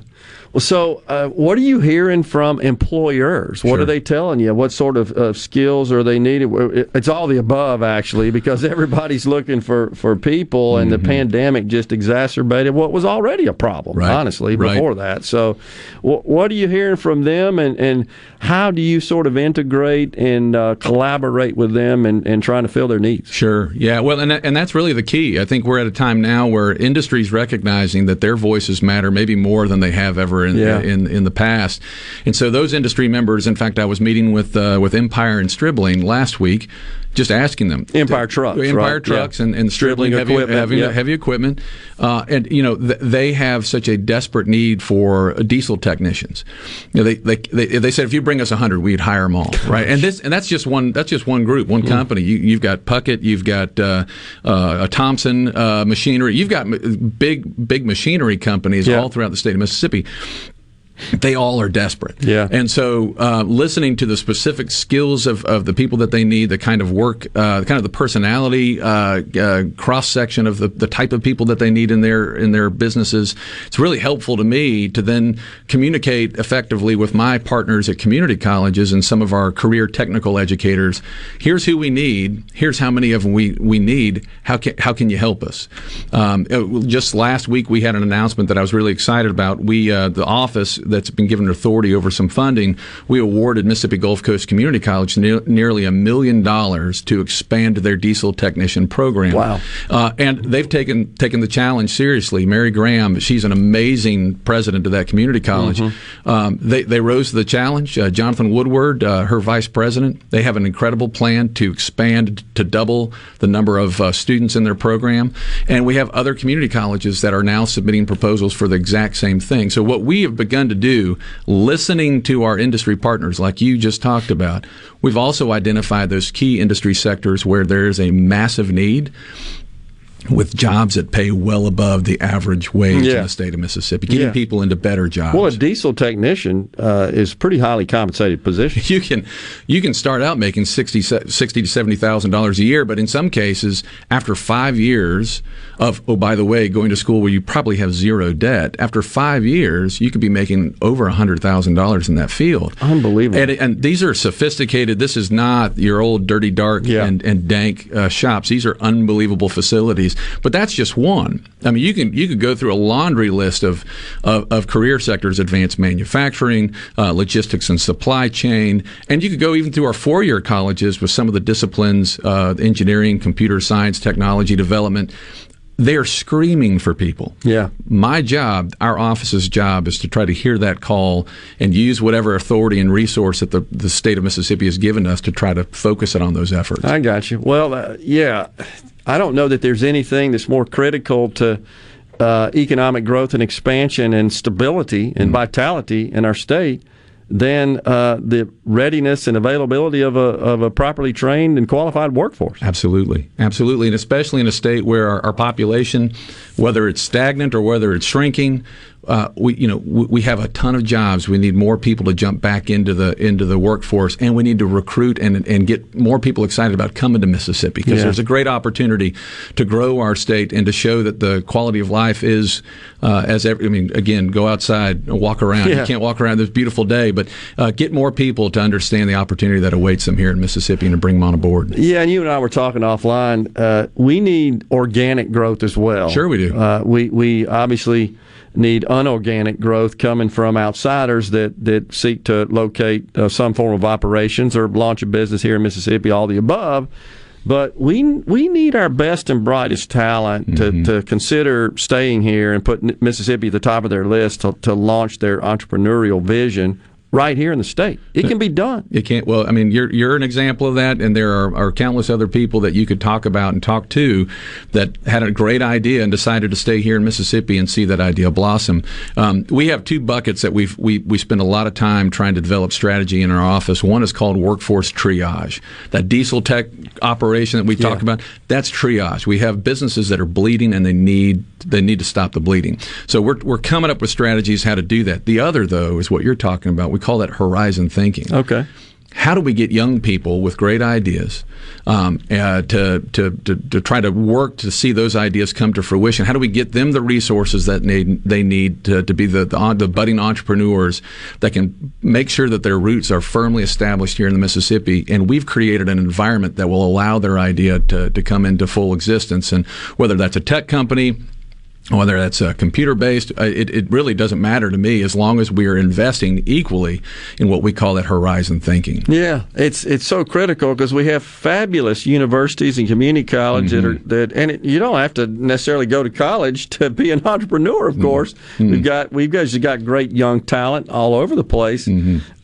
[SPEAKER 4] Well, so uh, what are you hearing from employers? What
[SPEAKER 21] Sure.
[SPEAKER 4] are they telling you? What sort of uh, skills are they needed? It's all the above, actually, because everybody's looking for, for people, and the pandemic just exacerbated what was already a problem,
[SPEAKER 21] Right.
[SPEAKER 4] honestly,
[SPEAKER 21] Right.
[SPEAKER 4] before that. So, wh- what are you hearing from them, and, and how do you sort of integrate and uh, collaborate with them and, and trying to fill their needs?
[SPEAKER 21] Sure. Yeah. Well, and that, and that's really the key. I think we're at a time now where industry's recognizing that their voices matter maybe more than they have ever in
[SPEAKER 4] Yeah.
[SPEAKER 21] in, in the past. And so those industry members, in fact, I was meeting with uh, with Empire and Stribling last week, just asking them.
[SPEAKER 4] Empire Trucks,
[SPEAKER 21] Empire
[SPEAKER 4] right,
[SPEAKER 21] Trucks
[SPEAKER 4] yeah.
[SPEAKER 21] and, and Stribling,
[SPEAKER 4] Stribling
[SPEAKER 21] heavy
[SPEAKER 4] equipment,
[SPEAKER 21] heavy,
[SPEAKER 4] yeah.
[SPEAKER 21] heavy equipment. Uh, and you know th- they have such a desperate need for diesel technicians. You know, they, they they they said if you bring us hundred, we'd hire them all, right? And this and that's just one that's just one group, one company. You, you've got Puckett, you've got uh, uh, a Thompson uh, Machinery, you've got m- big big machinery companies all throughout the state of Mississippi they all are desperate.
[SPEAKER 4] Yeah.
[SPEAKER 21] And so, uh, listening to the specific skills of, of the people that they need, the kind of work, uh, kind of the personality uh, uh, cross section of the, the type of people that they need in their in their businesses, it's really helpful to me to then communicate effectively with my partners at community colleges and some of our career technical educators. Here's who we need. Here's how many of them we, we need. How can how can you help us? Um, uh, just last week we had an announcement that I was really excited about. We uh, the office that's been given authority over some funding. We awarded Mississippi Gulf Coast Community College ne- nearly a million dollars to expand their diesel technician program.
[SPEAKER 4] Wow.
[SPEAKER 21] Uh, and they've taken taken the challenge seriously. Mary Graham, she's an amazing president of that community college. Um, they they rose to the challenge. Uh, Jonathan Woodward, uh, her vice president, they have an incredible plan to expand to double the number of uh, students in their program. And we have other community colleges that are now submitting proposals for the exact same thing. So what we have begun to do, listening to our industry partners, like you just talked about, we've also identified those key industry sectors where there is a massive need with jobs that pay well above the average wage
[SPEAKER 4] Yeah.
[SPEAKER 21] in the state of Mississippi, getting
[SPEAKER 4] Yeah.
[SPEAKER 21] people into better jobs.
[SPEAKER 4] Well, a diesel technician uh, is a pretty highly compensated position.
[SPEAKER 21] you can you can start out making 60, 60 to seventy thousand dollars a year, but in some cases, after five years of oh by the way, going to school where you probably have zero debt, after five years, you could be making over hundred thousand dollars in that field.
[SPEAKER 4] Unbelievable.
[SPEAKER 21] And, and these are sophisticated. This is not your old dirty, dark, and, and dank uh, shops. These are unbelievable facilities. But that's just one. I mean, you can you could go through a laundry list of of, of career sectors: advanced manufacturing, uh, logistics and supply chain, and you could go even through our four year colleges with some of the disciplines: uh, engineering, computer science, technology development. They're screaming for people.
[SPEAKER 4] Yeah.
[SPEAKER 21] My job, our office's job, is to try to hear that call and use whatever authority and resource that the, the state of Mississippi has given us to try to focus it on those efforts.
[SPEAKER 4] I got you. Well, uh, yeah, I don't know that there's anything that's more critical to uh, economic growth and expansion and stability and vitality in our state than uh, the readiness and availability of a of a properly trained and qualified workforce.
[SPEAKER 21] Absolutely, absolutely, and especially in a state where our, our population, whether it's stagnant or whether it's shrinking, uh, we you know we, we have a ton of jobs. We need more people to jump back into the into the workforce, and we need to recruit and and get more people excited about coming to Mississippi because
[SPEAKER 4] Yeah.
[SPEAKER 21] there's a great opportunity to grow our state and to show that the quality of life is uh, as every, I mean again go outside walk around.
[SPEAKER 4] Yeah.
[SPEAKER 21] You can't walk around this beautiful day, but uh, get more people to understand the opportunity that awaits them here in Mississippi and to bring them on board.
[SPEAKER 4] Yeah, and you and I were talking offline. Uh, we need organic growth as well.
[SPEAKER 21] Sure we do.
[SPEAKER 4] Uh, we we obviously need unorganic growth coming from outsiders that that seek to locate uh, some form of operations or launch a business here in Mississippi. All the above. But we we need our best and brightest talent to, to consider staying here and put Mississippi at the top of their list to, to launch their entrepreneurial vision right here in the state. It can be done.
[SPEAKER 21] It can't. Well, I mean, you're you're an example of that, and there are, are countless other people that you could talk about and talk to that had a great idea and decided to stay here in Mississippi and see that idea blossom. Um, we have two buckets that we've we we spend a lot of time trying to develop strategy in our office. One is called workforce triage. That diesel tech operation that we talked about, that's triage. We have businesses that are bleeding and they need they need to stop the bleeding. So we're we're coming up with strategies how to do that. The other though is what you're talking about. We call that horizon thinking.
[SPEAKER 4] Okay.
[SPEAKER 21] How do we get young people with great ideas um, uh, to, to, to, to try to work to see those ideas come to fruition? How do we get them the resources that they, they need to, to be the, the, the budding entrepreneurs that can make sure that their roots are firmly established here in the Mississippi? And we've created an environment that will allow their idea to, to come into full existence. And whether that's a tech company, whether that's uh, computer based, uh, it, it really doesn't matter to me as long as we are investing equally in what we call that horizon thinking.
[SPEAKER 4] Yeah, it's it's so critical because we have fabulous universities and community college that are that, and it, you don't have to necessarily go to college to be an entrepreneur. Of course, we've got we've got got great young talent all over the place.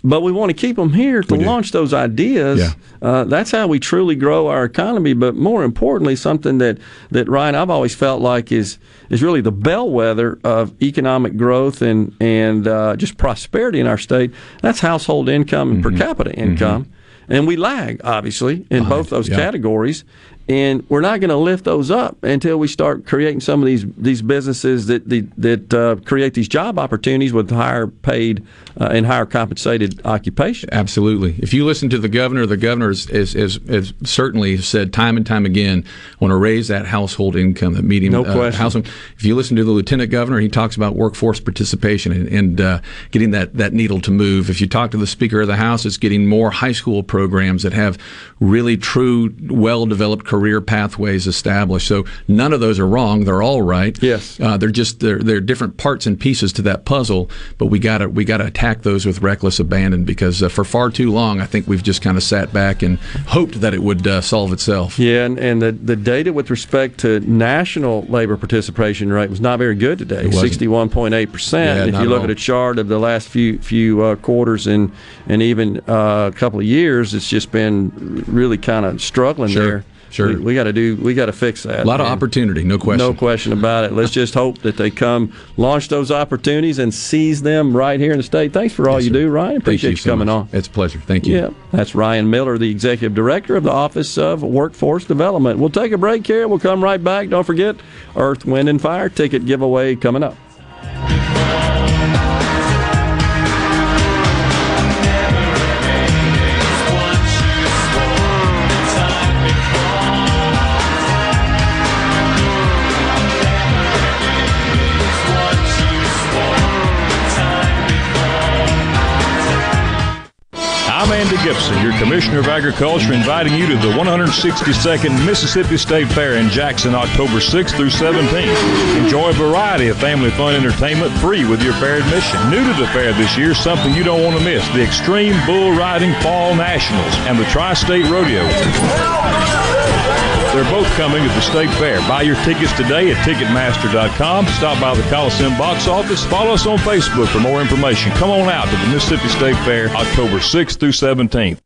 [SPEAKER 4] But we want to keep them here to launch those ideas.
[SPEAKER 21] Yeah.
[SPEAKER 4] Uh, that's how we truly grow our economy. But more importantly, something that, that Ryan I've always felt like is is really the bellwether of economic growth and and uh, just prosperity in our state. That's household income and per capita income, and we lag obviously in both those
[SPEAKER 21] yeah.
[SPEAKER 4] categories. And we're not going to lift those up until we start creating some of these these businesses that the, that uh, create these job opportunities with higher paid uh, and higher compensated occupation.
[SPEAKER 21] Absolutely. If you listen to the governor, the governor has, has, has, has certainly said time and time again, I want to raise that household income, that medium
[SPEAKER 4] No
[SPEAKER 21] uh, household. If you listen to the lieutenant governor, he talks about workforce participation and, and uh, getting that, that needle to move. If you talk to the Speaker of the House, it's getting more high school programs that have really true, well developed career pathways established. So none of those are wrong. They're all right.
[SPEAKER 4] Yes.
[SPEAKER 21] Uh, they're just they're, they're different parts and pieces to that puzzle, but we got to we got to attack those with reckless abandon because uh, for far too long, I think we've just kind of sat back and hoped that it would uh, solve itself.
[SPEAKER 4] Yeah, and, and the, the data with respect to national labor participation rate was not very good today.
[SPEAKER 21] sixty
[SPEAKER 4] one point eight percent. If you look
[SPEAKER 21] all.
[SPEAKER 4] at a chart of the last few few uh, quarters and and even uh, a couple of years, it's just been really kind of struggling
[SPEAKER 21] Sure,
[SPEAKER 4] there.
[SPEAKER 21] Sure.
[SPEAKER 4] we, got to do we got to fix that.
[SPEAKER 21] A lot of opportunity, no question.
[SPEAKER 4] No question about it. Let's just hope that they come launch those opportunities and seize them right here in the state. Thanks for all you do, Ryan.
[SPEAKER 21] Thank
[SPEAKER 4] Appreciate you,
[SPEAKER 21] so
[SPEAKER 4] coming
[SPEAKER 21] much.
[SPEAKER 4] on.
[SPEAKER 21] It's a pleasure. Thank you.
[SPEAKER 4] Yeah, that's Ryan Miller, the Executive Director of the Office of Workforce Development. We'll take a break here. We'll come right back. Don't forget, Earth, Wind, and Fire ticket giveaway coming up.
[SPEAKER 72] I'm Andy Gipson, your Commissioner of Agriculture, inviting you to the 162nd Mississippi State Fair in Jackson, October 6th through 17th. Enjoy a variety of family fun entertainment free with your fair admission. New to the fair this year, something you don't want to miss the Extreme Bull Riding Fall Nationals and the Tri State Rodeo. They're both coming at the State Fair. Buy your tickets today at Ticketmaster.com. Stop by the Coliseum box office. Follow us on Facebook for more information. Come on out to the Mississippi State Fair October 6th through through 17th.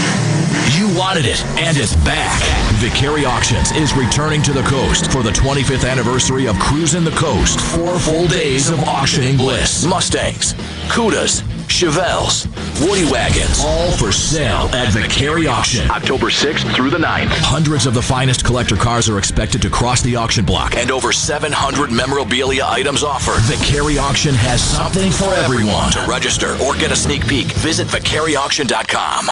[SPEAKER 67] Wanted it, and it's back. Vicari Auctions is returning to the coast for the 25th anniversary of Cruising the Coast. Four full days of auctioning bliss. Mustangs, Cudas, Chevelles, Woody Wagons, all for sale at Vicari Auction. October 6th through the 9th. Hundreds of the finest collector cars are expected to cross the auction block, and over 700 memorabilia items offered. Vicari Auction has something for everyone. To register or get a sneak peek, visit vicariauction.com.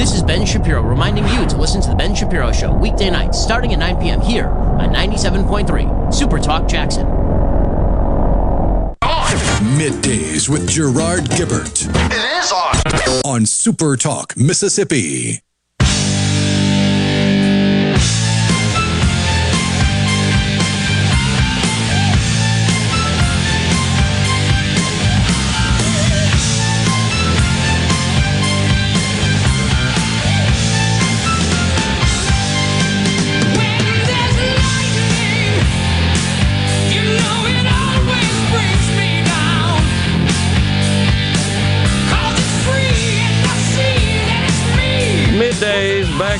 [SPEAKER 73] This is Ben Shapiro reminding you to listen to The Ben Shapiro Show weekday nights starting at 9 p.m. here on 97.3 Super Talk Jackson.
[SPEAKER 10] Middays with Gerard Gibert. It is on. On Super Talk, Mississippi.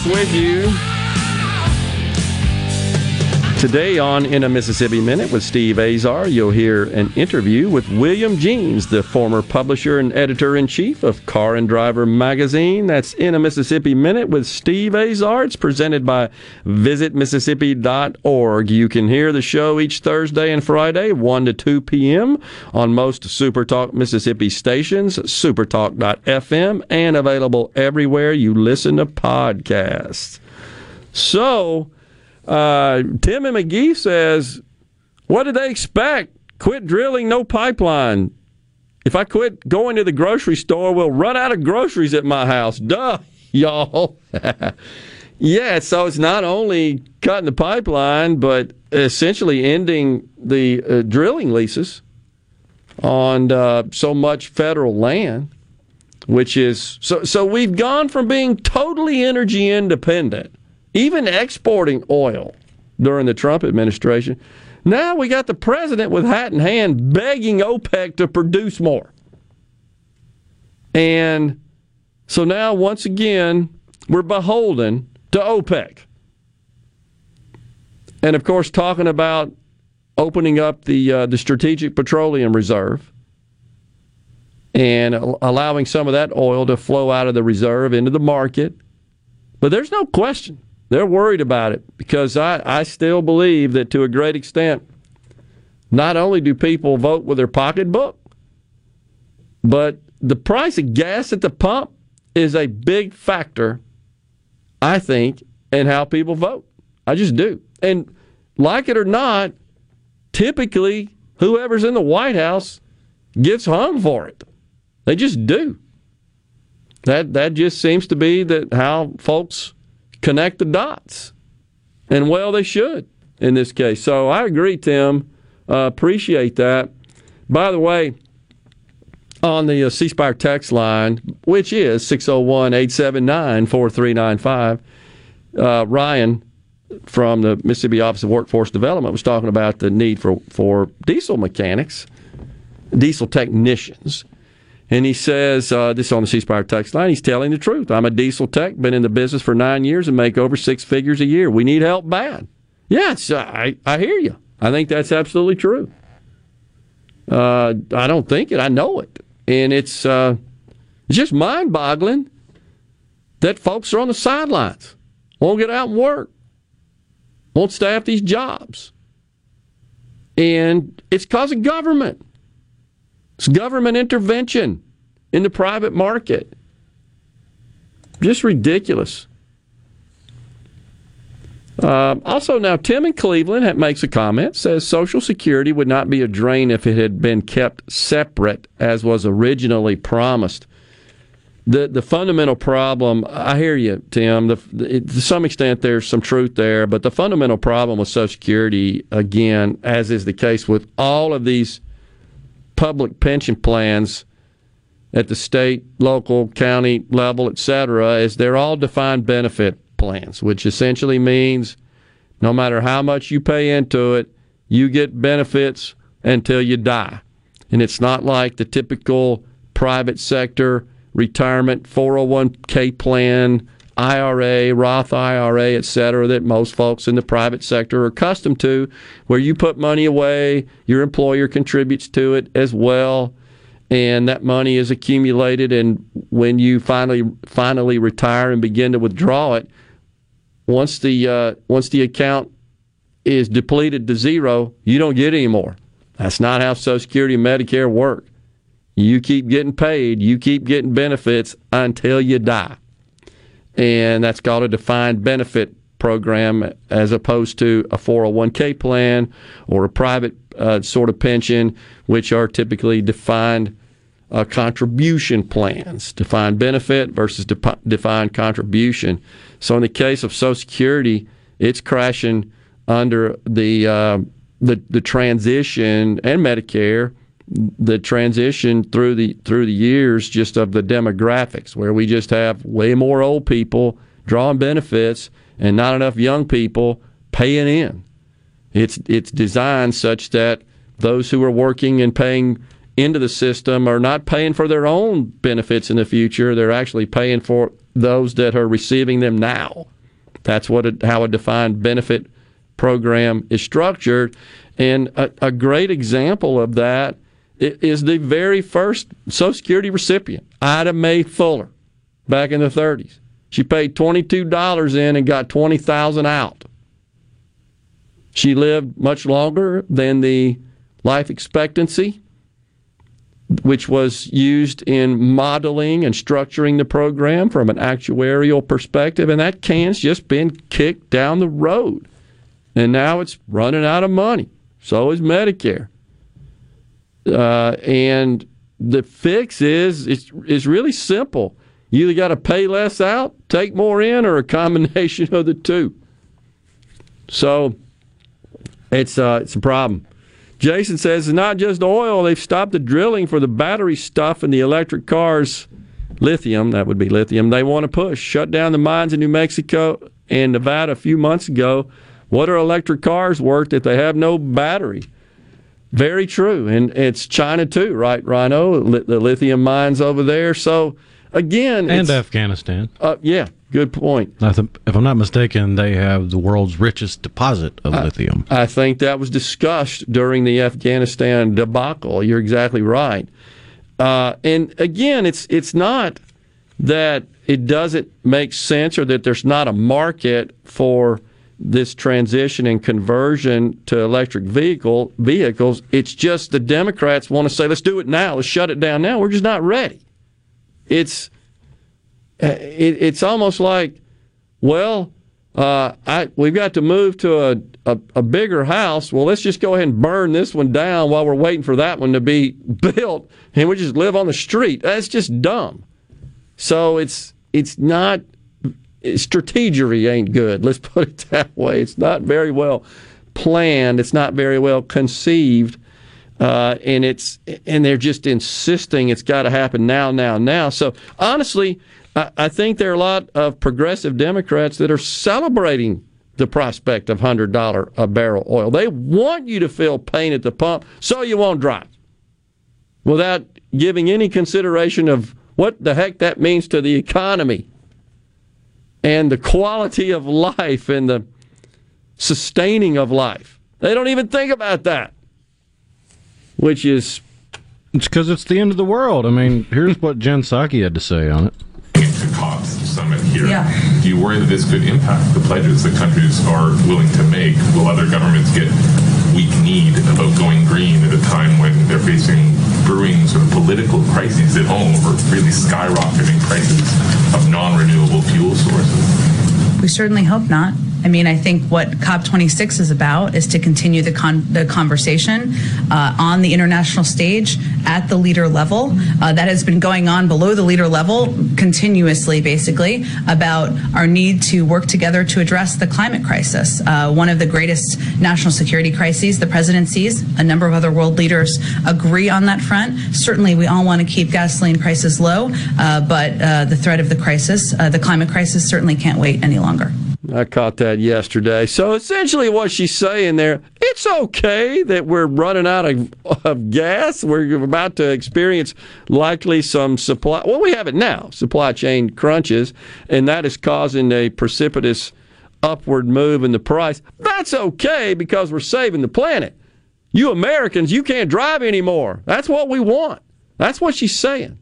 [SPEAKER 4] With you. Today on In a Mississippi Minute with Steve Azar, you'll hear an interview with William Jeanes, the former publisher and editor in chief of Car and Driver magazine. That's In a Mississippi Minute with Steve Azar. It's presented by visitmississippi.org. You can hear the show each Thursday and Friday, 1 to 2 p.m. on most Supertalk Mississippi stations, supertalk.fm, and available everywhere you listen to podcasts. So, uh, Tim and Magee says, what did they expect? Quit drilling, no pipeline. If I quit going to the grocery store, we'll run out of groceries at my house. Duh, y'all. yeah, so it's not only cutting the pipeline, but essentially ending the uh, drilling leases on uh, so much federal land, which is so. So we've gone from being totally energy independent even exporting oil during the Trump administration. Now we got the president with hat in hand begging OPEC to produce more. And so now, once again, we're beholden to OPEC. And of course, talking about opening up the, uh, the Strategic Petroleum Reserve and allowing some of that oil to flow out of the reserve into the market. But there's no question they're worried about it because I, I still believe that to a great extent, not only do people vote with their pocketbook, but the price of gas at the pump is a big factor, I think, in how people vote. I just do. And like it or not, typically whoever's in the White House gets hung for it. They just do. That that just seems to be that how folks connect the dots. And well, they should in this case. So I agree, Tim. Uh, appreciate that. By the way, on the uh, text line, which is 601 879 4395, uh, Ryan from the Mississippi Office of Workforce Development was talking about the need for, for diesel mechanics, diesel technicians. And he says, uh, this is on the C Spire text line, he's telling the truth. I'm a diesel tech, been in the business for nine years and make over six figures a year. We need help bad. Yes, I, I hear you. I think that's absolutely true. Uh, I don't think it, I know it. And it's, uh, it's just mind boggling that folks are on the sidelines, won't get out and work, won't staff these jobs. And it's because of government. It's government intervention in the private market. Just ridiculous. Uh, also, now Tim in Cleveland makes a comment. Says Social Security would not be a drain if it had been kept separate, as was originally promised. The the fundamental problem, I hear you, Tim. The, it, to some extent, there's some truth there, but the fundamental problem with Social Security, again, as is the case with all of these public pension plans at the state, local, county level, et cetera, is they're all defined benefit plans, which essentially means no matter how much you pay into it, you get benefits until you die. And it's not like the typical private sector retirement 401k plan, IRA, Roth IRA, et cetera, that most folks in the private sector are accustomed to, where you put money away, your employer contributes to it as well, and that money is accumulated. And when you finally finally retire and begin to withdraw it, once the uh, once the account is depleted to zero, you don't get any more. That's not how Social Security and Medicare work. You keep getting paid, you keep getting benefits until you die. And that's called a defined benefit program as opposed to a 401k plan or a private uh, sort of pension, which are typically defined uh, contribution plans, defined benefit versus de- defined contribution. So in the case of Social Security, it's crashing under the uh, the, the transition and Medicare, the transition through the through the years just of the demographics, where we just have way more old people drawing benefits and not enough young people paying in. It's it's designed such that those who are working and paying into the system are not paying for their own benefits in the future. They're actually paying for those that are receiving them now. That's what how a defined benefit program is structured. And a, a great example of that is the very first Social Security recipient, Ida May Fuller, back in the 30s. She paid $22 in and got 20000 out. She lived much longer than the life expectancy which was used in modeling and structuring the program from an actuarial perspective. And that can's just been kicked down the road. And now it's running out of money. So is Medicare. Uh, and the fix is it's, it's really simple. You either got to pay less out, take more in, or a combination of the two. So it's uh, it's a problem. Jason says it's not just oil. They've stopped the drilling for the battery stuff in the electric cars. Lithium, that would be lithium. They want to push. Shut down the mines in New Mexico and Nevada a few months ago. What are electric cars worth if they have no battery? Very true. And it's China too, right, Rhino? The lithium mines over there. So, again.
[SPEAKER 3] And Afghanistan.
[SPEAKER 4] Uh, yeah, Good point.
[SPEAKER 3] if I'm not mistaken, they have the world's richest deposit of
[SPEAKER 4] I,
[SPEAKER 3] lithium.
[SPEAKER 4] I think that was discussed during the Afghanistan debacle. You're exactly right. Uh, and again, it's it's not that it doesn't make sense or that there's not a market for this transition and conversion to electric vehicle vehicles. It's just the Democrats want to say, let's do it now, let's shut it down now. We're just not ready. It's it, it's almost like, well, uh, I, we've got to move to a, a, a, bigger house. Well, let's just go ahead and burn this one down while we're waiting for that one to be built, and we just live on the street. That's just dumb. So it's it's not strategery ain't good. Let's put it that way. It's not very well planned. It's not very well conceived. Uh, and it's and they're just insisting it's got to happen now, now, now. So honestly, I, I think there are a lot of progressive Democrats that are celebrating the prospect of hundred dollar a barrel oil. They want you to feel pain at the pump so you won't drive, without giving any consideration of what the heck that means to the economy and the quality of life and the sustaining of life. They don't even think about that, which is.
[SPEAKER 3] It's because it's the end of the world. I mean, here's what Jen Psaki had to say on it.
[SPEAKER 74] To COP summit here, yeah. do you worry that this could impact the pledges that countries are willing to make? Will other governments get weak need about going green at a time when they're facing brewing sort of political crises at home over really skyrocketing prices of non-renewable fuel sources?
[SPEAKER 75] We certainly hope not. I mean, I think what COP26 is about is to continue the, con- the conversation uh, on the international stage at the leader level. Uh, that has been going on below the leader level continuously, basically, about our need to work together to address the climate crisis. Uh, one of the greatest national security crises the president sees. A number of other world leaders agree on that front. Certainly, we all want to keep gasoline prices low, uh, but uh, the threat of the crisis, uh, the climate crisis, certainly can't wait any longer.
[SPEAKER 4] I caught that yesterday. So essentially, what she's saying there, it's okay that we're running out of, of gas. We're about to experience likely some supply. Well, we have it now, supply chain crunches, and that is causing a precipitous upward move in the price. That's okay because we're saving the planet. You Americans, you can't drive anymore. That's what we want. That's what she's saying.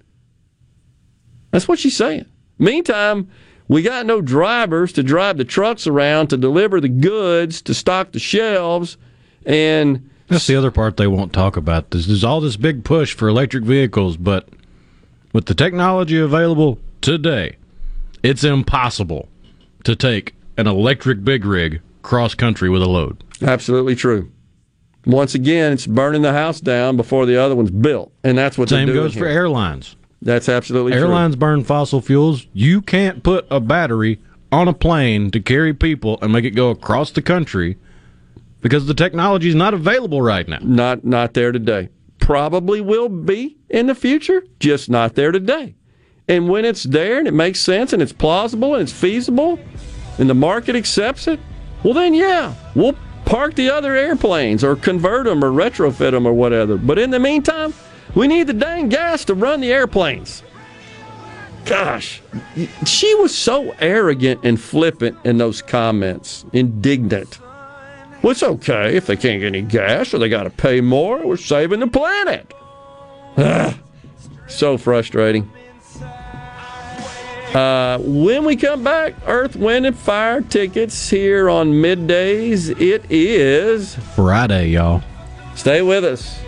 [SPEAKER 4] That's what she's saying. Meantime, we got no drivers to drive the trucks around to deliver the goods to stock the shelves, and
[SPEAKER 3] that's the other part they won't talk about. There's, all this big push for electric vehicles, but with the technology available today, it's impossible to take an electric big rig cross country with a load.
[SPEAKER 4] Absolutely true. Once again, it's burning the house down before the other one's built, and that's what
[SPEAKER 3] same
[SPEAKER 4] goes
[SPEAKER 3] here. for airlines.
[SPEAKER 4] That's absolutely true.
[SPEAKER 3] Airlines
[SPEAKER 4] true.
[SPEAKER 3] burn fossil fuels. You can't put a battery on a plane to carry people and make it go across the country because the technology is not available right now.
[SPEAKER 4] Not not there today. Probably will be in the future, just not there today. And when it's there and it makes sense and it's plausible and it's feasible and the market accepts it, well then yeah, we'll park the other airplanes or convert them or retrofit them or whatever. But in the meantime, we need the dang gas to run the airplanes. Gosh, she was so arrogant and flippant in those comments, indignant. Well, it's okay if they can't get any gas or they got to pay more. We're saving the planet. Ugh, so frustrating. Uh, when we come back, Earth, Wind, and Fire tickets here on middays. It is
[SPEAKER 3] Friday, y'all.
[SPEAKER 4] Stay with us.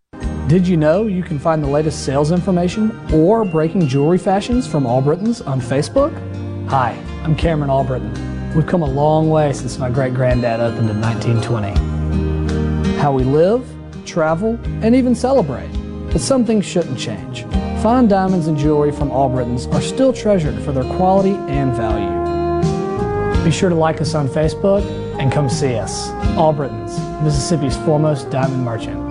[SPEAKER 76] Did you know you can find the latest sales information or breaking jewelry fashions from Albriton's on Facebook? Hi, I'm Cameron Albriton. We've come a long way since my great granddad opened in 1920. How we live, travel, and even celebrate. But some things shouldn't change. Fine diamonds and jewelry from Albriton's are still treasured for their quality and value. Be sure to like us on Facebook and come see us. Albriton's, Mississippi's foremost diamond merchant.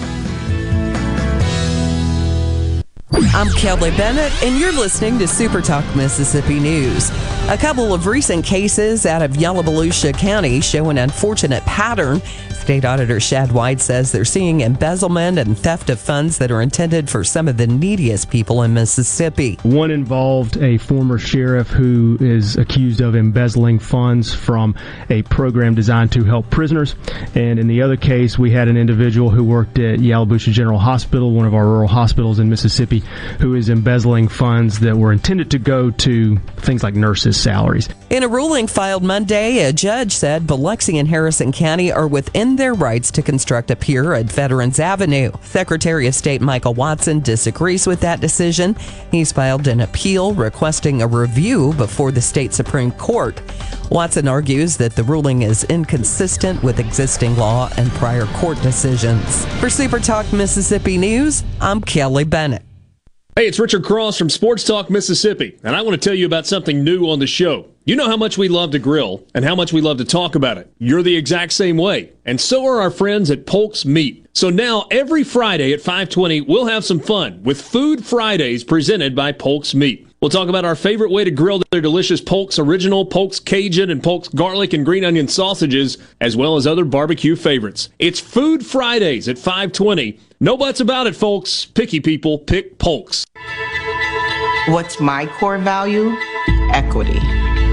[SPEAKER 42] I'm Kelly Bennett, and you're listening to Super Talk Mississippi News. A couple of recent cases out of Yalobusha County show an unfortunate pattern. State Auditor Shad White says they're seeing embezzlement and theft of funds that are intended for some of the neediest people in Mississippi.
[SPEAKER 43] One involved a former sheriff who is accused of embezzling funds from a program designed to help prisoners. And in the other case, we had an individual who worked at Yalobusha General Hospital, one of our rural hospitals in Mississippi, who is embezzling funds that were intended to go to things like nurses' salaries.
[SPEAKER 42] In a ruling filed Monday, a judge said Biloxi and Harrison County are within their rights to construct a pier at Veterans Avenue. Secretary of State Michael Watson disagrees with that decision. He's filed an appeal requesting a review before the state Supreme Court. Watson argues that the ruling is inconsistent with existing law and prior court decisions. For Super Talk Mississippi News, I'm Kelly Bennett.
[SPEAKER 71] Hey, it's Richard Cross from Sports Talk Mississippi, and I want to tell you about something new on the show. You know how much we love to grill and how much we love to talk about it. You're the exact same way, and so are our friends at Polk's Meat. So now every Friday at 5:20, we'll have some fun with Food Fridays presented by Polk's Meat. We'll talk about our favorite way to grill their delicious Polk's Original, Polk's Cajun, and Polk's Garlic and Green Onion sausages, as well as other barbecue favorites. It's Food Fridays at 520. No buts about it, folks. Picky people pick Polk's.
[SPEAKER 77] What's my core value? Equity.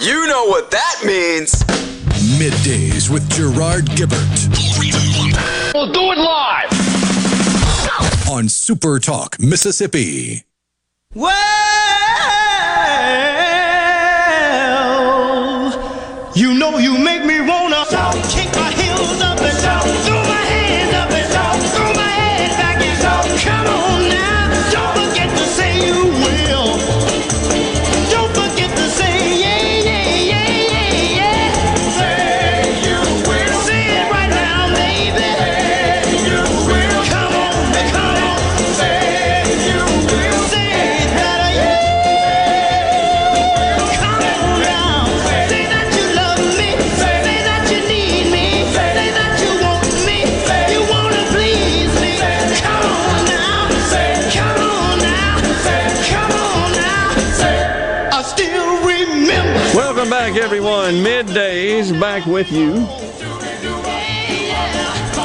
[SPEAKER 2] You know what that means.
[SPEAKER 10] Middays with Gerard Gibert.
[SPEAKER 2] We'll do it live.
[SPEAKER 10] On Super Talk Mississippi.
[SPEAKER 78] Well,
[SPEAKER 4] 1 Middays back with you.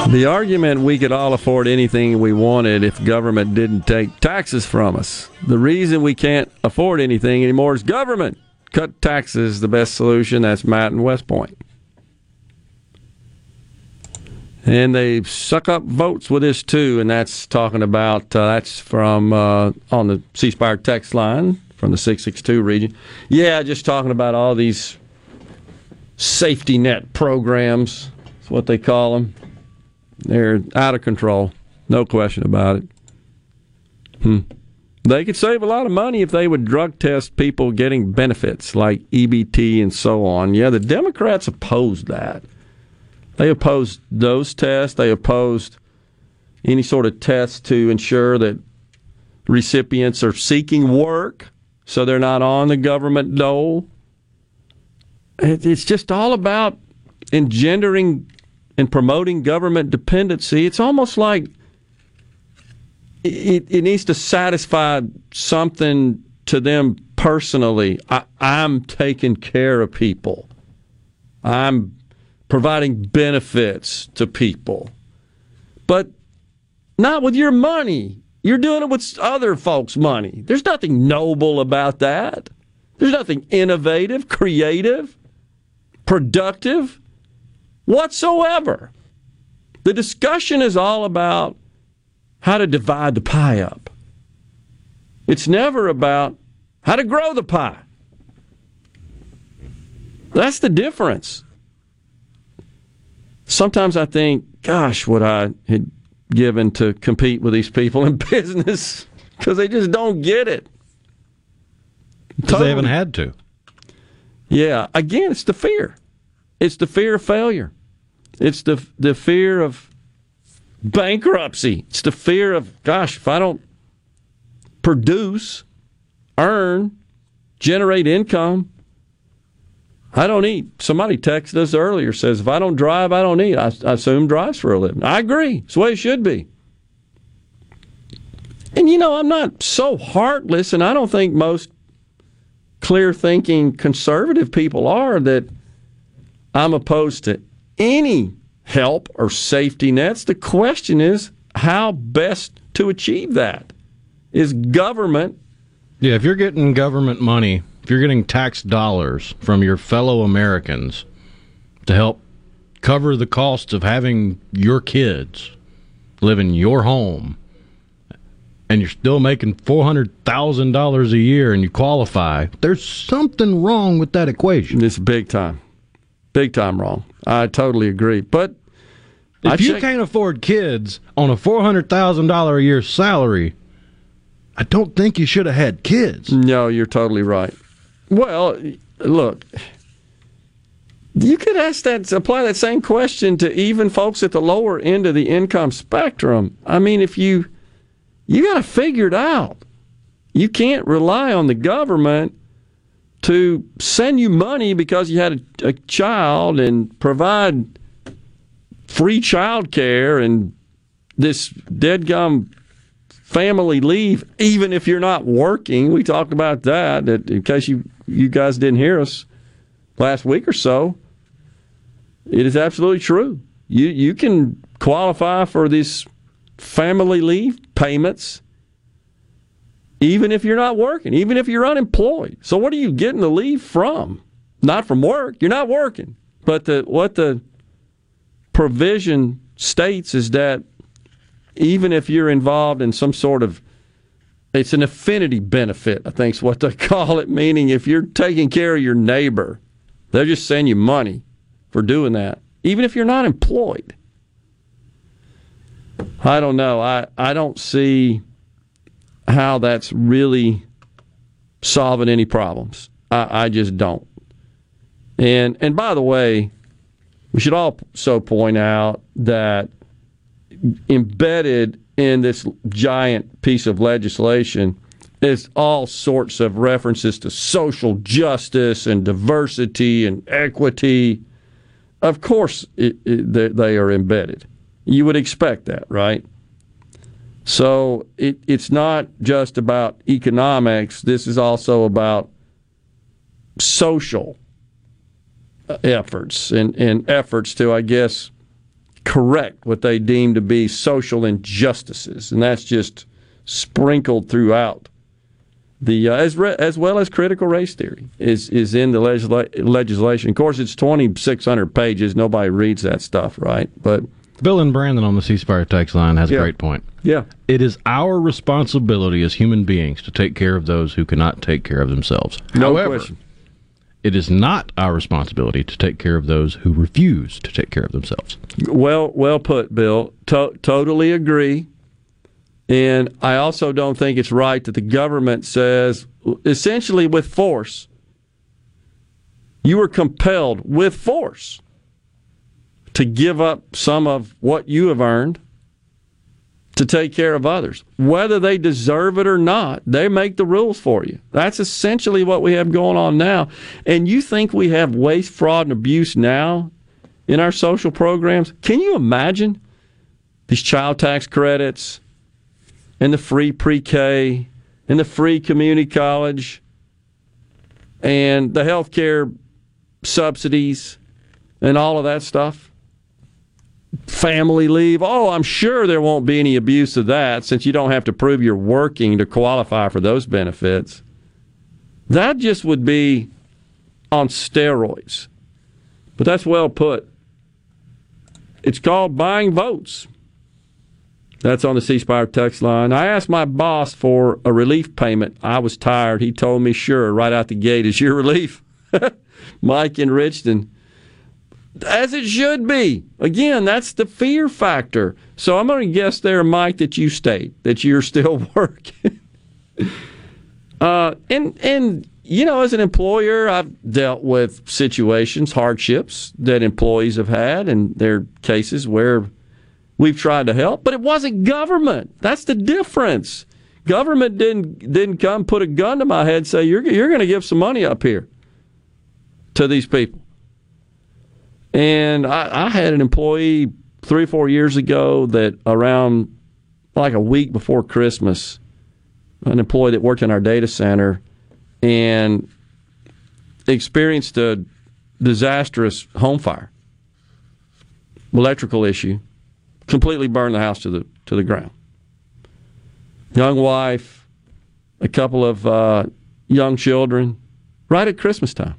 [SPEAKER 4] The argument we could all afford anything we wanted if government didn't take taxes from us. The reason we can't afford anything anymore is government. Cut taxes, the best solution. That's Matt in West Point. And they suck up votes with this too, and that's talking about uh, that's from uh, on the C Spire text line from the 662 region. Yeah, just talking about all these safety net programs. That's what they call them. They're out of control, no question about it. Hmm. They could save a lot of money if they would drug test people getting benefits like EBT and so on. Yeah, the Democrats opposed that. They opposed those tests. They opposed any sort of test to ensure that recipients are seeking work so they're not on the government dole. It's just all about engendering and promoting government dependency. It's almost like it, it needs to satisfy something to them personally. I, I'm taking care of people. I'm providing benefits to people. But not with your money. You're doing it with other folks' money. There's nothing noble about that. There's nothing innovative, creative, productive whatsoever. The discussion is all about how to divide the pie up. It's never about how to grow the pie. That's the difference. Sometimes I think, gosh, what I had given to compete with these people in business because they just don't get it.
[SPEAKER 3] Because totally. they haven't had to.
[SPEAKER 4] Yeah. Again, it's the fear. It's the fear of failure. It's the the fear of bankruptcy. It's the fear of gosh, if I don't produce, earn, generate income, I don't eat. Somebody texted us earlier says if I don't drive, I don't eat. I, I assume drives for a living. I agree. It's the way it should be. And you know, I'm not so heartless, and I don't think most clear thinking conservative people are that I'm opposed to any help or safety nets. The question is how best to achieve that. Is government.
[SPEAKER 3] Yeah, if you're getting government money, if you're getting tax dollars from your fellow Americans to help cover the costs of having your kids live in your home, and you're still making $400,000 a year and you qualify, there's something wrong with that equation.
[SPEAKER 4] It's big time. Big time wrong. I totally agree. But
[SPEAKER 3] if I you check- can't afford kids on a $400,000 a year salary, I don't think you should have had kids.
[SPEAKER 4] No, you're totally right. Well, look, you could ask that, apply that same question to even folks at the lower end of the income spectrum. I mean, if you, you got to figure it out. You can't rely on the government to send you money because you had a, a child and provide free child care and this dead gum family leave, even if you're not working. We talked about that, that in case you, you guys didn't hear us last week or so. It is absolutely true. You you can qualify for this family leave payments even if you're not working, even if you're unemployed. So what are you getting the leave from? Not from work. You're not working. But the, what the provision states is that even if you're involved in some sort of it's an affinity benefit, I think is what they call it, meaning if you're taking care of your neighbor, they'll just send you money for doing that, even if you're not employed. I don't know. I, I don't see how that's really solving any problems. I, I just don't. And and by the way, we should also point out that embedded in this giant piece of legislation is all sorts of references to social justice and diversity and equity. Of course, it, it, they are embedded. You would expect that, right? So it, it's not just about economics. This is also about social efforts and, and efforts to, I guess, correct what they deem to be social injustices, and that's just sprinkled throughout the uh, as re- as well as critical race theory is is in the legisla- legislation. Of course, it's twenty six hundred pages. Nobody reads that stuff, right? But
[SPEAKER 3] Bill and Brandon on the C Spire text line has
[SPEAKER 4] Yeah.
[SPEAKER 3] a great point.
[SPEAKER 4] Yeah.
[SPEAKER 3] It is our responsibility as human beings to take care of those who cannot take care of themselves.
[SPEAKER 4] No
[SPEAKER 3] However,
[SPEAKER 4] question.
[SPEAKER 3] it is not our responsibility to take care of those who refuse to take care of themselves.
[SPEAKER 4] Well, well put, Bill. To- totally agree. And I also don't think it's right that the government says, essentially with force, you were compelled with force to give up some of what you have earned to take care of others. Whether they deserve it or not, they make the rules for you. That's essentially what we have going on now. And you think we have waste, fraud, and abuse now in our social programs? Can you imagine these child tax credits and the free pre K and the free community college and the health care subsidies and all of that stuff? Family leave. Oh, I'm sure there won't be any abuse of that since you don't have to prove you're working to qualify for those benefits. That just would be on steroids. But that's well put. It's called buying votes. That's on the C Spire text line. I asked my boss for a relief payment. I was tired. He told me, sure, right out the gate is your relief. Mike in Richton as it should be. Again, that's the fear factor. So I'm going to guess there, Mike, that you state that you're still working. uh, and and you know, as an employer, I've dealt with situations, hardships that employees have had, and there are cases where we've tried to help, but it wasn't government. That's the difference. Government didn't didn't come put a gun to my head say you're you're going to give some money up here to these people. And I, I had an employee three or four years ago that around like a week before Christmas, an employee that worked in our data center and experienced a disastrous home fire, electrical issue, completely burned the house to the to the ground. Young wife, a couple of uh, young children, right at Christmas time,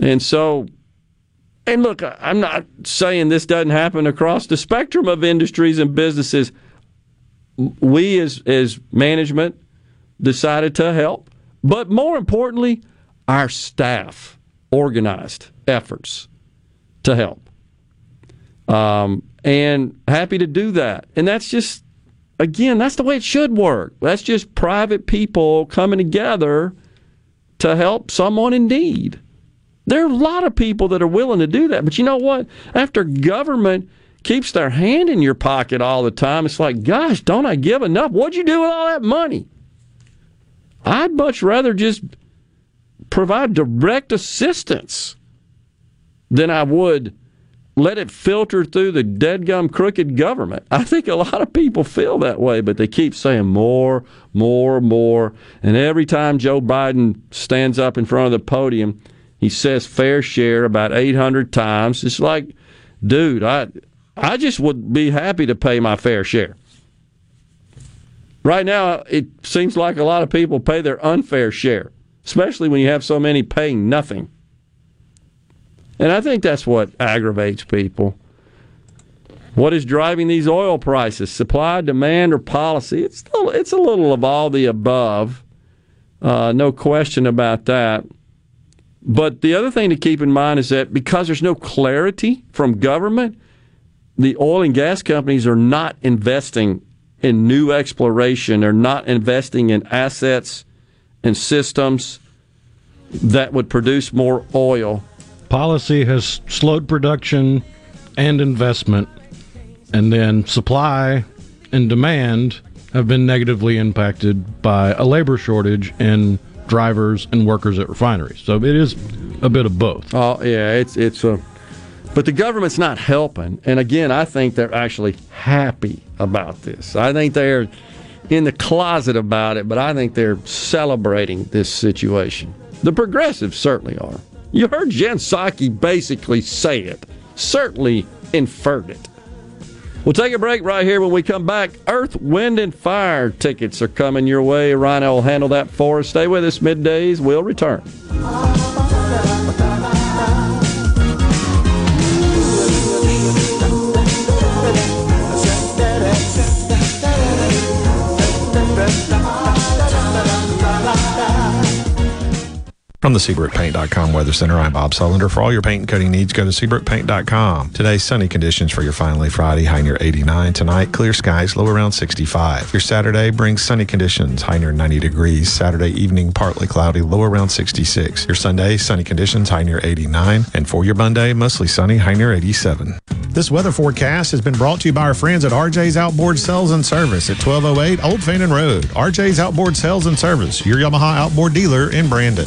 [SPEAKER 4] and so and look, I'm not saying this doesn't happen across the spectrum of industries and businesses. We, as, as management, decided to help. But more importantly, our staff organized efforts to help. Um, and happy to do that. And that's just, again, that's the way it should work. That's just private people coming together to help someone in need. There are a lot of people that are willing to do that. But you know what? After government keeps their hand in your pocket all the time, it's like, gosh, don't I give enough? What'd you do with all that money? I'd much rather just provide direct assistance than I would let it filter through the dead gum crooked government. I think a lot of people feel that way, but they keep saying more, more, more. And every time Joe Biden stands up in front of the podium, he says fair share about 800 times. It's like, dude, I I just would be happy to pay my fair share. Right now, it seems like a lot of people pay their unfair share, especially when you have so many paying nothing. And I think that's what aggravates people. What is driving these oil prices? Supply, demand, or policy? It's a little, it's a little of all the above. Uh, no question about that. But the other thing to keep in mind is that because there's no clarity from government, the oil and gas companies are not investing in new exploration. They're not investing in assets and systems that would produce more oil.
[SPEAKER 3] Policy has slowed production and investment, and then supply and demand have been negatively impacted by a labor shortage in drivers and workers at refineries. So it is a bit of both.
[SPEAKER 4] Oh yeah, it's it's a. But the government's not helping, and again, I think they're actually happy about this. I think they're in the closet about it, but I think they're celebrating this situation. The progressives certainly are. You heard Jen Psaki basically say it, certainly inferred it. We'll take a break right here when we come back. Earth, Wind, and Fire tickets are coming your way. Rhino will handle that for us. Stay with us middays. We'll return.
[SPEAKER 20] From the SeabrookPaint.com Weather Center, I'm Bob Sullender. For all your paint and coating needs, go to SeabrookPaint.com. Today, sunny conditions for your finally Friday, high near 89. Tonight, clear skies, low around 65. Your Saturday brings sunny conditions, high near 90 degrees. Saturday evening, partly cloudy, low around 66. Your Sunday, sunny conditions, high near 89. And for your Monday, mostly sunny, high near 87.
[SPEAKER 79] This weather forecast has been brought to you by our friends at RJ's Outboard Sales and Service at 1208 Old Fannin Road. RJ's Outboard Sales and Service, your Yamaha outboard dealer in Brandon.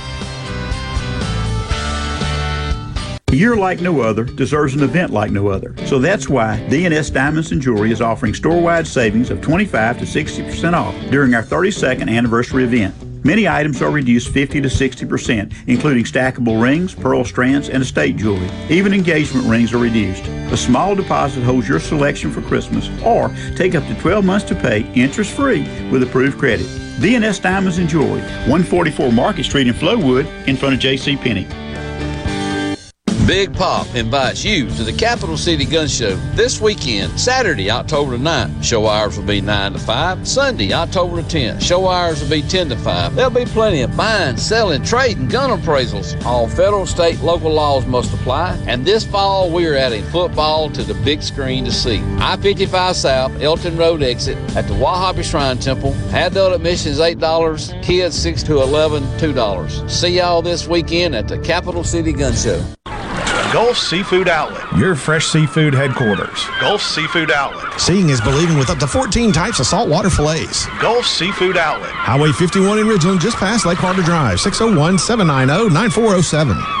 [SPEAKER 32] A year like no other deserves an event like no other. So that's why DNS Diamonds and Jewelry is offering store-wide savings of 25 to 60% off during our 32nd anniversary event. Many items are reduced 50 to 60%, including stackable rings, pearl strands, and estate jewelry. Even engagement rings are reduced. A small deposit holds your selection for Christmas, or take up to 12 months to pay interest-free with approved credit. DNS Diamonds and Jewelry, 144 Market Street in Flowood, in front of J.C. Penney.
[SPEAKER 80] Big Pop invites you to the Capital City Gun Show this weekend, Saturday, October the 9th. Show hours will be 9 to 5. Sunday, October the 10th. Show hours will be 10 to 5. There'll be plenty of buying, selling, trading, gun appraisals. All federal, state, local laws must apply. And this fall, we're adding football to the big screen to see. I 55 South, Elton Road exit at the Wahabi Shrine Temple. Adult admission is $8, kids 6 to 11, $2. See y'all this weekend at the Capital City Gun Show.
[SPEAKER 81] Gulf Seafood Outlet, your fresh seafood headquarters. Gulf Seafood Outlet.
[SPEAKER 79] Seeing is believing with up to 14 types of saltwater fillets.
[SPEAKER 81] Gulf Seafood Outlet.
[SPEAKER 79] Highway 51 in Ridgeland, just past Lake Harbor Drive, 601 790 9407.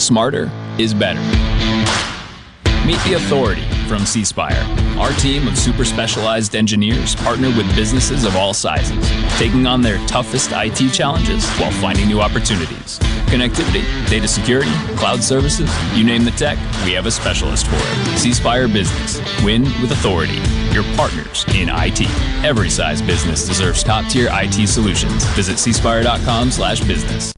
[SPEAKER 82] smarter is better. Meet the authority from C. Our team of super specialized engineers partner with businesses of all sizes, taking on their toughest IT challenges while finding new opportunities. Connectivity, data security, cloud services, you name the tech, we have a specialist for it. C Business. Win with authority. Your partners in IT. Every size business deserves top-tier IT solutions. Visit cspire.com slash business.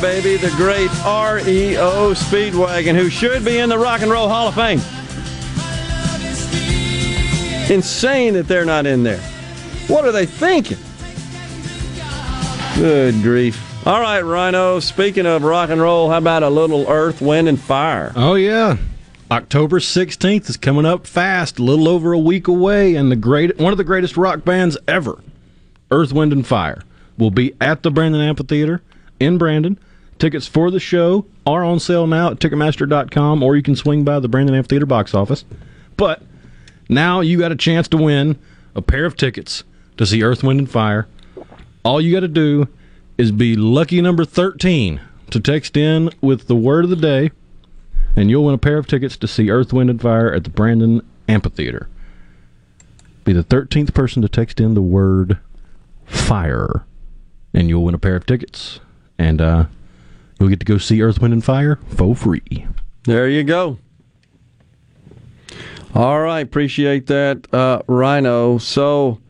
[SPEAKER 4] Baby, the great REO Speedwagon, who should be in the Rock and Roll Hall of Fame. Insane that they're not in there. What are they thinking? Good grief. All right, Rhino, speaking of rock and roll, how about a little Earth, Wind, and Fire?
[SPEAKER 3] Oh, yeah. October 16th is coming up fast, a little over a week away, and the great one of the greatest rock bands ever, Earth, Wind, and Fire, will be at the Brandon Amphitheater in Brandon. Tickets for the show are on sale now at Ticketmaster.com, or you can swing by the Brandon Amphitheater box office. But now you got a chance to win a pair of tickets to see Earth, Wind, and Fire. All you got to do is be lucky number 13 to text in with the word of the day, and you'll win a pair of tickets to see Earth, Wind, and Fire at the Brandon Amphitheater. Be the 13th person to text in the word fire, and you'll win a pair of tickets. And uh, you'll get to go see Earth, Wind, and Fire for free.
[SPEAKER 4] There you go. All right, appreciate that, uh, Rhino. So,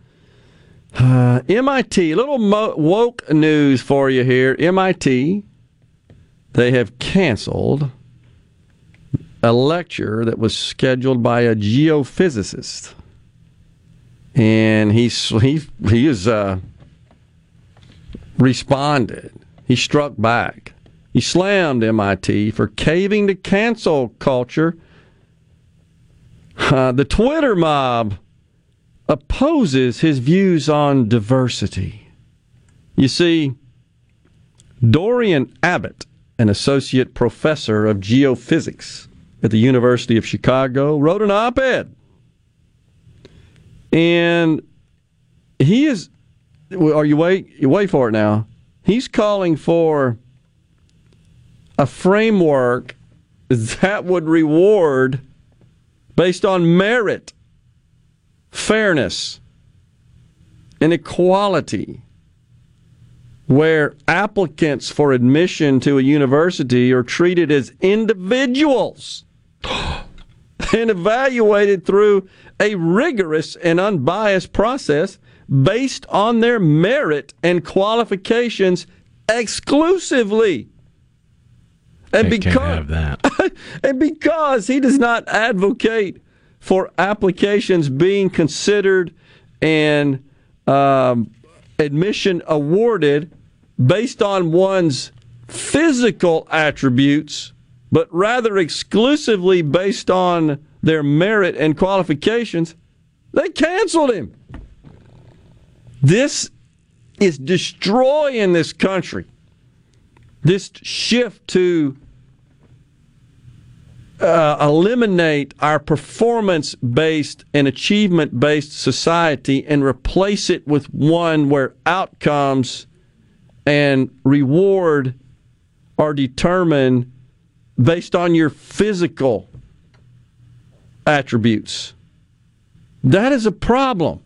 [SPEAKER 4] uh, MIT, a little mo- woke news for you here. MIT, they have canceled a lecture that was scheduled by a geophysicist, and he's he he is uh, responded. He struck back. He slammed MIT for caving to cancel culture. Uh, the Twitter mob opposes his views on diversity. You see, Dorian Abbot, an associate professor of geophysics at the University of Chicago, wrote an op ed. And he is, are you wait, you wait for it now. He's calling for a framework that would reward based on merit, fairness, and equality, where applicants for admission to a university are treated as individuals and evaluated through a rigorous and unbiased process based on their merit and qualifications exclusively. And
[SPEAKER 3] They
[SPEAKER 4] because
[SPEAKER 3] can't have that.
[SPEAKER 4] and because he does not advocate for applications being considered and um, admission awarded based on one's physical attributes, but rather exclusively based on their merit and qualifications, they canceled him. This is destroying this country. This shift to uh, eliminate our performance based and achievement based society and replace it with one where outcomes and reward are determined based on your physical attributes. That is a problem.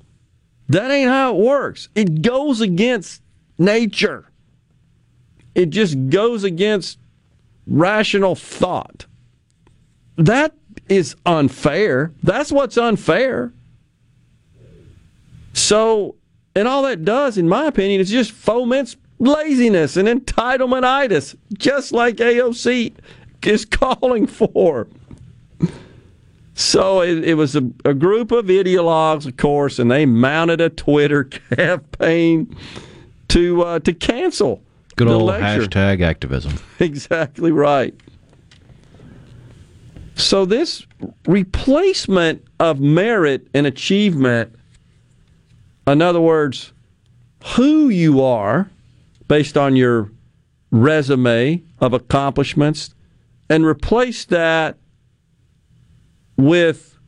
[SPEAKER 4] That ain't how it works. It goes against nature. It just goes against rational thought. That is unfair. That's what's unfair. So, and all that does, in my opinion, is just foments laziness and entitlementitis, just like AOC is calling for. So it, it was a, a group of ideologues, of course, and they mounted a Twitter campaign to uh, to cancel
[SPEAKER 3] Good
[SPEAKER 4] the
[SPEAKER 3] old
[SPEAKER 4] lecture.
[SPEAKER 3] hashtag activism.
[SPEAKER 4] Exactly right. So this replacement of merit and achievement, in other words, who you are based on your resume of accomplishments, and replace that with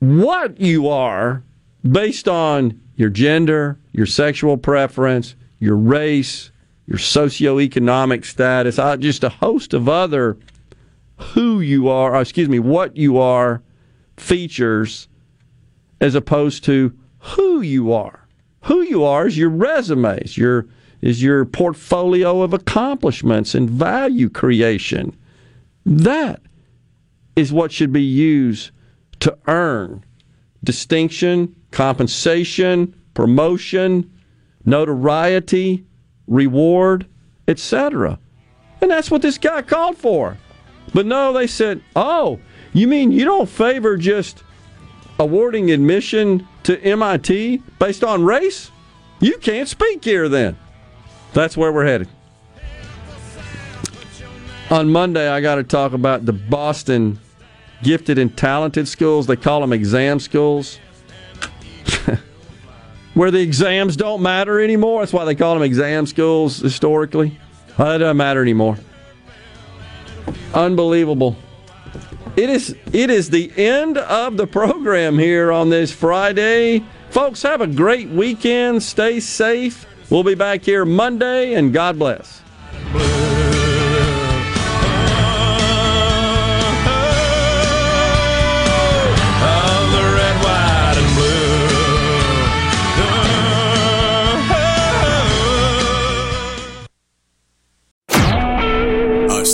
[SPEAKER 4] what you are based on your gender, your sexual preference, your race, your socioeconomic status, uh, just a host of other who you are, excuse me, what you are features as opposed to who you are. Who you are is your resumes, your is your portfolio of accomplishments and value creation. That is what should be used to earn distinction, compensation, promotion, notoriety, reward, etc. And that's what this guy called for. But no, they said, oh, you mean you don't favor just awarding admission to MIT based on race? You can't speak here then. That's where we're headed. On Monday, I got to talk about the Boston gifted and talented schools. They call them exam schools. Where the exams don't matter anymore. That's why they call them exam schools historically. Well, that doesn't matter anymore. Unbelievable. It is it is the end of the program here on this Friday. Folks, have a great weekend. Stay safe. We'll be back here Monday, and God bless.